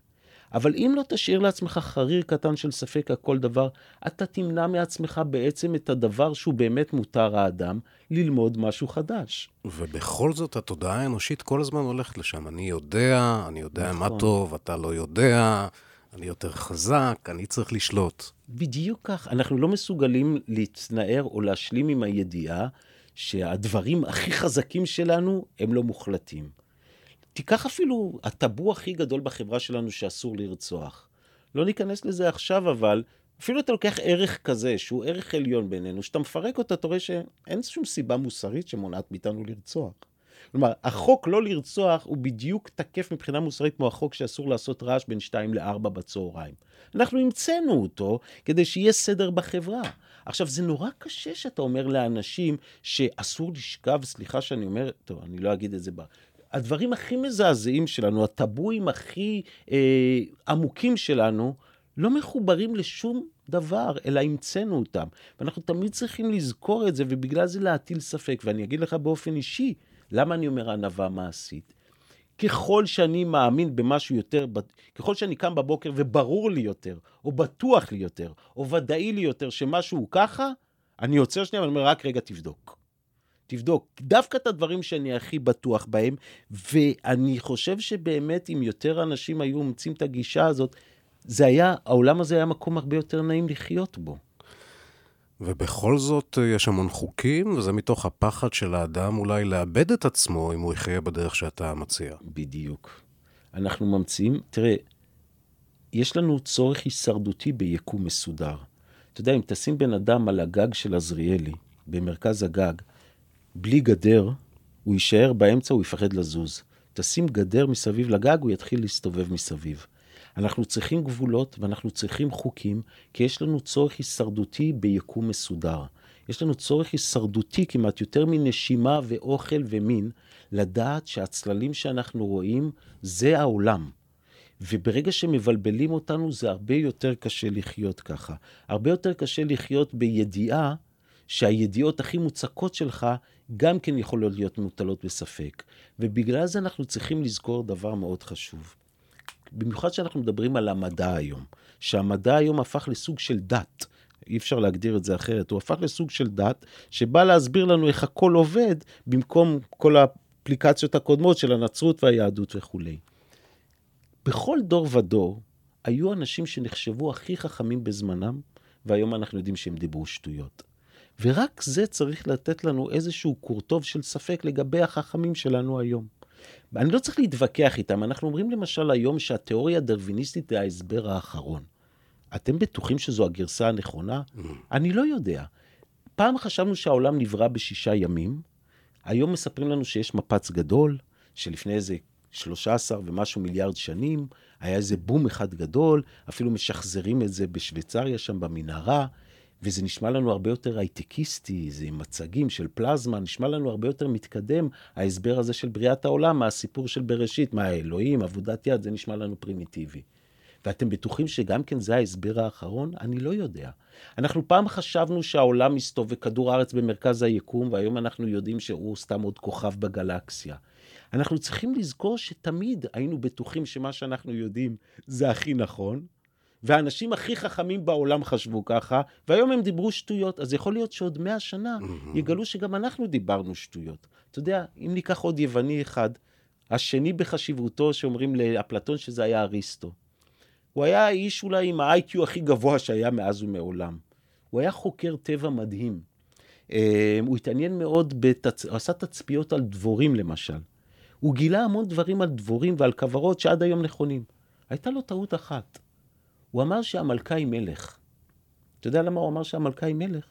אבל אם לא תשאיר לעצמך חריר קטן של ספק על כל דבר, אתה תמנע מעצמך בעצם את הדבר שהוא באמת מותר האדם, ללמוד משהו חדש. ובכל זאת, התודעה האנושית כל הזמן הולכת לשם. אני יודע, אני יודע נכון. מה טוב, אתה לא יודע, אני יותר חזק, אני צריך לשלוט. בדיוק כך. אנחנו לא מסוגלים להתנער או להשלים עם הידיעה שהדברים הכי חזקים שלנו הם לא מוחלטים. תיקח אפילו הטאבו הכי גדול בחברה שלנו שאסור לרצוח. לא ניכנס לזה עכשיו, אבל אפילו אתה לוקח ערך כזה, שהוא ערך עליון בינינו, שאתה מפרק אותו, אתה רואה שאין שום סיבה מוסרית שמונעת מאיתנו לרצוח. כלומר, החוק לא לרצוח הוא בדיוק תקף מבחינה מוסרית כמו החוק שאסור לעשות רעש בין 2 ל-4 בצהריים. אנחנו המצאנו אותו כדי שיהיה סדר בחברה. עכשיו, זה נורא קשה שאתה אומר לאנשים שאסור לשכב, סליחה שאני אומר, טוב, אני לא אגיד את זה. הדברים הכי מזעזעים שלנו, הטבואים הכי אה, עמוקים שלנו, לא מחוברים לשום דבר, אלא המצאנו אותם. ואנחנו תמיד צריכים לזכור את זה, ובגלל זה להטיל ספק. ואני אגיד לך באופן אישי, למה אני אומר ענווה מעשית? ככל שאני מאמין במשהו יותר, ככל שאני קם בבוקר וברור לי יותר, או בטוח לי יותר, או ודאי לי יותר שמשהו הוא ככה, אני עוצר שנייה ואני אומר, רק רגע תבדוק. תבדוק דווקא את הדברים שאני הכי בטוח בהם, ואני חושב שבאמת אם יותר אנשים היו מוצאים את הגישה הזאת, זה היה, העולם הזה היה מקום הרבה יותר נעים לחיות בו. ובכל זאת אה, יש המון חוקים, וזה מתוך הפחד של האדם אולי לאבד את עצמו אם הוא יחיה בדרך שאתה מציע. בדיוק. אנחנו ממציאים, תראה, יש לנו צורך הישרדותי ביקום מסודר. אתה יודע, אם תשים בן אדם על הגג של עזריאלי, במרכז הגג, בלי גדר, הוא יישאר באמצע, הוא יפחד לזוז. תשים גדר מסביב לגג, הוא יתחיל להסתובב מסביב. אנחנו צריכים גבולות ואנחנו צריכים חוקים, כי יש לנו צורך הישרדותי ביקום מסודר. יש לנו צורך הישרדותי כמעט יותר מנשימה ואוכל ומין, לדעת שהצללים שאנחנו רואים זה העולם. וברגע שמבלבלים אותנו זה הרבה יותר קשה לחיות ככה. הרבה יותר קשה לחיות בידיעה שהידיעות הכי מוצקות שלך גם כן יכולות להיות מוטלות בספק. ובגלל זה אנחנו צריכים לזכור דבר מאוד חשוב. במיוחד שאנחנו מדברים על המדע היום, שהמדע היום הפך לסוג של דת. אי אפשר להגדיר את זה אחרת, הוא הפך לסוג של דת שבא להסביר לנו איך הכל עובד במקום כל האפליקציות הקודמות של הנצרות והיהדות וכולי. בכל דור ודור היו אנשים שנחשבו הכי חכמים בזמנם, והיום אנחנו יודעים שהם דיברו שטויות. ורק זה צריך לתת לנו איזשהו קורטוב של ספק לגבי החכמים שלנו היום. אני לא צריך להתווכח איתם, אנחנו אומרים למשל היום שהתיאוריה הדרוויניסטית היא ההסבר האחרון. אתם בטוחים שזו הגרסה הנכונה? Mm. אני לא יודע. פעם חשבנו שהעולם נברא בשישה ימים, היום מספרים לנו שיש מפץ גדול, שלפני איזה 13 ומשהו מיליארד שנים, היה איזה בום אחד גדול, אפילו משחזרים את זה בשוויצריה שם במנהרה, וזה נשמע לנו הרבה יותר הייטקיסטי, זה עם מצגים של פלזמה, נשמע לנו הרבה יותר מתקדם, ההסבר הזה של בריאת העולם, מהסיפור של בראשית, מה האלוהים, עבודת יד, זה נשמע לנו פרימיטיבי. ואתם בטוחים שגם כן זה ההסבר האחרון? אני לא יודע. אנחנו פעם חשבנו שהעולם מסתובב וכדור הארץ במרכז היקום, והיום אנחנו יודעים שהוא סתם עוד כוכב בגלקסיה. אנחנו צריכים לזכור שתמיד היינו בטוחים שמה שאנחנו יודעים זה הכי נכון, והאנשים הכי חכמים בעולם חשבו ככה, והיום הם דיברו שטויות. אז יכול להיות שעוד מאה שנה יגלו שגם אנחנו דיברנו שטויות. אתה יודע, אם ניקח עוד יווני אחד, השני בחשיבותו שאומרים לאפלטון שזה היה אריסטו. הוא היה האיש אולי עם ה-IQ הכי גבוה שהיה מאז ומעולם. הוא היה חוקר טבע מדהים. אה, הוא התעניין מאוד, בתצ... הוא עשה תצפיות על דבורים למשל. הוא גילה המון דברים על דבורים ועל כוורות שעד היום נכונים. הייתה לו טעות אחת. הוא אמר שהמלכה היא מלך. אתה יודע למה הוא אמר שהמלכה היא מלך?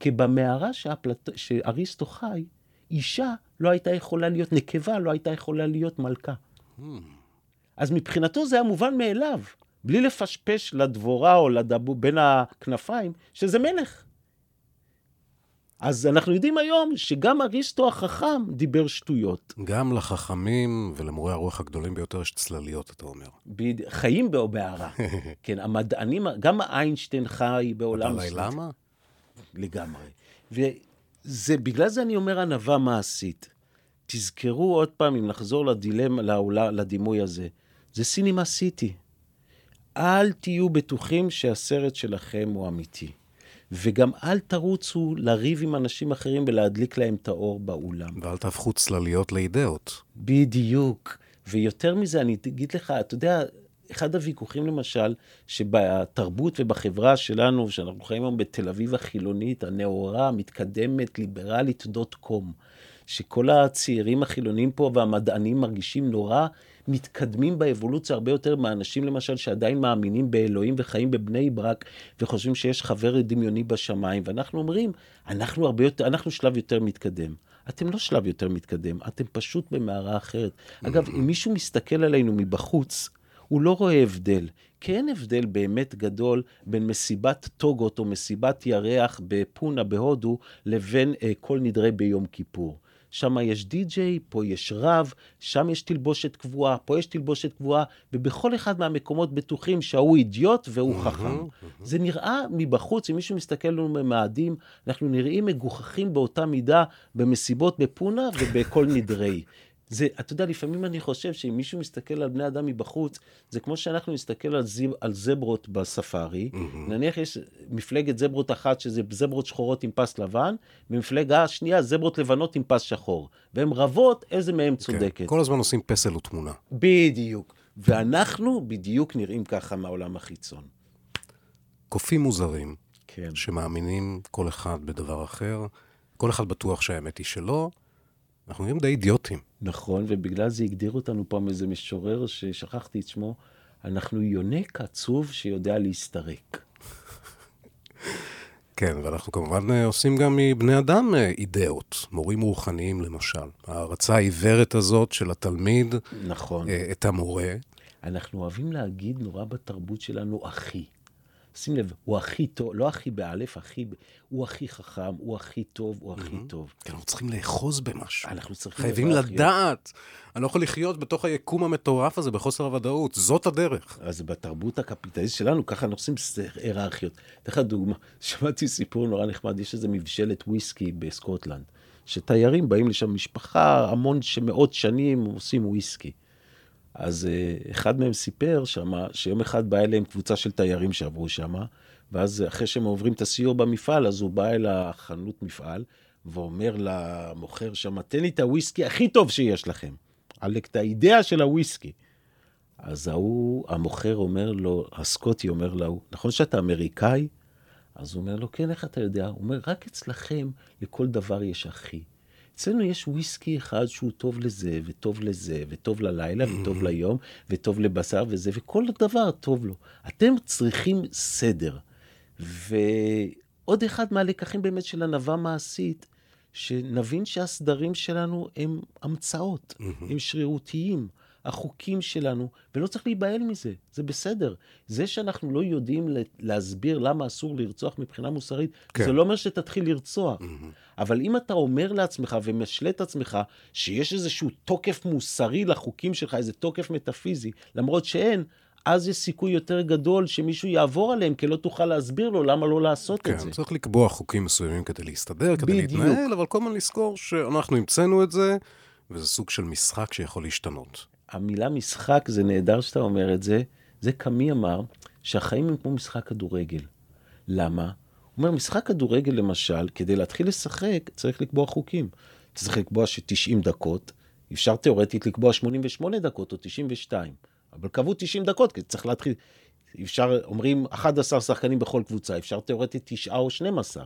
כי במערה שהפלט... שאריסטו חי, אישה לא הייתה יכולה להיות, נקבה לא הייתה יכולה להיות מלכה. Hmm. אז מבחינתו זה היה מובן מאליו, בלי לפשפש לדבורה או לדבו בין הכנפיים, שזה מלך. אז אנחנו יודעים היום שגם אריסטו החכם דיבר שטויות. גם לחכמים ולמורי הרוח הגדולים ביותר יש צלליות, אתה אומר. בד... חיים במערה. כן, המדענים, גם איינשטיין חי בעולם... אתה למה? לגמרי. וזה, בגלל זה אני אומר ענווה מעשית. תזכרו עוד פעם, אם נחזור לדילמה, לעולה, לדימוי הזה, זה סינימה סיטי. אל תהיו בטוחים שהסרט שלכם הוא אמיתי. וגם אל תרוצו לריב עם אנשים אחרים ולהדליק להם את האור באולם. ואל תהפכו צלליות לאידאות. בדיוק. ויותר מזה, אני אגיד לך, אתה יודע, אחד הוויכוחים למשל, שבתרבות ובחברה שלנו, שאנחנו חיים היום בתל אביב החילונית, הנאורה, המתקדמת, ליברלית, דוט קום, שכל הצעירים החילונים פה והמדענים מרגישים נורא מתקדמים באבולוציה הרבה יותר מהאנשים למשל שעדיין מאמינים באלוהים וחיים בבני ברק וחושבים שיש חבר דמיוני בשמיים, ואנחנו אומרים, אנחנו הרבה יותר, אנחנו שלב יותר מתקדם. אתם לא שלב יותר מתקדם, אתם פשוט במערה אחרת. אגב, אם מישהו מסתכל עלינו מבחוץ, הוא לא רואה הבדל. כי אין הבדל באמת גדול בין מסיבת טוגות או מסיבת ירח בפונה בהודו לבין אה, כל נדרי ביום כיפור. שם יש די-ג'יי, פה יש רב, שם יש תלבושת קבועה, פה יש תלבושת קבועה, ובכל אחד מהמקומות בטוחים שההוא אידיוט והוא חכם. זה נראה מבחוץ, אם מישהו מסתכל לנו ממאדים, אנחנו נראים מגוחכים באותה מידה במסיבות בפונה ובכל נדרי. זה, אתה יודע, לפעמים אני חושב שאם מישהו מסתכל על בני אדם מבחוץ, זה כמו שאנחנו נסתכל על, זיב, על זברות בספארי. Mm-hmm. נניח יש מפלגת זברות אחת שזה זברות שחורות עם פס לבן, ומפלגה שנייה זברות לבנות עם פס שחור. והן רבות איזה מהן כן, צודקת. כל הזמן עושים פסל ותמונה. בדיוק. ואנחנו בדיוק נראים ככה מהעולם החיצון. קופים מוזרים, כן. שמאמינים כל אחד בדבר אחר, כל אחד בטוח שהאמת היא שלו. אנחנו נראים די אידיוטים. נכון, ובגלל זה הגדיר אותנו פעם איזה משורר ששכחתי את שמו, אנחנו יונק עצוב שיודע להסתרק. כן, ואנחנו כמובן אה, עושים גם מבני אדם אה, אידאות, מורים רוחניים למשל. ההערצה העיוורת הזאת של התלמיד, נכון. אה, את המורה. אנחנו אוהבים להגיד נורא בתרבות שלנו אחי. שים לב, הוא הכי טוב, לא הכי באלף, הכי, הוא הכי חכם, הוא הכי טוב, הוא הכי טוב. כי אנחנו צריכים לאחוז במשהו. אנחנו צריכים... חייבים לדעת. אני לא יכול לחיות בתוך היקום המטורף הזה בחוסר הוודאות. זאת הדרך. אז בתרבות הקפיטליסטית שלנו, ככה אנחנו עושים היררכיות. אתן לך דוגמה, שמעתי סיפור נורא נחמד, יש איזה מבשלת וויסקי בסקוטלנד, שתיירים באים לשם, משפחה המון, שמאות שנים עושים וויסקי. אז uh, אחד מהם סיפר שמה, שיום אחד באה אליהם קבוצה של תיירים שעברו שם, ואז אחרי שהם עוברים את הסיור במפעל, אז הוא בא אל החנות מפעל, ואומר למוכר שם, תן לי את הוויסקי הכי טוב שיש לכם. עלק את האידאה של הוויסקי. אז ההוא, המוכר אומר לו, הסקוטי אומר לו, נכון שאתה אמריקאי? אז הוא אומר לו, כן, איך אתה יודע? הוא אומר, רק אצלכם לכל דבר יש אחי. אצלנו יש וויסקי אחד שהוא טוב לזה, וטוב לזה, וטוב ללילה, וטוב ליום, וטוב לבשר וזה, וכל דבר טוב לו. אתם צריכים סדר. ועוד אחד מהלקחים באמת של ענווה מעשית, שנבין שהסדרים שלנו הם המצאות, הם שרירותיים. החוקים שלנו, ולא צריך להיבהל מזה, זה בסדר. זה שאנחנו לא יודעים להסביר למה אסור לרצוח מבחינה מוסרית, כן. זה לא אומר שתתחיל לרצוח. Mm-hmm. אבל אם אתה אומר לעצמך ומשלה את עצמך שיש איזשהו תוקף מוסרי לחוקים שלך, איזה תוקף מטאפיזי, למרות שאין, אז יש סיכוי יותר גדול שמישהו יעבור עליהם, כי לא תוכל להסביר לו למה לא לעשות כן, את זה. כן, צריך לקבוע חוקים מסוימים כדי להסתדר, כדי בדיוק. להתנהל, אבל כל הזמן לזכור שאנחנו המצאנו את זה, וזה סוג של משחק שיכול להשתנות. המילה משחק, זה נהדר שאתה אומר את זה. זה קמי אמר שהחיים הם כמו משחק כדורגל. למה? אומר, משחק כדורגל למשל, כדי להתחיל לשחק, צריך לקבוע חוקים. צריך לקבוע ש-90 דקות, אפשר תיאורטית לקבוע 88 דקות או 92, אבל קבעו 90 דקות, כי צריך להתחיל... אפשר, אומרים 11 שחקנים בכל קבוצה, אפשר תיאורטית 9 או 12.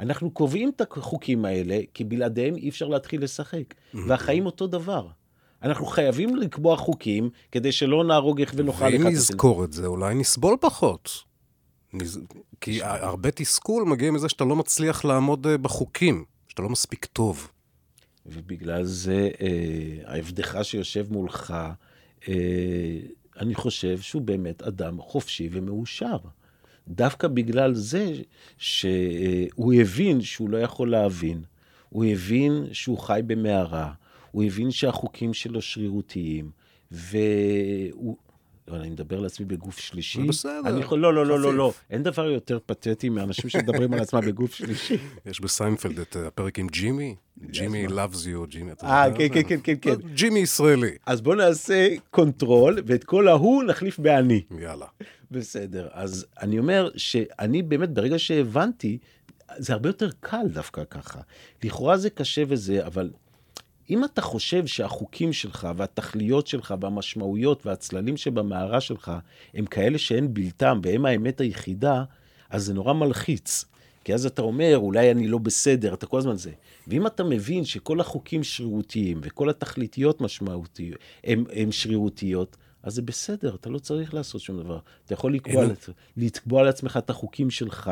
אנחנו קובעים את החוקים האלה, כי בלעדיהם אי אפשר להתחיל לשחק. והחיים אותו דבר. אנחנו חייבים לקבוע חוקים כדי שלא נהרוג איך ונאכל אחד ואם נזכור את זה, אולי נסבול פחות. כי הרבה תסכול מגיע מזה שאתה לא מצליח לעמוד אה, בחוקים, שאתה לא מספיק טוב. ובגלל זה אה, עבדך שיושב מולך, אה, אני חושב שהוא באמת אדם חופשי ומאושר. דווקא בגלל זה שהוא הבין שהוא לא יכול להבין. הוא הבין שהוא חי במערה, הוא הבין שהחוקים שלו שרירותיים, והוא... לא, אני מדבר על עצמי בגוף שלישי. בסדר. אני יכול, לא, לא, לא, לא, לא. אין דבר יותר פתטי מאנשים שמדברים על עצמם בגוף שלישי. יש בסיינפלד את הפרק עם ג'ימי, Jimmy loves you, ג'ימי, אתה אה? כן, כן, כן, כן, כן. ג'ימי ישראלי. אז בואו נעשה control, ואת כל ההוא נחליף באני. יאללה. בסדר. אז אני אומר שאני באמת, ברגע שהבנתי, זה הרבה יותר קל דווקא ככה. לכאורה זה קשה וזה, אבל אם אתה חושב שהחוקים שלך והתכליות שלך והמשמעויות והצללים שבמערה שלך הם כאלה שאין בלתם והם האמת היחידה, אז זה נורא מלחיץ. כי אז אתה אומר, אולי אני לא בסדר, אתה כל הזמן זה. ואם אתה מבין שכל החוקים שרירותיים וכל התכליתיות משמעותיות, הם שרירותיות, אז זה בסדר, אתה לא צריך לעשות שום דבר. אתה יכול לקבוע, אין- לתקבוע לעצמך את החוקים שלך,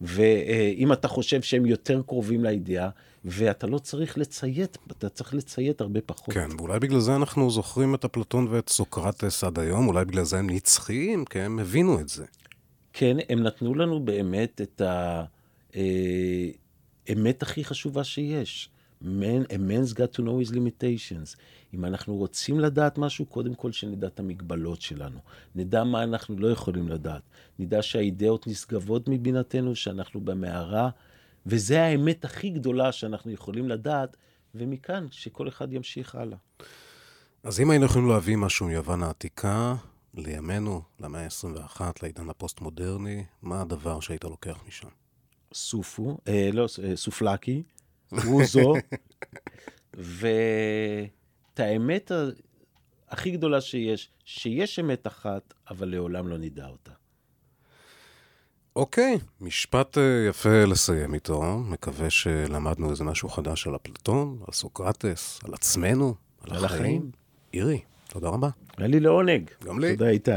ואם אתה חושב שהם יותר קרובים לידיעה, ואתה לא צריך לציית, אתה צריך לציית הרבה פחות. כן, ואולי בגלל זה אנחנו זוכרים את אפלטון ואת סוקרטס עד היום, אולי בגלל זה הם נצחיים, כי הם הבינו את זה. כן, הם נתנו לנו באמת את האמת הכי חשובה שיש. Man, a man's got to know his limitations. אם אנחנו רוצים לדעת משהו, קודם כל שנדע את המגבלות שלנו. נדע מה אנחנו לא יכולים לדעת. נדע שהאידאות נשגבות מבינתנו, שאנחנו במערה, וזה האמת הכי גדולה שאנחנו יכולים לדעת, ומכאן שכל אחד ימשיך הלאה. אז אם היינו יכולים להביא משהו מיוון העתיקה, לימינו, למאה ה-21, לעידן הפוסט-מודרני, מה הדבר שהיית לוקח משם? סופו, אה, לא, אה, סופלקי, רוזו, ואת האמת הכי גדולה שיש, שיש אמת אחת, אבל לעולם לא נדע אותה. אוקיי, משפט אה, יפה לסיים איתו. מקווה שלמדנו איזה משהו חדש על אפלטון, על סוקרטס, על עצמנו, על על החיים. החיים. אירי, תודה רבה. היה לי לעונג. גם לי. תודה, איתי.